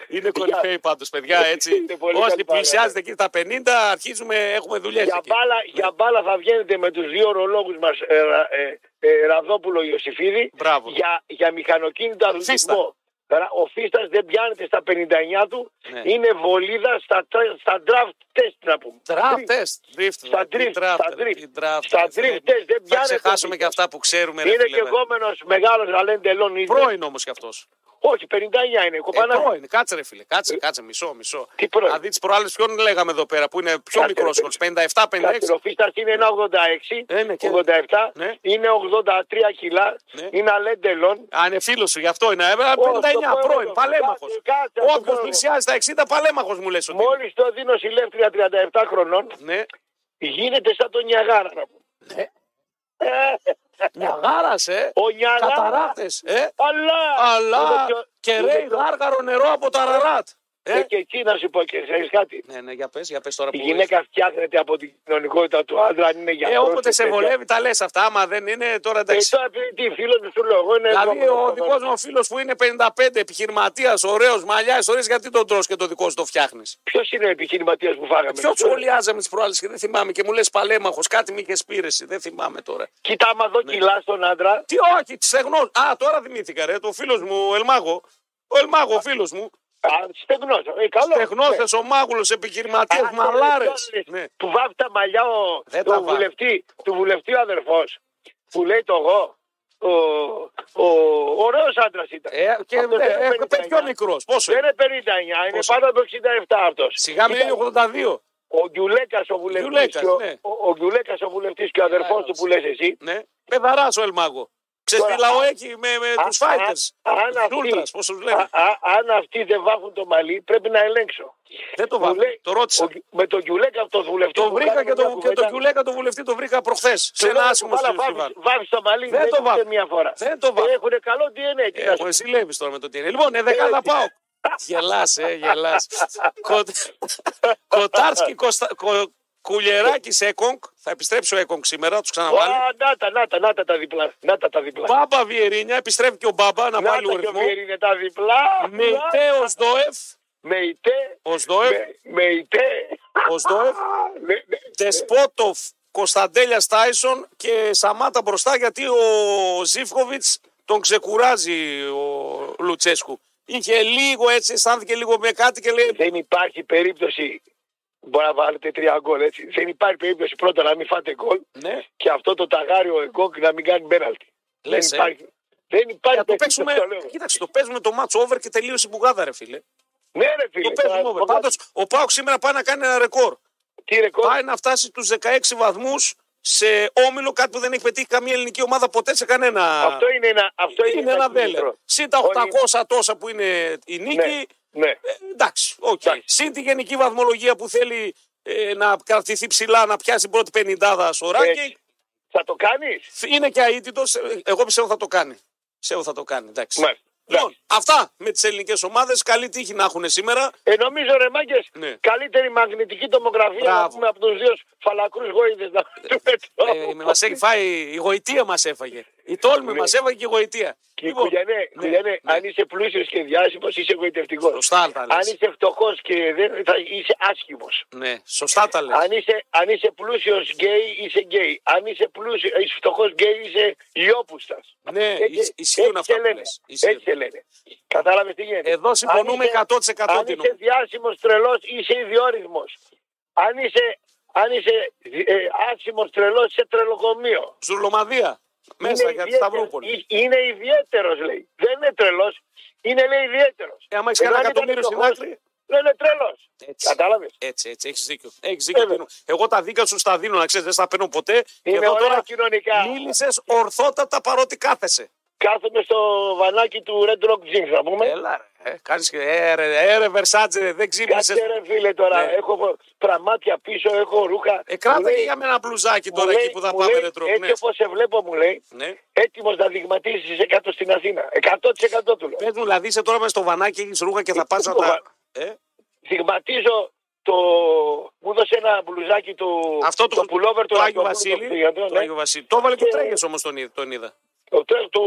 Είναι κορυφαίοι πάντως, παιδιά, έτσι. Είναι πολύ Όσοι καλή παρέα. πλησιάζετε εκεί τα 50, αρχίζουμε, έχουμε δουλειές για, εκεί. μπάλα, για μπάλα θα βγαίνετε με τους δύο ορολόγους μας, ε, Ρα- ε, ε, Ραδόπουλο Ιωσήφιδη, Μπράβο. για, για μηχανοκίνητο αθλητισμό. Ρα- Ο Φίστας δεν πιάνεται στα 59 του, Ναι. είναι βολίδα στα, τρα- στα draft test να πούμε. Draft test. Drift. Στα Τι drift, draft, στα ρε, drift. τι draft, Στα ρε, drift φίλε. test δεν Θα πιάνεται. ξεχάσουμε και αυτά που ξέρουμε. ρε, Είναι φίλε, και με. κόμενος μεγάλος Αλέν Τελών. είναι. Πρώην όμως κι αυτός. Όχι, 59 είναι. Ε, Κοπανά. πρώην, κάτσε ρε φίλε, κάτσε, κάτσε, μισό, μισό. Τι πρώην; Να δεις τι προάλλες ποιον λέγαμε εδώ πέρα που είναι πιο Κάτσε, μικρός ρε, σκορ, 57-56. Ο Φίστας είναι ένα 86, Ε, ναι, και- 87, Ναι. είναι 83 κιλά, Ναι. είναι Αλέν Τελών. Α, είναι φίλος σου, γι' αυτό είναι. Ε, 59, το πρώην, πω, παλέμαχος. κάτσε, κάτσε, αυτό Όποιος πω. πλησιάζει τα 60, παλέμαχος μου λες ότι. είναι. Μόλις το δίνω συλλεύτρια 37 χρονών, Ναι. γίνεται σαν τον Νιαγάρα. να πούμε. Ναι. Ε, Νιαγάρας, ε. Ο Νιαγάρας. Καταράκτε, ε. Αλλά, Αλλά Είναι πιο- και είναι ρέει πιο- γάργαρο νερό από τα ραράτ. Ε; Ε, και εκεί να σου πω και ξέρεις κάτι. Ναι, ναι, για πες, για πες τώρα Η που γυναίκα φτιάχνεται από την κοινωνικότητα του άντρα, αν είναι για Ε, όποτε σε βολεύει, τα λες αυτά. Άμα δεν είναι, τώρα Ε, εντάξει. τώρα επειδή τι φίλο του σου λέω, εγώ είναι. Δηλαδή, εδώ, ο εδώ, δικός μου φίλος που είναι 55, επιχειρηματίας, ωραίος, μαλλιάς, ιστορίε, γιατί τον τρώ και το δικό σου το φτιάχνεις; Ποιος είναι ο επιχειρηματίας που φάγαμε. Ποιος σχολιάζαμε τις προάλλες και δεν θυμάμαι και μου λες παλέμαχος, κάτι με είχες πείρεση, δεν θυμάμαι τώρα. Κοίτα, άμα δω κιλά στον άντρα, Τι όχι, στεγνό. Α, τώρα θυμήθηκα, ρε, το φίλος μου, ο Ελμάγο. Ο Ελμάγο, ο φίλος μου. Στεγνό. Ε, καλό. Τεχνόθε, ο μάγουλος, επιχειρηματίας, Α, μαλάρε. τώρα λες, Ναι. Που βάφει τα μαλλιά ο, Δεν του, τα βάφει. βουλευτή, του βουλευτή ο αδερφός. Που λέει το εγώ. Ο, ο, ωραίος άντρας ήταν. Ε, και Αυτός ε, δεν είναι ε, 59. πιο μικρός. Πόσο Δεν είναι; είναι 59, είναι Πόσο; πάνω από 67 αυτός. Σιγά μην είναι 82. Ο Γκιουλέκας ο βουλευτής. Γκιουλέκας, και ο, ναι. ο, ο Γκιουλέκας ο βουλευτής και ο αδερφός του που λες εσύ. Ναι. Πεδαρά ο Ελμάγο. Ξέρεις τι Τώρα, λαό έχει με, με α, τους fighters. α, αν αυτοί- Ultras, πώς τους λένε. Α, α, αν αυτοί δεν βάφουν το μαλλί, πρέπει να ελέγξω. Δεν το Μου βάζω. λέει, Το ρώτησα. ο- με τον Γκιουλέκα αυτός το βουλευτή. Το που βρήκα κάναμε και μια το, και το κουβέντα, Κιουλέκα το βουλευτή το βρήκα προχθές. Σε του ένα λέω, άσχημο «Βάλα, φεστιβάλ. βάφεις- Βάφεις το μαλλί, Δεν δεν το το βάφω. μία φορά. Δεν το βάφω. Έχουν καλό DNA. τι να Ε, σου μου ζηλεύει τώρα με το τι είναι. Λοιπόν, ε, δεκάδα πάω. Γελάς, ε, γελάς. Κοτάρσκι, Κωστα... Κο... Κουλιεράκης Έκονγκ. Θα επιστρέψει ο Έκονγκ σήμερα, τους ξαναβάλει. Α, Να τα, να τα, να τα τα διπλά. Να τα τα διπλά. Μπάμπα Βιερίνια, επιστρέφει και ο Μπάμπα να Να βάλει τα ο και ο ρυθμό. Βιέρη είναι τα διπλά. Μεϊτέ ο Σδόεφ. Με ητέ. Ο Σδόεφ. με- Με ητέ. Ο Σδόεφ. Ναι, ναι. Δεσπότοφ, Κωνσταντέλια Τάισον και Σαμάτα μπροστά γιατί ο Ζήφκοβιτς τον ξεκουράζει ο Λουτσέσκου. Είχε λίγο έτσι, αισθάνθηκε λίγο με κάτι και λέει. Δεν υπάρχει περίπτωση. Μπορεί να βάλετε τρία γκολ έτσι. Δεν υπάρχει περίπτωση πρώτα να μην φάτε γκολ Ναι, και αυτό το ταγάριο εγκόκ να μην κάνει πέναλτι. Λες, δεν ε. υπάρχει. Δεν υπάρχει για το περίπτωση, παίξουμε. το λέω. Κοίταξε, το παίζουμε το match over και τελείωσε η μπουγάδα, ρε φίλε. Ναι, ρε φίλε. Το παίζουμε τώρα, over. Πάντως, ο ΠΑΟΚ σήμερα πάει να κάνει ένα ρεκόρ. Τι ρεκόρ; Πάει να φτάσει τους 16 βαθμούς σε όμιλο, κάτι που δεν έχει πετύχει καμία ελληνική ομάδα ποτέ σε κανένα. Αυτό είναι ένα, αυτό είναι είναι ένα κίνητρο. βέλερ. Συν τα Όλοι- 800 τόσα που είναι η νίκη. Ναι, ναι. Ε, εντάξει, οκ. Εντάξει. Συν τη γενική βαθμολογία που θέλει ε, να κρατηθεί ψηλά, να πιάσει πρώτη πενηντάδα στο ranking. Έτσι. Θα το κάνεις; Είναι και αήττητο. Εγώ πιστεύω θα το κάνει. Πιστεύω θα το κάνει. Εντάξει. Μάλιστα. Λοιπόν, αυτά με τις ελληνικές ομάδες. Καλή τύχη να έχουν σήμερα. Ε, νομίζω ρε μάγκες, Ναι. καλύτερη μαγνητική τομογραφία να Μπράβο. πούμε από τους δύο φαλακρούς γόητες να πούμε Ε, μας έχει φάει, η γοητεία μας έφαγε. Η τόλμη Ναι. μας έφαγε και η γοητεία. Και Λοιπόν, Κουλιανέ, ναι, Κουλιανέ, ναι. αν είσαι πλούσιος και διάσημος είσαι γοητευτικός. Σωστά τα Αν λες. είσαι φτωχός και δεν θα είσαι άσχημος. Ναι, σωστά τα λες. Αν είσαι, αν είσαι πλούσιος γκέι είσαι γκέι. Αν είσαι πλούσιος, είσαι φτωχός γκέι είσαι παλιόπουστας. Ναι, Έτσι- ισ- ισχύουν έτσι αυτά σε που λένε. λες. Ισχύουν. Έτσι σε λένε. Κατάλαβες τι γίνεται. Εδώ συμφωνούμε Αν είσαι- 100% Αν τι είσαι νομίζω. διάσημος τρελός είσαι ιδιόρυθμος. Αν είσαι, αν είσαι ε, άσημος τρελός είσαι τρελοκομείο. Ζουρλομαδία. Μέσα Είναι για τη ιδιαίτερος. Σταυρούπολη. Ε- Είναι ιδιαίτερος λέει. Δεν είναι τρελός. Είναι λέει ιδιαίτερος. Ε, άμα έχεις Ενώ ένα αν ήταν εκατομμύριο στην φτωχός, άκρη. Δεν είναι τρελός. Έτσι. Κατάλαβες; Έτσι, έτσι, έχεις δίκιο. Έχεις δίκιο Βέβαια. Τίνο. Εγώ τα δίκα σου στα δίνω, να ξέρεις, δεν στα παίρνω ποτέ. Και Είναι εδώ ωραία τώρα κοινωνικά. μίλησες ορθότατα παρότι κάθεσαι. Κάθομαι στο βανάκι του Red Rock Jeans να πούμε. Έλα, ρε. Ε, κάνεις και. Ε, ρε, ε, ρε, Βερσάτζε, δεν ξύπνησες. Κάτσε ρε φίλε τώρα. Ναι. Έχω πραμάτια πίσω, έχω ρούχα. Ε, κράτα Μου και λέει- για μένα μπλουζάκι μου τώρα λέει- εκεί που θα μου πάμε, λέει, ρε τρόπ. Έτσι Ναι. όπως σε βλέπω μου λέει, ναι. έτοιμος να δειγματίσεις 100 στην Αθήνα. 100% του λέω. Πες μου, δηλαδή είσαι τώρα μες στο βανάκι, έχεις ρούχα και θα πας να τα. Ε, Δειγματίζω το... Μου έδωσε ένα μπλουζάκι του... αυτό το, το pullover του το Άγιο Αγιοπούλου, Βασίλη. το Χριστιανό, Το ναι. Άγιο Βασίλη. Το έβαλε και Και- τρέχε όμως τον, είδα- τον είδα. Το τρέχει του,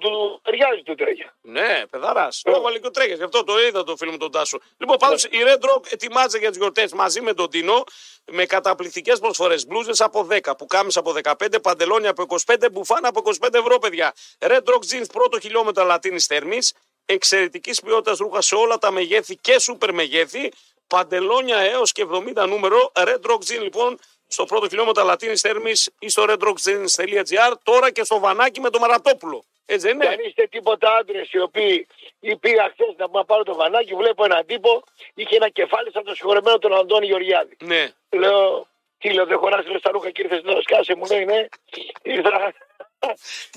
του, ταιριάζει του τρέχει. Ναι, παιδαρά. Ναι. Το έβαλε και ο Τρέχε. Γι' αυτό το είδα το φίλο μου τον Τάσο. Λοιπόν, πάντως η Red Rock ετοιμάζεται για τις γιορτές μαζί με τον Τίνο με καταπληκτικές προσφορές. Μπλούζες από 10, που κάμισε από 15, παντελόνια από 25, μπουφάνα από 25 ευρώ, παιδιά. Red Rock Jeans πρώτο χιλιόμετρο λατίνης θερμή. Εξαιρετικής ποιότητας ρούχα σε όλα τα μεγέθη και σούπερ μεγέθη. Παντελόνια έως και 70 νούμερο. Red Rock Jeans λοιπόν στο πρώτο χιλιόμετρο λατίνης θερμή ή στο redrockjeans.gr. Τώρα και στο βανάκι με το Μαρατόπουλο. Έτσι δεν Και είναι; αν είστε τίποτα άντρες οι οποίοι ή πήγα χθες να πάω πάρω το βανάκι, βλέπω έναν τύπο, είχε ένα κεφάλι σαν το συγχωρεμένο τον Αντώνη Γεωργιάδη. Ναι. Λέω, τι λέω, δεν χωράς λέω, στα ρούχα και ήρθες να σκάσε, μου λέει, ναι. Ήρθα,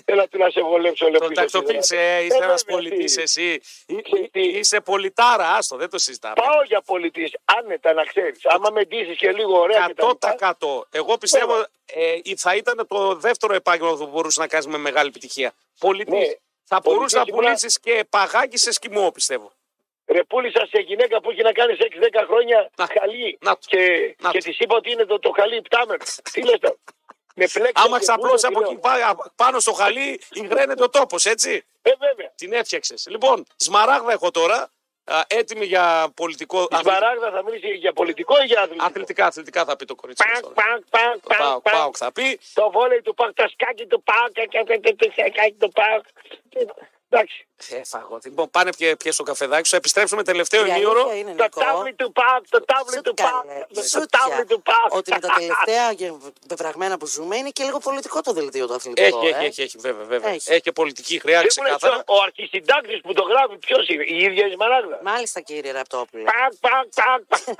έλα του να σε βολέψω, λέω. Το πίσω στη τακτοποίησε, γραμμή. είσαι Ε, ένα βέβαια, πολιτής τι. εσύ. Εί- Τι, τι; Είσαι πολιτάρα, άστο, δεν το συζητάμε. Πάω για πολιτής, άνετα να ξέρεις. Άμα με ντύσεις και λίγο ωραία και τα λοιπά, 100%. Εγώ πιστεύω ε, θα ήταν το δεύτερο επάγγελμα που μπορούσε να κάνεις με μεγάλη επιτυχία. Πολιτής. Ναι. Θα μπορούσε να Πολιτής ήμουνα- πουλήσεις και παγάκι σε σκημό, πιστεύω. Ρε πούλησα σε γυναίκα που έχει να κάνει 6-10 χρόνια Να. χαλί. Να το. Και, Να και το. της είπα ότι είναι το, το χαλί υπτάμενο. Τι λες τώρα; Με πλέξει. Άμα ξαπλώσει από εκεί πά- πάνω στο χαλί, υγραίνεται ο τόπος, έτσι. Ε, βέβαια. Την έφτιαξες. Λοιπόν, σμαράγδα έχω τώρα. α, έτοιμη για πολιτικό. Η Σπαράγδα θα μιλήσει για πολιτικό ή για αθλητικό; Αθλητικά, αθλητικά θα πει το κορίτσι. μας Πακ, τώρα. πακ, πακ, Πάω, πακ, πάω, πακ. θα πει. Το βόλεϊ του Πακ, τα σκάκι του Πακ, και- και- και- και- και- σκάκι του Πακ. Εντάξει. Έφαγω. Λοιπόν, πάνε πια, πια στο καφεδάκι σου. Θα επιστρέψουμε τελευταίο Η ημίωρο. αλήθεια είναι, Το Νικό, τάβλι του Πακ, το τάβλι σου του Πακ, καλέ, το σου τάβλι πια, του Πακ. Ότι με τα τελευταία γε- πεπραγμένα που ζούμε είναι και λίγο πολιτικό το δελτίο το αθλητικό. Έχει, ε. έχει, έχει, έχει, βέβαια. βέβαια. Έχει. Έχει και πολιτική χρειά, Δεν μου λες, ξεκάθαρα. ο αρχισυντάκτης που το γράφει ποιος είναι, η ίδια η Σμαράγδα. Μάλιστα κύριε Ραπτόπουλε. Πακ, πακ, πακ, πακ.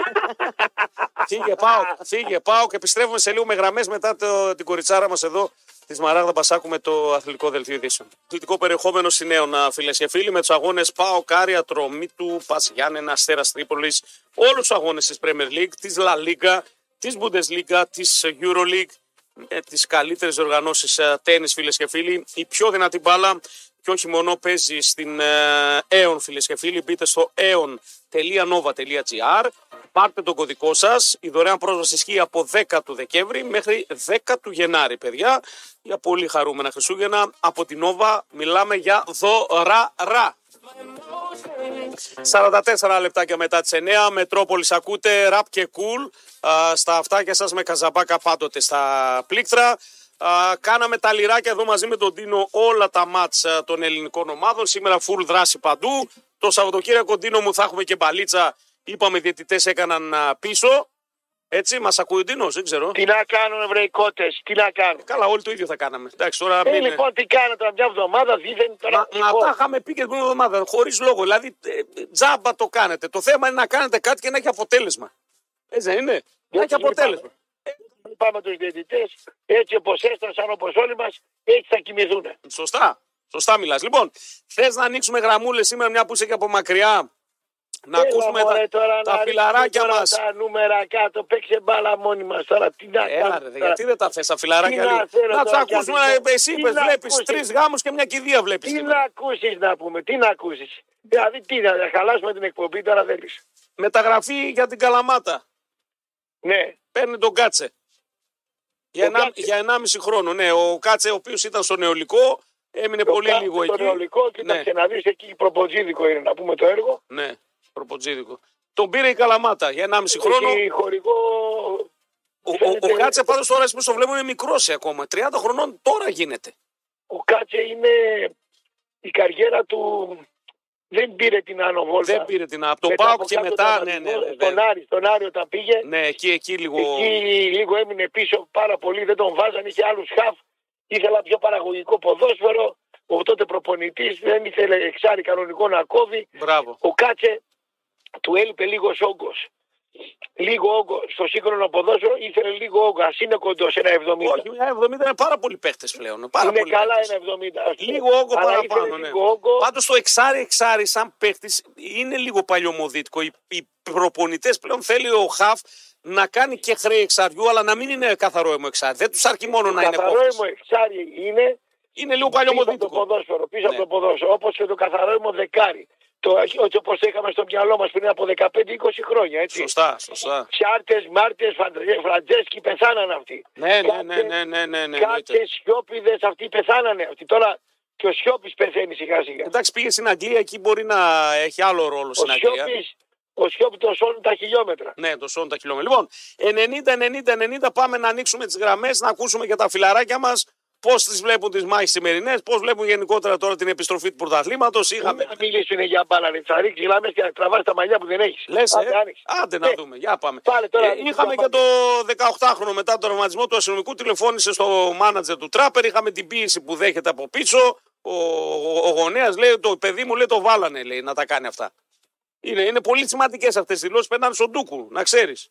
Φύγε, πάω, φύγε, πάω και επιστρέφουμε σε λίγο με γραμμές μετά το, την κοριτσάρα μας εδώ, της Μαράγδα Πασάκου με το αθλητικό δελτίο ειδήσεων. Αθλητικό περιεχόμενο συνέων, φίλες και φίλοι, με τους αγώνες Πάο, Κάρια, Τρομή του, Πας Γιάννενα, Αστέρας Τρίπολης, όλους τους αγώνες της Premier League, της La Liga, της Bundesliga, της Euroleague, με τις καλύτερες οργανώσεις τέννη, φίλες και φίλοι. Η πιο δυνατή μπάλα και όχι μόνο παίζει στην ε, Aeon, φίλες και φίλοι. Μπείτε στο aeon.nova.gr. Πάρτε τον κωδικό σας. Η δωρεάν πρόσβαση ισχύει από 10 του Δεκέμβρη μέχρι 10 του Γενάρη, παιδιά. Για πολύ χαρούμενα Χριστούγεννα. Από την Nova μιλάμε για δωράρα. 44 λεπτάκια μετά τις 9. Μετρόπολης ακούτε, ραπ και κουλ. στα αυτάκια σας με καζαμπάκα πάντοτε στα πλήκτρα. Α, κάναμε τα λιράκια εδώ μαζί με τον Τίνο όλα τα μάτς α, των ελληνικών ομάδων. Σήμερα full δράση παντού. Το Σαββατοκύριακο Τίνο μου θα έχουμε και μπαλίτσα. Είπαμε διαιτητές έκαναν α, πίσω. Έτσι, μας ακούει ο Τίνος, δεν ξέρω. Τι να κάνουν ευρεϊκότες, τι να κάνουν. Καλά, όλοι το ίδιο θα κάναμε. Εντάξει, τώρα Ε, μην... λοιπόν, τι κάνετε τώρα μια εβδομάδα, δίθεν τώρα. Μα, μα τα είχαμε πει και την προηγούμενη εβδομάδα, χωρίς λόγο. Δηλαδή, ε, τζάμπα το κάνετε. Το θέμα είναι να κάνετε κάτι και να έχει αποτέλεσμα. Έτσι δεν είναι; Να έχει Έτσι αποτέλεσμα. Πάμε τους διαιτητές, έτσι όπως έστρωσαν όπως όλοι μας, έτσι θα κοιμηθούν. Σωστά. Σωστά μιλάς. Λοιπόν, θες να ανοίξουμε γραμμούλες σήμερα, μια που είσαι και από μακριά, να Έλα, ακούσουμε μωρέ, τα, τώρα, τα να φιλαράκια ρίξουμε μας. τώρα Τα νούμερα κάτω, παίξε μπάλα μόνοι μας τώρα. Τι να Έλα, κάνουμε ρε, τώρα. γιατί δεν τα θες τα φιλαράκια Τι να λίγο; θέλω Να του τώρα, ακούσουμε. γιατί ε, δεν- Εσύ τι είπες, να βλέπεις ακούσεις. τρεις γάμους και μια κηδεία βλέπεις. Τι να ακούσεις να πούμε, τι να ακούσεις. Δηλαδή τι να χαλάσουμε την εκπομπή τώρα θέλεις. Μεταγραφή για την Καλαμάτα. Ναι, Παίρνει τον Κάτσε. Για, Τον ένα, Κάτσε. για 1,5 χρόνο. Ναι, ο Κάτσε, ο οποίος ήταν στο νεολικό, έμεινε πολύ το λίγο το εκεί. νεολικό, κοίταξε να δεις εκεί προποτζίδικο είναι να πούμε το έργο. Ναι, προποτζίδικο. Τον πήρε η Καλαμάτα για 1,5 χρόνο. Εκεί χορηγό Ο, ο, ο φαίνεται- Κάτσε πάντω τώρα, που το βλέπουμε, είναι μικρός ακόμα. 30 χρονών τώρα γίνεται. Ο Κάτσε είναι η καριέρα του δεν πήρε την Άνω Βόλτα. Δεν πήρε την από τον Μετά Πάοκ από και κάτω μετά. ήταν Ναι, ναι, στον ναι, ναι. Στον Άρη, στον Άρη όταν πήγε, Ναι, εκεί, εκεί λίγο. εκεί λίγο έμεινε πίσω πάρα πολύ, δεν τον βάζαν, είχε άλλους χαφ, ήθελα πιο παραγωγικό ποδόσφαιρο, ο τότε προπονητής δεν ήθελε εξάρι κανονικό να κόβει, Μπράβο. ο Κάτσε του έλειπε λίγο όγκος. Λίγο όγκο στο σύγχρονο ποδόσφαιρο ήθελε λίγο όγκο. Α είναι κοντός, ένα 70. Όχι, μια 70 είναι πάρα πολλοί παίχτε πλέον. Πάρα είναι πολλοί καλά παίχτες. ένα 70. Λίγο όγκο Αλλά παραπάνω. ήθελε Ναι. Λίγο όγκο. Πάντως το εξάρι εξάρι σαν παίχτη είναι λίγο παλιωμοδίτικο. Οι, οι προπονητές πλέον θέλει ο Χαφ να κάνει και χρέη εξαριού, αλλά να μην είναι καθαρόαιμο εξάρι. Δεν τους αρκεί μόνο να είναι καθαρό κόφτες. μου εξάρι είναι Είναι λίγο πίσω από το παλιωμοδίτικο. ποδόσφαιρο. Πίσω Ναι. από το ποδόσφαιρο. Όπως και το καθαρόαιμο δεκάρι. Το, έτσι όπως το είχαμε στο μυαλό μας πριν από 15-20 χρόνια. Έτσι. Σωστά, σωστά. Τσάρτες, Μάρτες, Φραντζέσκι πεθάναν αυτοί. Ναι, ναι, ναι, ναι, ναι, ναι, ναι, εννοείται. Κάτι σιώπηδες αυτοί πεθάνανε αυτοί. Τώρα και ο Σιώπης πεθαίνει σιγά σιγά. Εντάξει, πήγε στην Αγγλία, εκεί μπορεί να έχει άλλο ρόλο Ο στην Αγγλία. Σιώπης, ο Σιώπης το σώνει τα χιλιόμετρα. Ναι, το σώνουν τα χιλιόμετρα. Λοιπόν, 90-90-90 πάμε να ανοίξουμε τις γραμμές, να ακούσουμε και τα φιλαράκια μας. Πώς τις βλέπουν τις μάχες σημερινές, πώς βλέπουν γενικότερα τώρα την επιστροφή του πρωταθλήματος. Είχαμε. Να μιλήσουν για μπάλα, ρε. θα ρίξει γλάμε και να τραβάς τα μαλλιά που δεν έχεις. Λες, ε, άντε να Ε, δούμε, για πάμε. Πάλι τώρα, Ε, είχαμε και το 18χρονο μετά τον τραυματισμό του αστυνομικού, τηλεφώνησε στο μάνατζερ του Τράπερ. Είχαμε την πίεση που δέχεται από πίσω. Ο, ο, ο γονέας λέει: Το παιδί μου λέει το βάλανε λέει, να τα κάνει αυτά. Είναι, είναι πολύ σημαντικές αυτές τις δηλώσεις. Πέρνανε στον Ντούκου, να ξέρεις.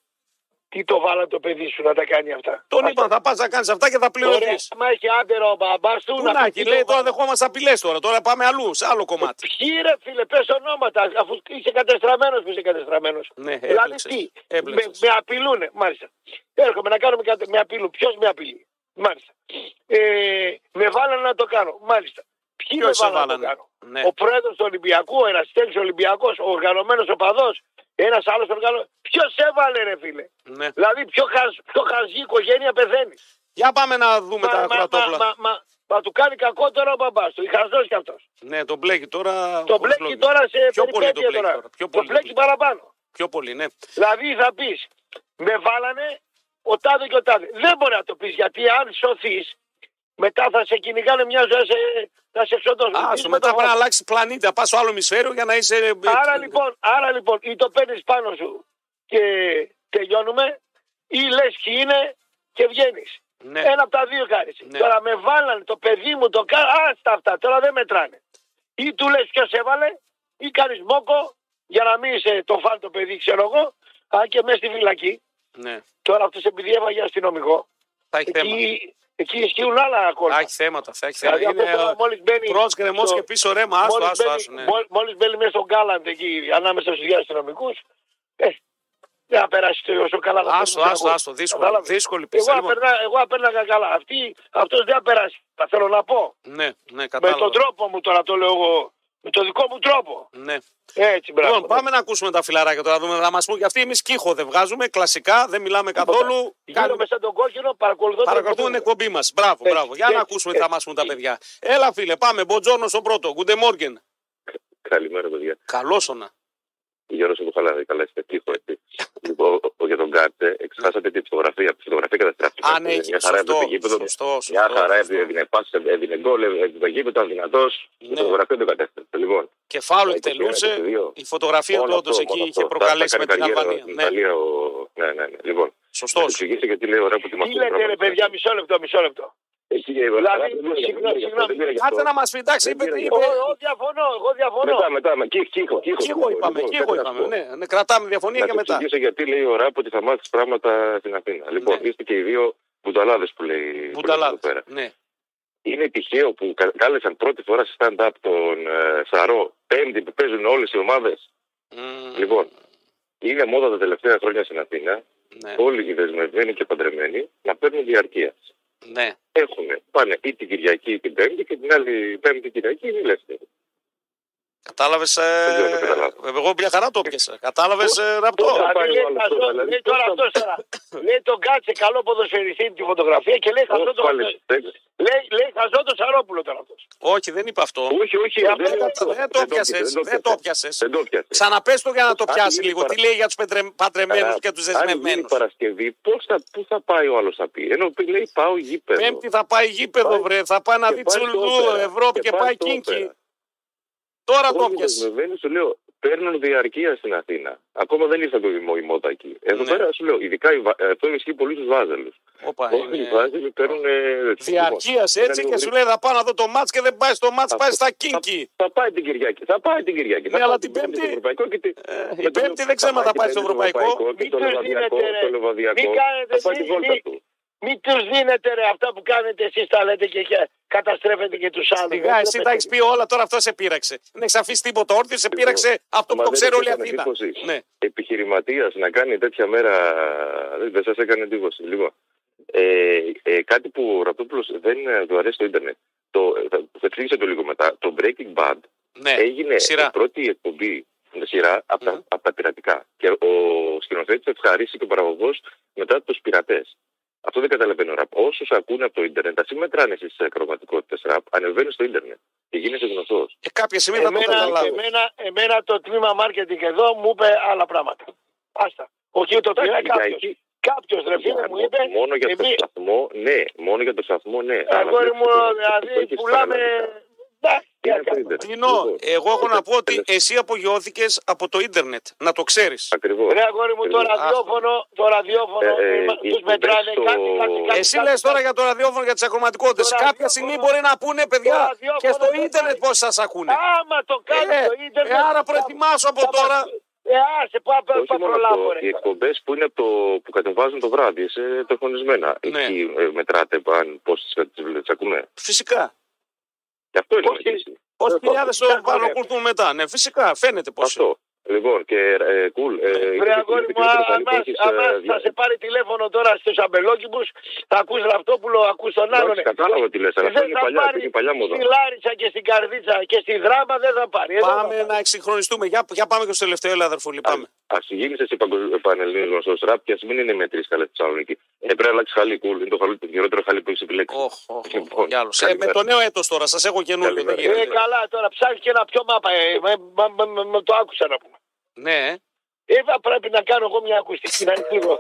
Τι το βάλα το παιδί σου να τα κάνει αυτά; Τον Αυτό. είπαν, θα πας να κάνεις αυτά και θα πληρωθεί. Ωραία, μα έχει άντερα ο μπαμπάς του. Πού να να πει έχει, τι λέει το τώρα βάλα. δεχόμαστε απειλές τώρα. Τώρα πάμε αλλού, σε άλλο κομμάτι. Ποιοι ρε φίλε, πες ονόματα, αφού είσαι κατεστραμμένος που είσαι κατεστραμμένος. Ναι, δηλαδή έπλεξες, τι, με, έπλεξες. με απειλούνε, μάλιστα. Έρχομαι να κάνουμε κάτι, με απειλούν. Ποιος με απειλεί, μάλιστα. Ε, με βάλανε να το κάνω, μάλιστα. Ποιοι Ποιος με βάλανε να το έβαλανε; κάνω. Ναι. Ο πρόεδρος του Ολυμπιακού, ο Εραστέλη Ολυμπιακός, ο οργανωμένος οπαδός, ένας άλλος οργανωμένο. Ποιος έβαλε, ρε φίλε; Ναι. Δηλαδή, πιο, χαζ, πιο χαζή οικογένεια πεθαίνει. Για πάμε να δούμε τα Μα, μα, μα, κουρατόπουλα. μα, μα, μα του κάνει κακό τώρα ο μπαμπάς του. Χαζός κι αυτός. Ναι, τον μπλέκει τώρα. Το χωρίς μπλέκει λόγο. τώρα σε Πιο πολύ το περιπέτεια μπλέκει τώρα. τώρα. Πιο Το πολύ το μπλέκει μπλέκει. παραπάνω. Πιο πολύ, ναι. Δηλαδή θα πεις, με βάλανε ο τάδε και ο τάδε. Δεν μπορεί να το πεις γιατί αν σωθείς, μετά θα σε κυνηγάνε μια ζωή, σε, θα σε εξοντώσουν. Άσο, Τι μετά με το πρέπει να βάλω. αλλάξει πλανήτη, να πας στο άλλο ημισφαίριο για να είσαι. ε, Άρα λοιπόν, άρα λοιπόν, ή το παίρνεις πάνω σου και τελειώνουμε, ή λες ποιοι είναι και βγαίνεις. Ναι. Ένα από τα δύο κάνεις. Ναι. Τώρα με βάλανε το παιδί μου, το κάνω. Άστα αυτά, τώρα δεν μετράνε. Ή του λες ποιος έβαλε, ή κάνεις μόκο για να μην είσαι το φαν το παιδί, ξέρω εγώ, αν και μέσα στη φυλακή. ναι. Τώρα αυτός επειδή έφαγε αστυνομικό, Θα έχει θέμα. Εκεί, εκεί ισχύουν άλλα κόλπα. Θα έχεις θέματα. Θα έχεις θέματα. Δηλαδή αυτό Είναι τώρα μόλις μπαίνει μπρος γκρεμός στο- και πίσω ρέμα. Άστο, Μόλις άστο, μπαίνει- άστο. Ναι. μόλις- Μόλις μπαίνει μέσα στον Γκάλαντ εκεί ανάμεσα στους δύο αστυνομικούς, ε, δεν θα περάσει το όσο καλά. θα Άστο, περάσει. άστο, άστο. Δύσκολη, Κατάλαβες. δύσκολη Εγώ πίστα. Λοιπόν, απέρνα, εγώ απέρναγα καλά. Αυτή, αυτός δεν θα περάσει. Θα θέλω να πω. Ναι, ναι, Με κατάλαβα. τον τρόπο μου τώρα το λέω εγώ. Με τον δικό μου τρόπο. Ναι. Έτσι, μπράβο. Λοιπόν, πάμε να ακούσουμε τα φιλαράκια τώρα. Δούμε, να μας πούν και αυτοί. Εμείς κύχο δεν βγάζουμε. Κλασικά, δεν μιλάμε καθόλου. Γύρω με σαν τον κόκκινο, παρακολουθώ την Παρακολουθούν την εκπομπή. εκπομπή μας. Μπράβο, Έτσι, μπράβο. Για να έτσι, ακούσουμε τι θα έτσι. μας πούν τα παιδιά. Έλα, φίλε, πάμε. Μποτζόρνο στο πρώτο. Γκούντε Μόργεν. Καλημέρα, παιδιά. Καλώ όνα. Γιώργο από Χαλάδη, καλά είστε τύχο, έτσι. λοιπόν, ο- για τον Κάτσε, εξάσατε τη φωτογραφία. Τη φωτογραφία καταστράφηκε. Α, ναι, Μια χαρά σωστό, έπρεπε γήπεδο. σωστό, σωστό, Μια χαρά σωστό. έδινε πάση, έδινε γκολ, έδινε γήπεδο, ήταν δυνατός. Η Ναι. φωτογραφία δεν κατέστρεψε. Λοιπόν, Και φάουλ Τα 21, εκτελούσε. 22. Η φωτογραφία του μόνο όντως αυτό, εκεί μόνο είχε αυτό. προκαλέσει Τα- με τα την έκανε Αλβανία. καριέρα Ναι, στην Ιταλία, ο- ναι, ναι, ναι. Λοιπόν, σωστός. να του εξηγήσω γιατί λέει ωραία που τη Τι λέτε ρε παιδιά, μισό λεπτό, μισό λεπτό. Εκεί, Δηλαδή, δεν πήρε γι' αυτό, συγγνώμη, δεν πήρε γι' αυτό, συγγνώμη. δεν πήρε γι' Κάτσε αυτό. να μας πει, εντάξει, Δεν είπε. πήρε είπε- Εγώ, εγώ διαφωνώ, εγώ διαφωνώ. Μετά, μετά, με κύχο, κύχο, κύχο. Κύχο είπαμε, Λοιπόν, κύχο κάτι να σου είπαμε. πω. Ναι, ναι, κρατάμε διαφωνία Να και του μετά. εξηγήσω γιατί λέει ο Ράπ ότι θα μάθεις πράγματα στην Αθήνα. Λοιπόν, Ναι. είστε και οι δύο μπουνταλάδε που λέει, που λέει εδώ Μπουνταλάδε. πέρα. Ναι. Είναι τυχαίο που κα- κάλεσαν πρώτη φορά σε stand-up τον ε, Σαρό, πέμπτη που παίζουν όλες οι ομάδες. Μμμ, Λοιπόν, είναι μόδα τα τελευταία χρόνια στην Αθήνα, ναι, όλοι οι δεσμευμένοι και παντρεμένοι, να παίρνουν διαρκεία. Ναι. Έχουν, πάνε ή την Κυριακή ή την Πέμπτη και την άλλη Πέμπτη Κυριακή είναι ελεύθερη. Κατάλαβες. Δεν ξέρω, δεν καταλάβω. Εγώ μια χαρά το πιάσα. Κατάλαβες ραπτό. θα πάει Δηλαδή, ο λέει, άλλος χαζό, τώρα, δηλαδή, λέει τώρα πώς θα- αυτός τώρα. Λέει τον κάτσε καλό ποδοσφαιριστή τη φωτογραφία και λέει χαζό Πώς το πάλι, λέει, λέει χαζό το Σαρόπουλο τώρα αυτός. Όχι, δεν είπα αυτό. Όχι, όχι, Ε, δεν αυτό είναι δεν αυτό. Δεν το πιάσε. Δεν το πιάσε. Δεν το πιάσε. Ξαναπες το για να το Αν πιάσει γίνει λίγο. παρα- Τι λέει για τους παντρεμένους Α, και τους Αν γίνει δεσμευμένου. Παρασκευή, πώς θα, πού θα πάει ο άλλος θα πει. Ενώ πει, λέει πάω γήπεδο. Πέμπτη θα πάει γήπεδο, Πάει- βρε. Θα πάει να και δει πάει στο Τσουλδού, όπερα. Ευρώπη και πάει στο κίνκι. Όπερα. Τώρα το Όλοι οι πιασε. δεσμευμένοι σου λέω παίρνουν διαρκεία στην Αθήνα. Ακόμα δεν ήρθε το η μότα εκεί. Εδώ Ναι. πέρα σου λέω, ειδικά οι Βα- ε, αυτό ισχύει πολύ στους Βάζελους. Όπα, Όλοι οι είναι Βάζελοι παίρνουν. ε, Διαρκείας λοιπόν, έτσι είναι και λίγο σου λέει θα πάω να δω το μάτς και δεν πάει στο μάτς, Θα- πάει στα θα- κίνκι. Θα πάει την Κυριακή. Θα πάει την Κυριακή. Ναι, Θα αλλά πάει την Πέμπτη Πέμπτη- στο Ευρωπαϊκό και τη- Ε, με Η το- Πέμπτη δεν ξέρω αν θα πάει στο την Πέμπτη Ευρωπαϊκό. Και Μην στο τους Λεβαδιακό. δίνετε, ρε. Στο Λεβαδιακό. Μην κάνετε Θα πάει τη μη- βόλτα μη- τους. Μην του δίνετε ρε αυτά που κάνετε εσείς τα λέτε και, και καταστρέφετε και τους άλλους. Σιγά, εσύ τα έχεις πει όλα, τώρα αυτό σε πείραξε. Δεν έχεις αφήσει τίποτα όρθιο, σε πείραξε αυτό που Μα το δεν ξέρει σας όλη η έκανε Αθήνα. εντύπωση. Ναι. Επιχειρηματίας να κάνει τέτοια μέρα. Δεν, δεν σας έκανε εντύπωση. Λοιπόν, ε, ε, κάτι που ο Ραπτόπουλος δεν ε, του αρέσει το Ιντερνετ. Το, θα, θα εξήγησε το λίγο μετά. Το Breaking Bad Ναι, έγινε σειρά. η πρώτη εκπομπή με σειρά από, τα, Μμμ. από τα πειρατικά. Και ο σκηνοθέτης ευχαρίστηκε και ο παραγωγός μετά τους πειρατές. Αυτό δεν καταλαβαίνω ραπ. Όσους ακούνε από το Ιντερνετ, α μην μετράνε στι ακροματικότητε ραπ, ανεβαίνει στο Ιντερνετ και γίνεσαι γνωστός. Και κάποια στιγμή θα το Εμένα, καταλάβω. εμένα, εμένα το τμήμα marketing εδώ μου είπε άλλα πράγματα. Άστα. Όχι το τμήμα, κάποιος. Κάποιος ρε φίλε μου είπε. μόνο για εμείς- το σταθμό, ναι. Μόνο για το σταθμό, ναι. Αγόρι μου, το δηλαδή έχεις πουλάμε. Παραλλαγικά. Εντάξει, τι Είναι να το κάνουμε. ίντερνετ. Τινό, Λοιπόν, εγώ έχω να πω ότι τέλος. εσύ απογειώθηκες από το ίντερνετ. Να το ξέρεις. Ακριβώς. Ρε αγόρι μου, το Ακριβώς. ραδιόφωνο, το ραδιόφωνο, Ε, ε, τους οι μετράνε εκπομπές κάτι, στο- κάτι, κάτι. Εσύ κάτι, λες κάτι. τώρα για το ραδιόφωνο για τις ακροματικότητες. Το Κάποια ραδιόφωνο- στιγμή μπορεί να πούνε παιδιά ραδιόφωνο και στο δεν ίντερνετ πάει. πώς σας ακούνε. Άμα το κάνει Ε, το ίντερνετ. ε, άρα θα- προετοιμάσου από θα μας- τώρα. Ε, άσε, πά, πά, Όχι πά, μόνο προλάβω, αυτό, ρε. οι εκπομπές που είναι από το, που κατεβάζουν το βράδυ σε τεχνονισμένα. Ναι. Εκεί ε, μετράτε αν πώς τι ακούμε. Φυσικά. Γι' αυτό είναι Πώς μετρήσει. Πόσοι Ε, χιλιάδες το φυσικά, παρακολουθούν ωραία. μετά. Ναι, φυσικά. Φαίνεται πώ. Αυτό. Λοιπόν, και ε, κουλ. Ε, Βρε είναι αγόρι το μου, χειρότερο καλή που Ανάς, έχεις, ε, Ανάς, δια- θα σε πάρει τηλέφωνο τώρα στους αμπελόκηπους, θα ακούς Ραυτόπουλο, ακούς τον άλλον. Εντάξει, κατάλαβα τι λες, αλλά Και αυτό δεν είναι θα παλιά, πάρει είναι παλιά μόδα. στη Λάρισα και στην Καρδίτσα και στη Δράμα δεν θα πάρει. Εδώ θα Πάμε πάρει. να εξυγχρονιστούμε. Για, για πάμε και στο τελευταίο, έλα αδερφούλη. Πάμε. Α γίνει εσύ πανελλήνιος γνωστός ραπ και ας μην είναι με τρει καλέ στη Θεσσαλονίκη. Ε, πρέπει να αλλάξει χαλί, κουλ. Είναι το, χαλί, το χειρότερο χαλί που έχεις επιλέξει. Όχ, όχ, όχ, Λοιπόν, κι άλλος. Ε, καλημέρα. με το νέο έτος τώρα, σας έχω καινούριο. Δεν Καλημέρα. Ε, γίνεται. καλά, τώρα ψάχνεις και ένα πιο μάπα. Ε, με, με, με, με- με το άκουσα να πούμε. Ναι, Ε, θα πρέπει να κάνω εγώ μια ακουστική να ανοίγω.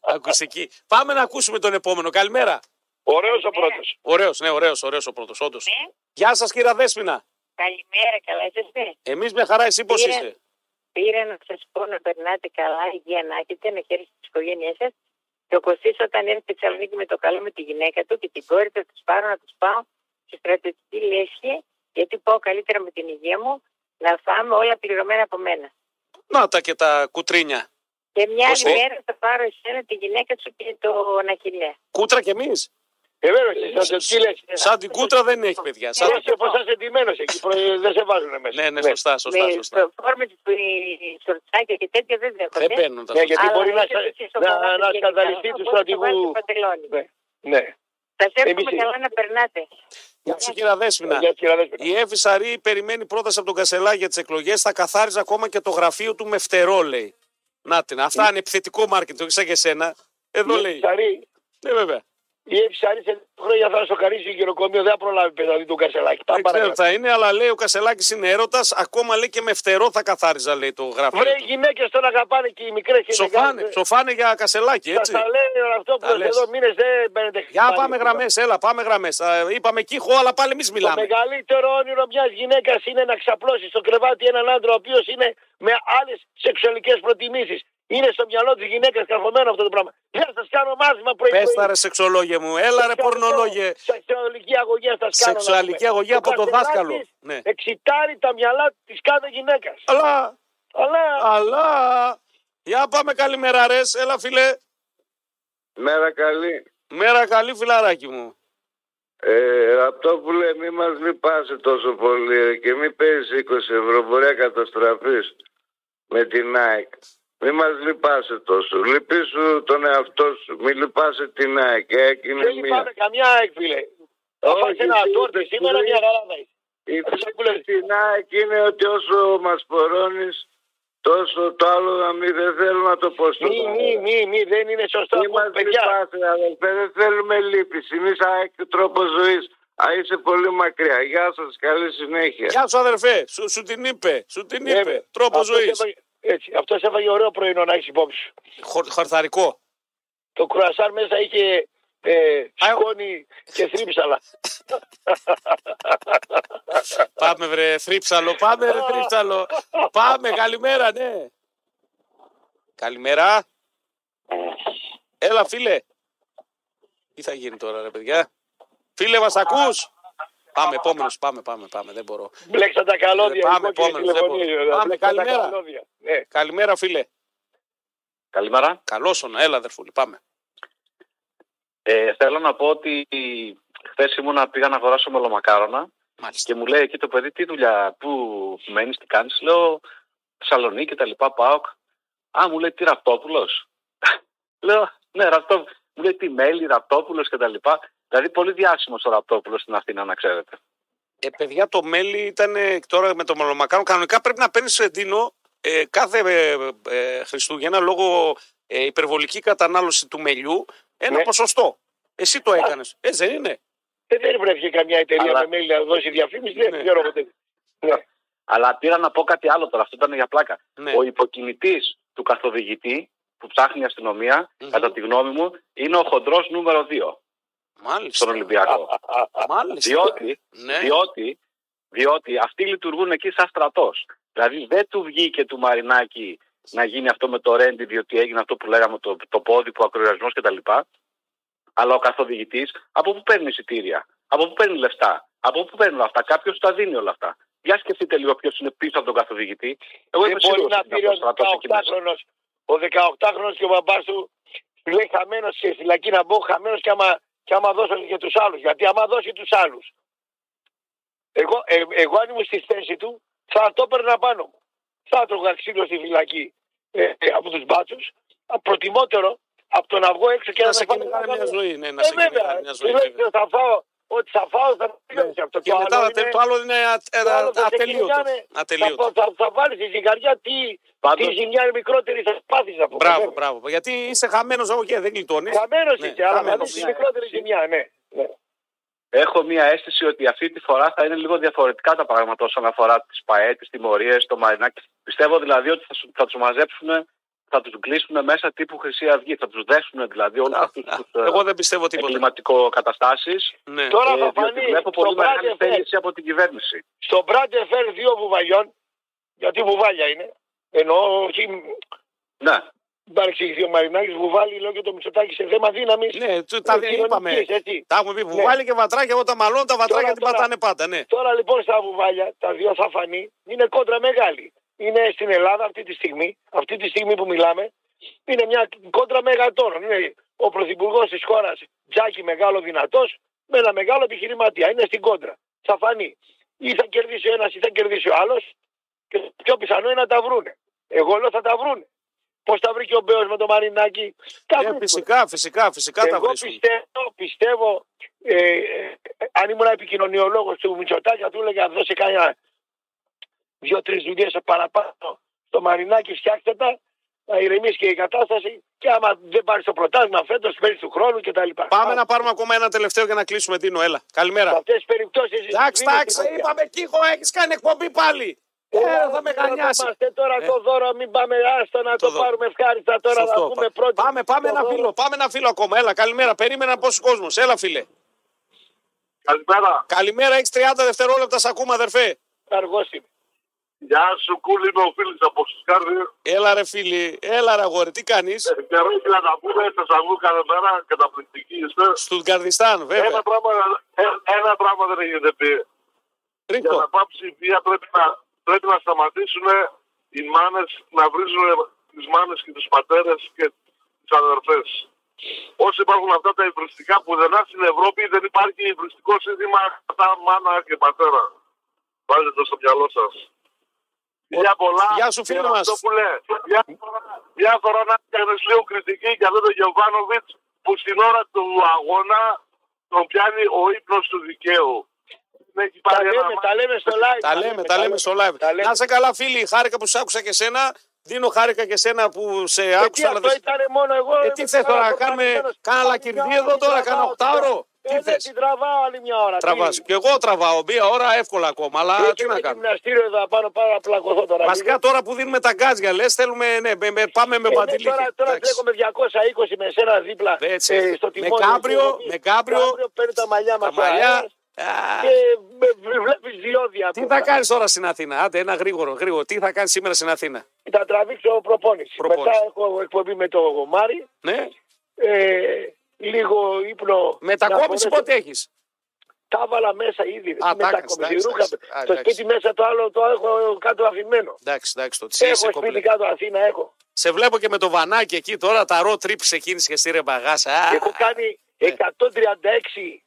ακουστική. Πάμε να ακούσουμε τον επόμενο. Καλημέρα. Ωραίος ο πρώτος. Ωραίος, ναι, ωραίος, ωραίος ο πρώτος, όντως. Ναι. Γεια σας κύριε Δέσποινα. Καλημέρα, καλά είσαστε; Εμείς μια χαρά, εσύ πώς Κύριε- είστε. Πήρα να σα πω να περνάτε καλά, υγεία να έχετε, να χαίρεστε τι οικογένειέ σας. Και ο Κωστής όταν έρθει στη Θεσσαλονίκη με το καλό με τη γυναίκα του και την κόρη του, θα τους πάρω να τους πάω στη στρατιωτική λέσχη, γιατί πάω καλύτερα με την υγεία μου, να φάμε όλα πληρωμένα από μένα. Να τα και τα κουτρίνια. Και μια άλλη Κωστή. μέρα θα πάρω εσένα, τη γυναίκα σου και τον Αχιλέα. Κούτρα κι εμείς. Ε, βέβαια, στη στρατιωτική λες. Σαν την κούτρα δεν έχει παιδιά. Σαν... Είσαι ποσά εντυμένος εκεί, προ- δεν σε βάζουν μέσα. Ναι, ναι, σωστά, σωστά, με σωστά. φόρμε, σορτσάκια και τέτοια δεν δέχονται. Δεν μπαίνουν τα Ναι, σωστά. γιατί Αλλά μπορεί να, έχετε εσείς το να, κομμάτι να γενικά, σκανδαλιστεί του οπότε θα βάλετε στρατηγού. παντελόνι. Ναι, ναι. Σας εύχομαι Εμείς- καλά να περνάτε. Γεια σου κύριε Δέσποινα. Για κύριε Αδέσποινα. Η Εύη Σαρή περιμένει πρόταση από τον Κασελά για τις εκλογές. Θα καθάριζε ακόμα και το γραφείο του με φτερό, λέει. Να την. Αυτά είναι επιθετικό μάρκετ, όχι σαν και εσένα. Εδώ Η λέει. Ευσαρή- Ναι, βέβαια. Η Ευσαρή σε δύο χρόνια θα σοκαρίσει το γεροκομείο, δεν θα προλάβει παιδί του Κασελάκη. Πάμε Δεν ξέρω παρακάτω. τι θα είναι, αλλά λέει ο Κασελάκη είναι έρωτας. Ακόμα λέει και με φτερό θα καθάριζα, λέει το γραφείο. Βρε, οι του. γυναίκες τον αγαπάνε και οι μικρές και οι Ψοφάνε, μεγάλες. ψοφάνε για Κασελάκη, Σας έτσι. τα λένε αυτό που Τα λες. εδώ μήνες δεν παίρνετε Για χτυπάνε. πάμε γραμμές, έλα, πάμε γραμμές. Είπαμε κύχο, αλλά πάλι εμείς Το μιλάμε. μεγαλύτερο όνειρο μιας γυναίκας είναι να ξαπλώσει στο κρεβάτι έναν άντρα ο οποίος είναι με άλλες σεξουαλικές προτιμήσεις. Είναι στο μυαλό της γυναίκας καρφωμένο αυτό το πράγμα. Για να σας κάνω μάθημα πρωί. Πες τα ρε σεξολόγια μου, έλα ρε πορνολόγε. Σεξουαλική αγωγή θα σας κάνω. Σεξουαλική να πούμε. αγωγή από Ο το Κασελάκης δάσκαλο. Ναι. Εξητάρει τα μυαλά της κάθε γυναίκας. Αλλά, Αλλά αλλά. Για πάμε καλημέρα, ρε. Έλα, φίλε. Μέρα καλή. Μέρα καλή, φιλαράκι μου. Ε, αυτό που λέει μη μας λυπάσαι τόσο πολύ ε, και μη παίζεις 20 ευρώ μπορεί να καταστραφείς με την ΑΕΚ. Μη μας λυπάσαι τόσο. Λυπήσου τον εαυτό σου. Μη λυπάσαι την ΑΕΚ. Η ΑΕΚ είναι δεν μία. λυπάμαι καμιά έκφυλε. Θα Όχι, φας ένα εσύ τόρτι είπες, σήμερα εσύ μια χαρά θα είσαι. Η Αυτό που λες. φίλη στην ΑΕΚ είναι ότι όσο μας πορώνεις τόσο το άλλο να μην δεν θέλω να το πω στον Μη, αέρα. μη, μη, μη, δεν είναι σωστό. Μη Ακούω, μας παιδιά. λυπάσαι αδελφέ. Δεν θέλουμε λύπηση. Εμείς ΑΕΚ τρόπο ζωής. Α, είσαι πολύ μακριά. Γεια σας. Καλή συνέχεια. Γεια σου, αδερφέ. Σου, σου την είπε. Σου την είπε. Ε, Τρόπο αυτός ζωής. Έφαγε- Έτσι, αυτός έφαγε ωραίο πρωινό να έχεις υπόψη σου. Χορθαρικό. Το κρουασάρ μέσα είχε ε, Α, σκόνη και θρύψαλα. Πάμε, βρε, θρύψαλο. Πάμε, ρε, θρύψαλο. Πάμε, καλημέρα, ναι. Καλημέρα. Έλα, φίλε. Τι θα γίνει τώρα, ρε παιδιά; Φίλε, μας ακούς; Πάμε, επόμενος. Πάμε, πάμε, πάμε. Δεν μπορώ. Μπλέξα τα καλώδια. Ε, πάμε, λοιπόν, και επόμενος, δεν τηλεφωνίες, μπορώ. βέβαια. Πάμε, Μπλέξα τα καλημέρα. καλώδια. Ναι. Καλημέρα, φίλε. Καλημέρα. Καλώς όνα. Έλα, αδερφούλη. Πάμε. Ε, θέλω να πω ότι χθες ήμουνα πήγα να αγοράσω μελομακάρονα Μάλιστα. και μου λέει εκεί το παιδί τι δουλειά, πού μένεις, τι κάνεις. Λέω Θεσσαλονίκη και τα λοιπά, ΠΑΟΚ. Α, μου λέει τι Ραπτόπουλος. Λέω ναι, Ραπτόπουλο. Μου λέει τι μέλη, Ραπτόπουλος και τα λοιπά. Δηλαδή πολύ διάσημος ο Ραπτόπουλος στην Αθήνα, να ξέρετε. Ε, παιδιά, το μέλι ήταν ε, τώρα με το μελομακάρο. Κανονικά πρέπει να παίρνεις εντύνο ε, κάθε ε, ε, Χριστούγεννα λόγω ε, υπερβολική κατανάλωση του μελιού ένα Ναι. ποσοστό. Εσύ το έκανες. Έτσι δεν είναι. Ε, δεν βρέθηκε καμιά εταιρεία Αλλά- με μέλη να δώσει διαφήμιση. Δεν Ναι. ξέρω ποτέ. Ναι. Αλλά πήρα να πω κάτι άλλο τώρα, αυτό ήταν για πλάκα. Ναι. Ο υποκινητής του καθοδηγητή που ψάχνει η αστυνομία, Μμμ. κατά τη γνώμη μου, είναι ο χοντρός νούμερο 2 Μάλιστα. στον Ολυμπιακό. Μάλιστα. διότι, Ναι. διότι, διότι αυτοί λειτουργούν εκεί σαν στρατός. Δηλαδή δεν του βγήκε του Μαρινάκη να γίνει αυτό με το ρέντι, διότι έγινε αυτό που λέγαμε το, το πόδι, που ακροασμό κτλ. Αλλά ο καθοδηγητής από πού παίρνει εισιτήρια, από πού παίρνει λεφτά, από πού παίρνει όλα αυτά; Κάποιος τα δίνει όλα αυτά. Για σκεφτείτε λίγο ποιος είναι πίσω από τον καθοδηγητή. Εγώ Δεν είμαι μπορεί σίγουρος να ότι είναι πει αυτός ο ο στρατός εκεί μέσα. 18χρονο. Ο 18χρονο και ο μπαμπάς του του λέει χαμένος και φυλακή να μπω, χαμένος και άμα, και άμα δώσω και τους άλλους. Γιατί άμα δώσει τους άλλους. Εγώ, ε, εγώ αν ήμουν στη θέση του θα το έπαιρνα πάνω μου. θα έτρωγα ξύλο στη φυλακή ε, ε, από τους μπάτσους. Προτιμότερο από το να βγω έξω και Να να, σε με φάνε κυνηγάνε να μια κάνω- ζωή. Ναι, να Ε, σε βέβαια. κυνηγάνε μια ζωή. Του λέω, βέβαια. θα φάω, ό,τι θα φάω θα φύγω σε αυτό. Και Το μετά άλλο θα- είναι- το άλλο είναι α- ε, το άλλο θα σε ατελείωτος. κυνηγάνε, Ατελείωτος. Θα, θα, θα βάλεις στη ζυγαριά τι, Πάντως- τι ζημιά είναι μικρότερη θα πάθεις από Μπράβο, μπράβο. Γιατί είσαι χαμένος από εκεί, δεν γλιτώνεις. Χαμένος Ναι, είσαι, αλλά θα χαμένος. δεις τη μικρότερη ζημιά, ναι. ναι. Έχω μία αίσθηση ότι αυτή τη φορά θα είναι λίγο διαφορετικά τα πράγματα όσον αφορά τις ΠαΕ, τι τιμωρίες, το Μαρινάκι. Πιστεύω δηλαδή ότι θα, σου- θα τους μαζέψουν, θα τους κλείσουν μέσα τύπου Χρυσή Αυγή. Θα τους δέσουν δηλαδή όλου αυτούς τους Εγώ δεν πιστεύω τίποτα. εγκληματικό καταστάσεις. Ναι. Τώρα Ε, θα φανεί βλέπω στο πολύ μεγάλη Μπράντε Φέρ, θέληση από την κυβέρνηση. στο Μπράντε Φέρ δύο βουβαλιών, γιατί βουβάλια είναι, εννοώ όχι Ναι, μην παρεξηγηθεί ο Μαρινάκης, βουβάλι λέω και το Μητσοτάκη σε θέμα δύναμης. Ναι, του- τα είπαμε. Έτσι. Τα έχουμε πει βουβάλι και βατράκια. Όταν μαλώνουν τα βατράκια Τώρα, την τώρα. πατάνε πάντα. Ναι. Τώρα λοιπόν στα βουβάλια, τα δύο θα φανεί, είναι κόντρα μεγάλη. Είναι στην Ελλάδα αυτή τη στιγμή, αυτή τη στιγμή που μιλάμε, είναι μια κόντρα μεγατόνων. Είναι ο πρωθυπουργός της χώρας, Τζάκη μεγάλο δυνατός, με ένα μεγάλο επιχειρηματία. Είναι στην κόντρα. Θα φανεί. Ή θα κερδίσει ο ένας ή θα κερδίσει ο άλλος. Και το πιο πιθανό είναι να τα βρούνε. Εγώ λέω θα τα βρούνε. Πώς τα βρήκε ο Μπέος με το Μαρινάκι; Τα Ε, βρίσκουν. φυσικά, φυσικά, φυσικά τα Εγώ βρίσκουν. πιστεύω, πιστεύω ε, ε, αν ήμουν επικοινωνιολόγος του Μητσοτάκη, θα του έλεγα να δώσει κανένα δύο-τρει δουλειές παραπάνω στο Μαρινάκι, φτιάξτε τα, να ηρεμήσει και η κατάσταση. Και άμα δεν πάρεις το πρωτάθλημα φέτος, παίρνεις του χρόνου κτλ. Πάμε να πάρουμε ακόμα ένα τελευταίο για να κλείσουμε. Τίνο, έλα. Σε Καλημέρα. αυτές τις περιπτώσεις. Εντάξει, εντάξει, είπαμε Κίχο, έχεις κάνει εκπομπή πάλι. Ε, θα με γανιάσει. τώρα το δώρο, μην πάμε άστο να Το το, δώρο. πάρουμε ευχάριστα τώρα Σωστό, να πούμε πα- πρώτοι. Πάμε, πάμε το ένα δώρο. φίλο, πάμε ένα φίλο ακόμα. Έλα, καλημέρα. Περίμενα πόσο κόσμος. Έλα, φίλε. Καλημέρα. Καλημέρα, έχεις 30 δευτερόλεπτα, σ' ακούμε, αδερφέ. Αργός είμαι. Γεια σου, κούλη είμαι ο φίλος από Σουσκάρδη. Έλα, ρε φίλη, έλα, ρε αγόρι, τι κάνεις; Καιρό έχει να τα πούμε, σας ακούω κάθε μέρα, καταπληκτική είστε. Στουτγκαρδιστάν, βέβαια. Ένα πράγμα, ε, ένα πράγμα δεν έχετε πει. Για Ρίκο. να πάψει η βία πρέπει να, πρέπει να σταματήσουν οι μάνες να βρίζουν τις μάνες και τους πατέρες και τις αδερφές. Όσο υπάρχουν αυτά τα υβριστικά που δεν στην Ευρώπη δεν υπάρχει υβριστικό σύνθημα κατά μάνα και πατέρα. Βάλτε το στο μυαλό σας. Μια πολλά. Γεια σου, φίλε και μας. Αυτό που λέει. Μια φορά, μια φορά να έκανες λίγο κριτική για αυτό το Γεωβάνοβιτς που στην ώρα του αγώνα τον πιάνει ο ύπνος του δικαίου. Δεν έχει Τα πάρει ένα λέμε, τα λέμε στο live. Τα λέμε, τα λέμε στο live. τα λέμε. Να σε καλά, φίλοι. Χάρηκα που σ' άκουσα και σένα. Δίνω χάρηκα και σένα που σε Ε, τι, άκουσα. αλλά αυτό δεν- ήταν μόνο εγώ. Ε, είμαι τι θες τώρα, καλά κάνουμε προγραμματισμένος. κάνα Άλλη λακκυρδί μια εδώ ώρα τώρα, την κάνα τραβάω, οκτάωρο. Ε, Τι δεν θες; την τραβάω άλλη μια ώρα. Τραβάς. Τι- Και εγώ τραβάω μία ώρα εύκολα ακόμα. Αλλά Έχει τι να ένα κάνουμε. γυμναστήριο εδώ πάνω, πάρα να πλακωθώ τώρα. Βασικά τώρα που δίνουμε τα γκάζια, λες, θέλουμε, ναι, με, με- πάμε με Ε, ναι, μπαντιλίκι. τώρα, τώρα Εντάξει. τρέχω με 220 με σένα δίπλα Έτσι. ε, στο Με τιμόνι. κάμπριο, και- με κάμπριο. παίρνω τα μαλλιά Τα μας μαλλιά. αέρας Α, Και βλέπεις διόδια. Τι από θα αυτά. κάνεις τώρα στην Αθήνα, άντε ένα γρήγορο, γρήγορο. Τι θα κάνεις σήμερα στην Αθήνα; Θα τραβήξω προπόνηση. Προπόνηση. Μετά έχω εκπομπή με το Μάρι. Ναι, Ε, λίγο ύπνο. μετακόμιση να πότε έχεις; Τα έβαλα μέσα ήδη. τα μετακόμιση. έκανες, Ρούχα. εντάξει, εντάξει. Α, Το εντάξει. σπίτι μέσα το άλλο το έχω κάτω αφημένο. Εντάξει, εντάξει, το τσι Έχω είσαι σπίτι κομπλέ. κάτω Αθήνα, έχω. Σε βλέπω και με το βανάκι εκεί τώρα, τα ρο τρίπ ξεκίνησε και στη ρε μπαγάσα. Α, Έχω κάνει Ναι. 136,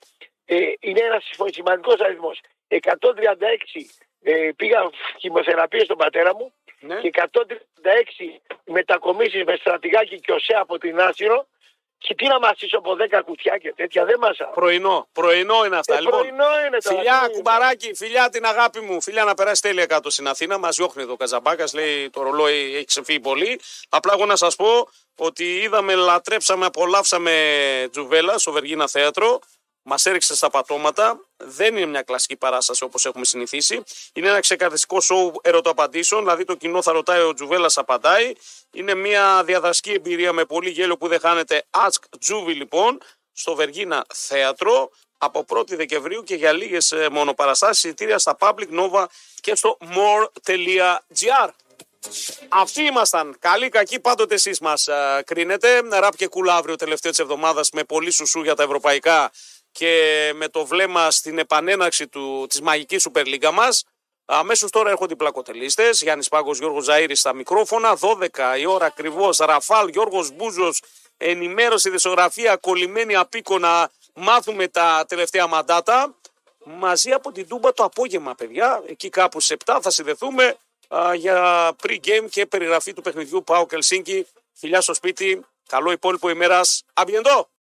ε, είναι ένας σημαντικός αριθμός. 136 ε, πήγα χημοθεραπεία στον πατέρα μου ναι. και 136 μετακομίσεις με στρατηγάκι και οσέ από την Άσυρο. Και τι να μασίσω από 10 κουτιά και τέτοια, δεν μασάω. Πρωινό, πρωινό είναι αυτά. Ε, λοιπόν, πρωινό είναι τώρα. Φιλιά, τι είναι. κουμπαράκι, φιλιά την αγάπη μου. Φιλιά να περάσει τέλεια κάτω στην Αθήνα. Μας διώχνει εδώ ο Καζαμπάκας. Λέει το ρολόι έχει ξεφύγει πολύ. Απλά εγώ να σας πω ότι είδαμε, λατρέψαμε, απολαύσαμε τζουβέλα στο Βεργίνα Θέατρο. Μας έριξε στα πατώματα. Δεν είναι μια κλασική παράσταση όπως έχουμε συνηθίσει. Είναι ένα ξεκαθαριστικό σοου ερωτοαπαντήσεων. Δηλαδή το κοινό θα ρωτάει, ο Τζουβέλας απαντάει. Είναι μια διαδραστική εμπειρία με πολύ γέλιο που δεν χάνεται. Ask Τζούβι λοιπόν στο Βεργίνα Θέατρο από 1η Δεκεμβρίου και για λίγες ε, μόνο παραστάσεις εισιτήρια στα Public Nova και στο more.gr. Αυτοί ήμασταν. Καλή, κακή, πάντοτε εσείς μας ε, κρίνετε. Ραπ και κούλα αύριο τελευταίο της εβδομάδας με πολύ σουσού για τα ευρωπαϊκά και με το βλέμμα στην επανέναρξη του, της μαγικής Super League μας. Αμέσως τώρα έρχονται οι πλακοτελίστες. Γιάννης Πάγκο, Γιώργος Ζαήρη στα μικρόφωνα. 12 η ώρα ακριβώς. Ραφάλ, Γιώργος Μπούζος. Ενημέρωση, δισογραφία, κολλημένη απίκο να μάθουμε τα τελευταία μαντάτα. Μαζί από την Τούμπα το απόγευμα, παιδιά. Εκεί κάπου σε 7 θα συνδεθούμε α, για pre-game και περιγραφή του παιχνιδιού Πάο Κελσίνκι. Φιλιά στο σπίτι. Καλό υπόλοιπο ημέρας. Αμπιεντό!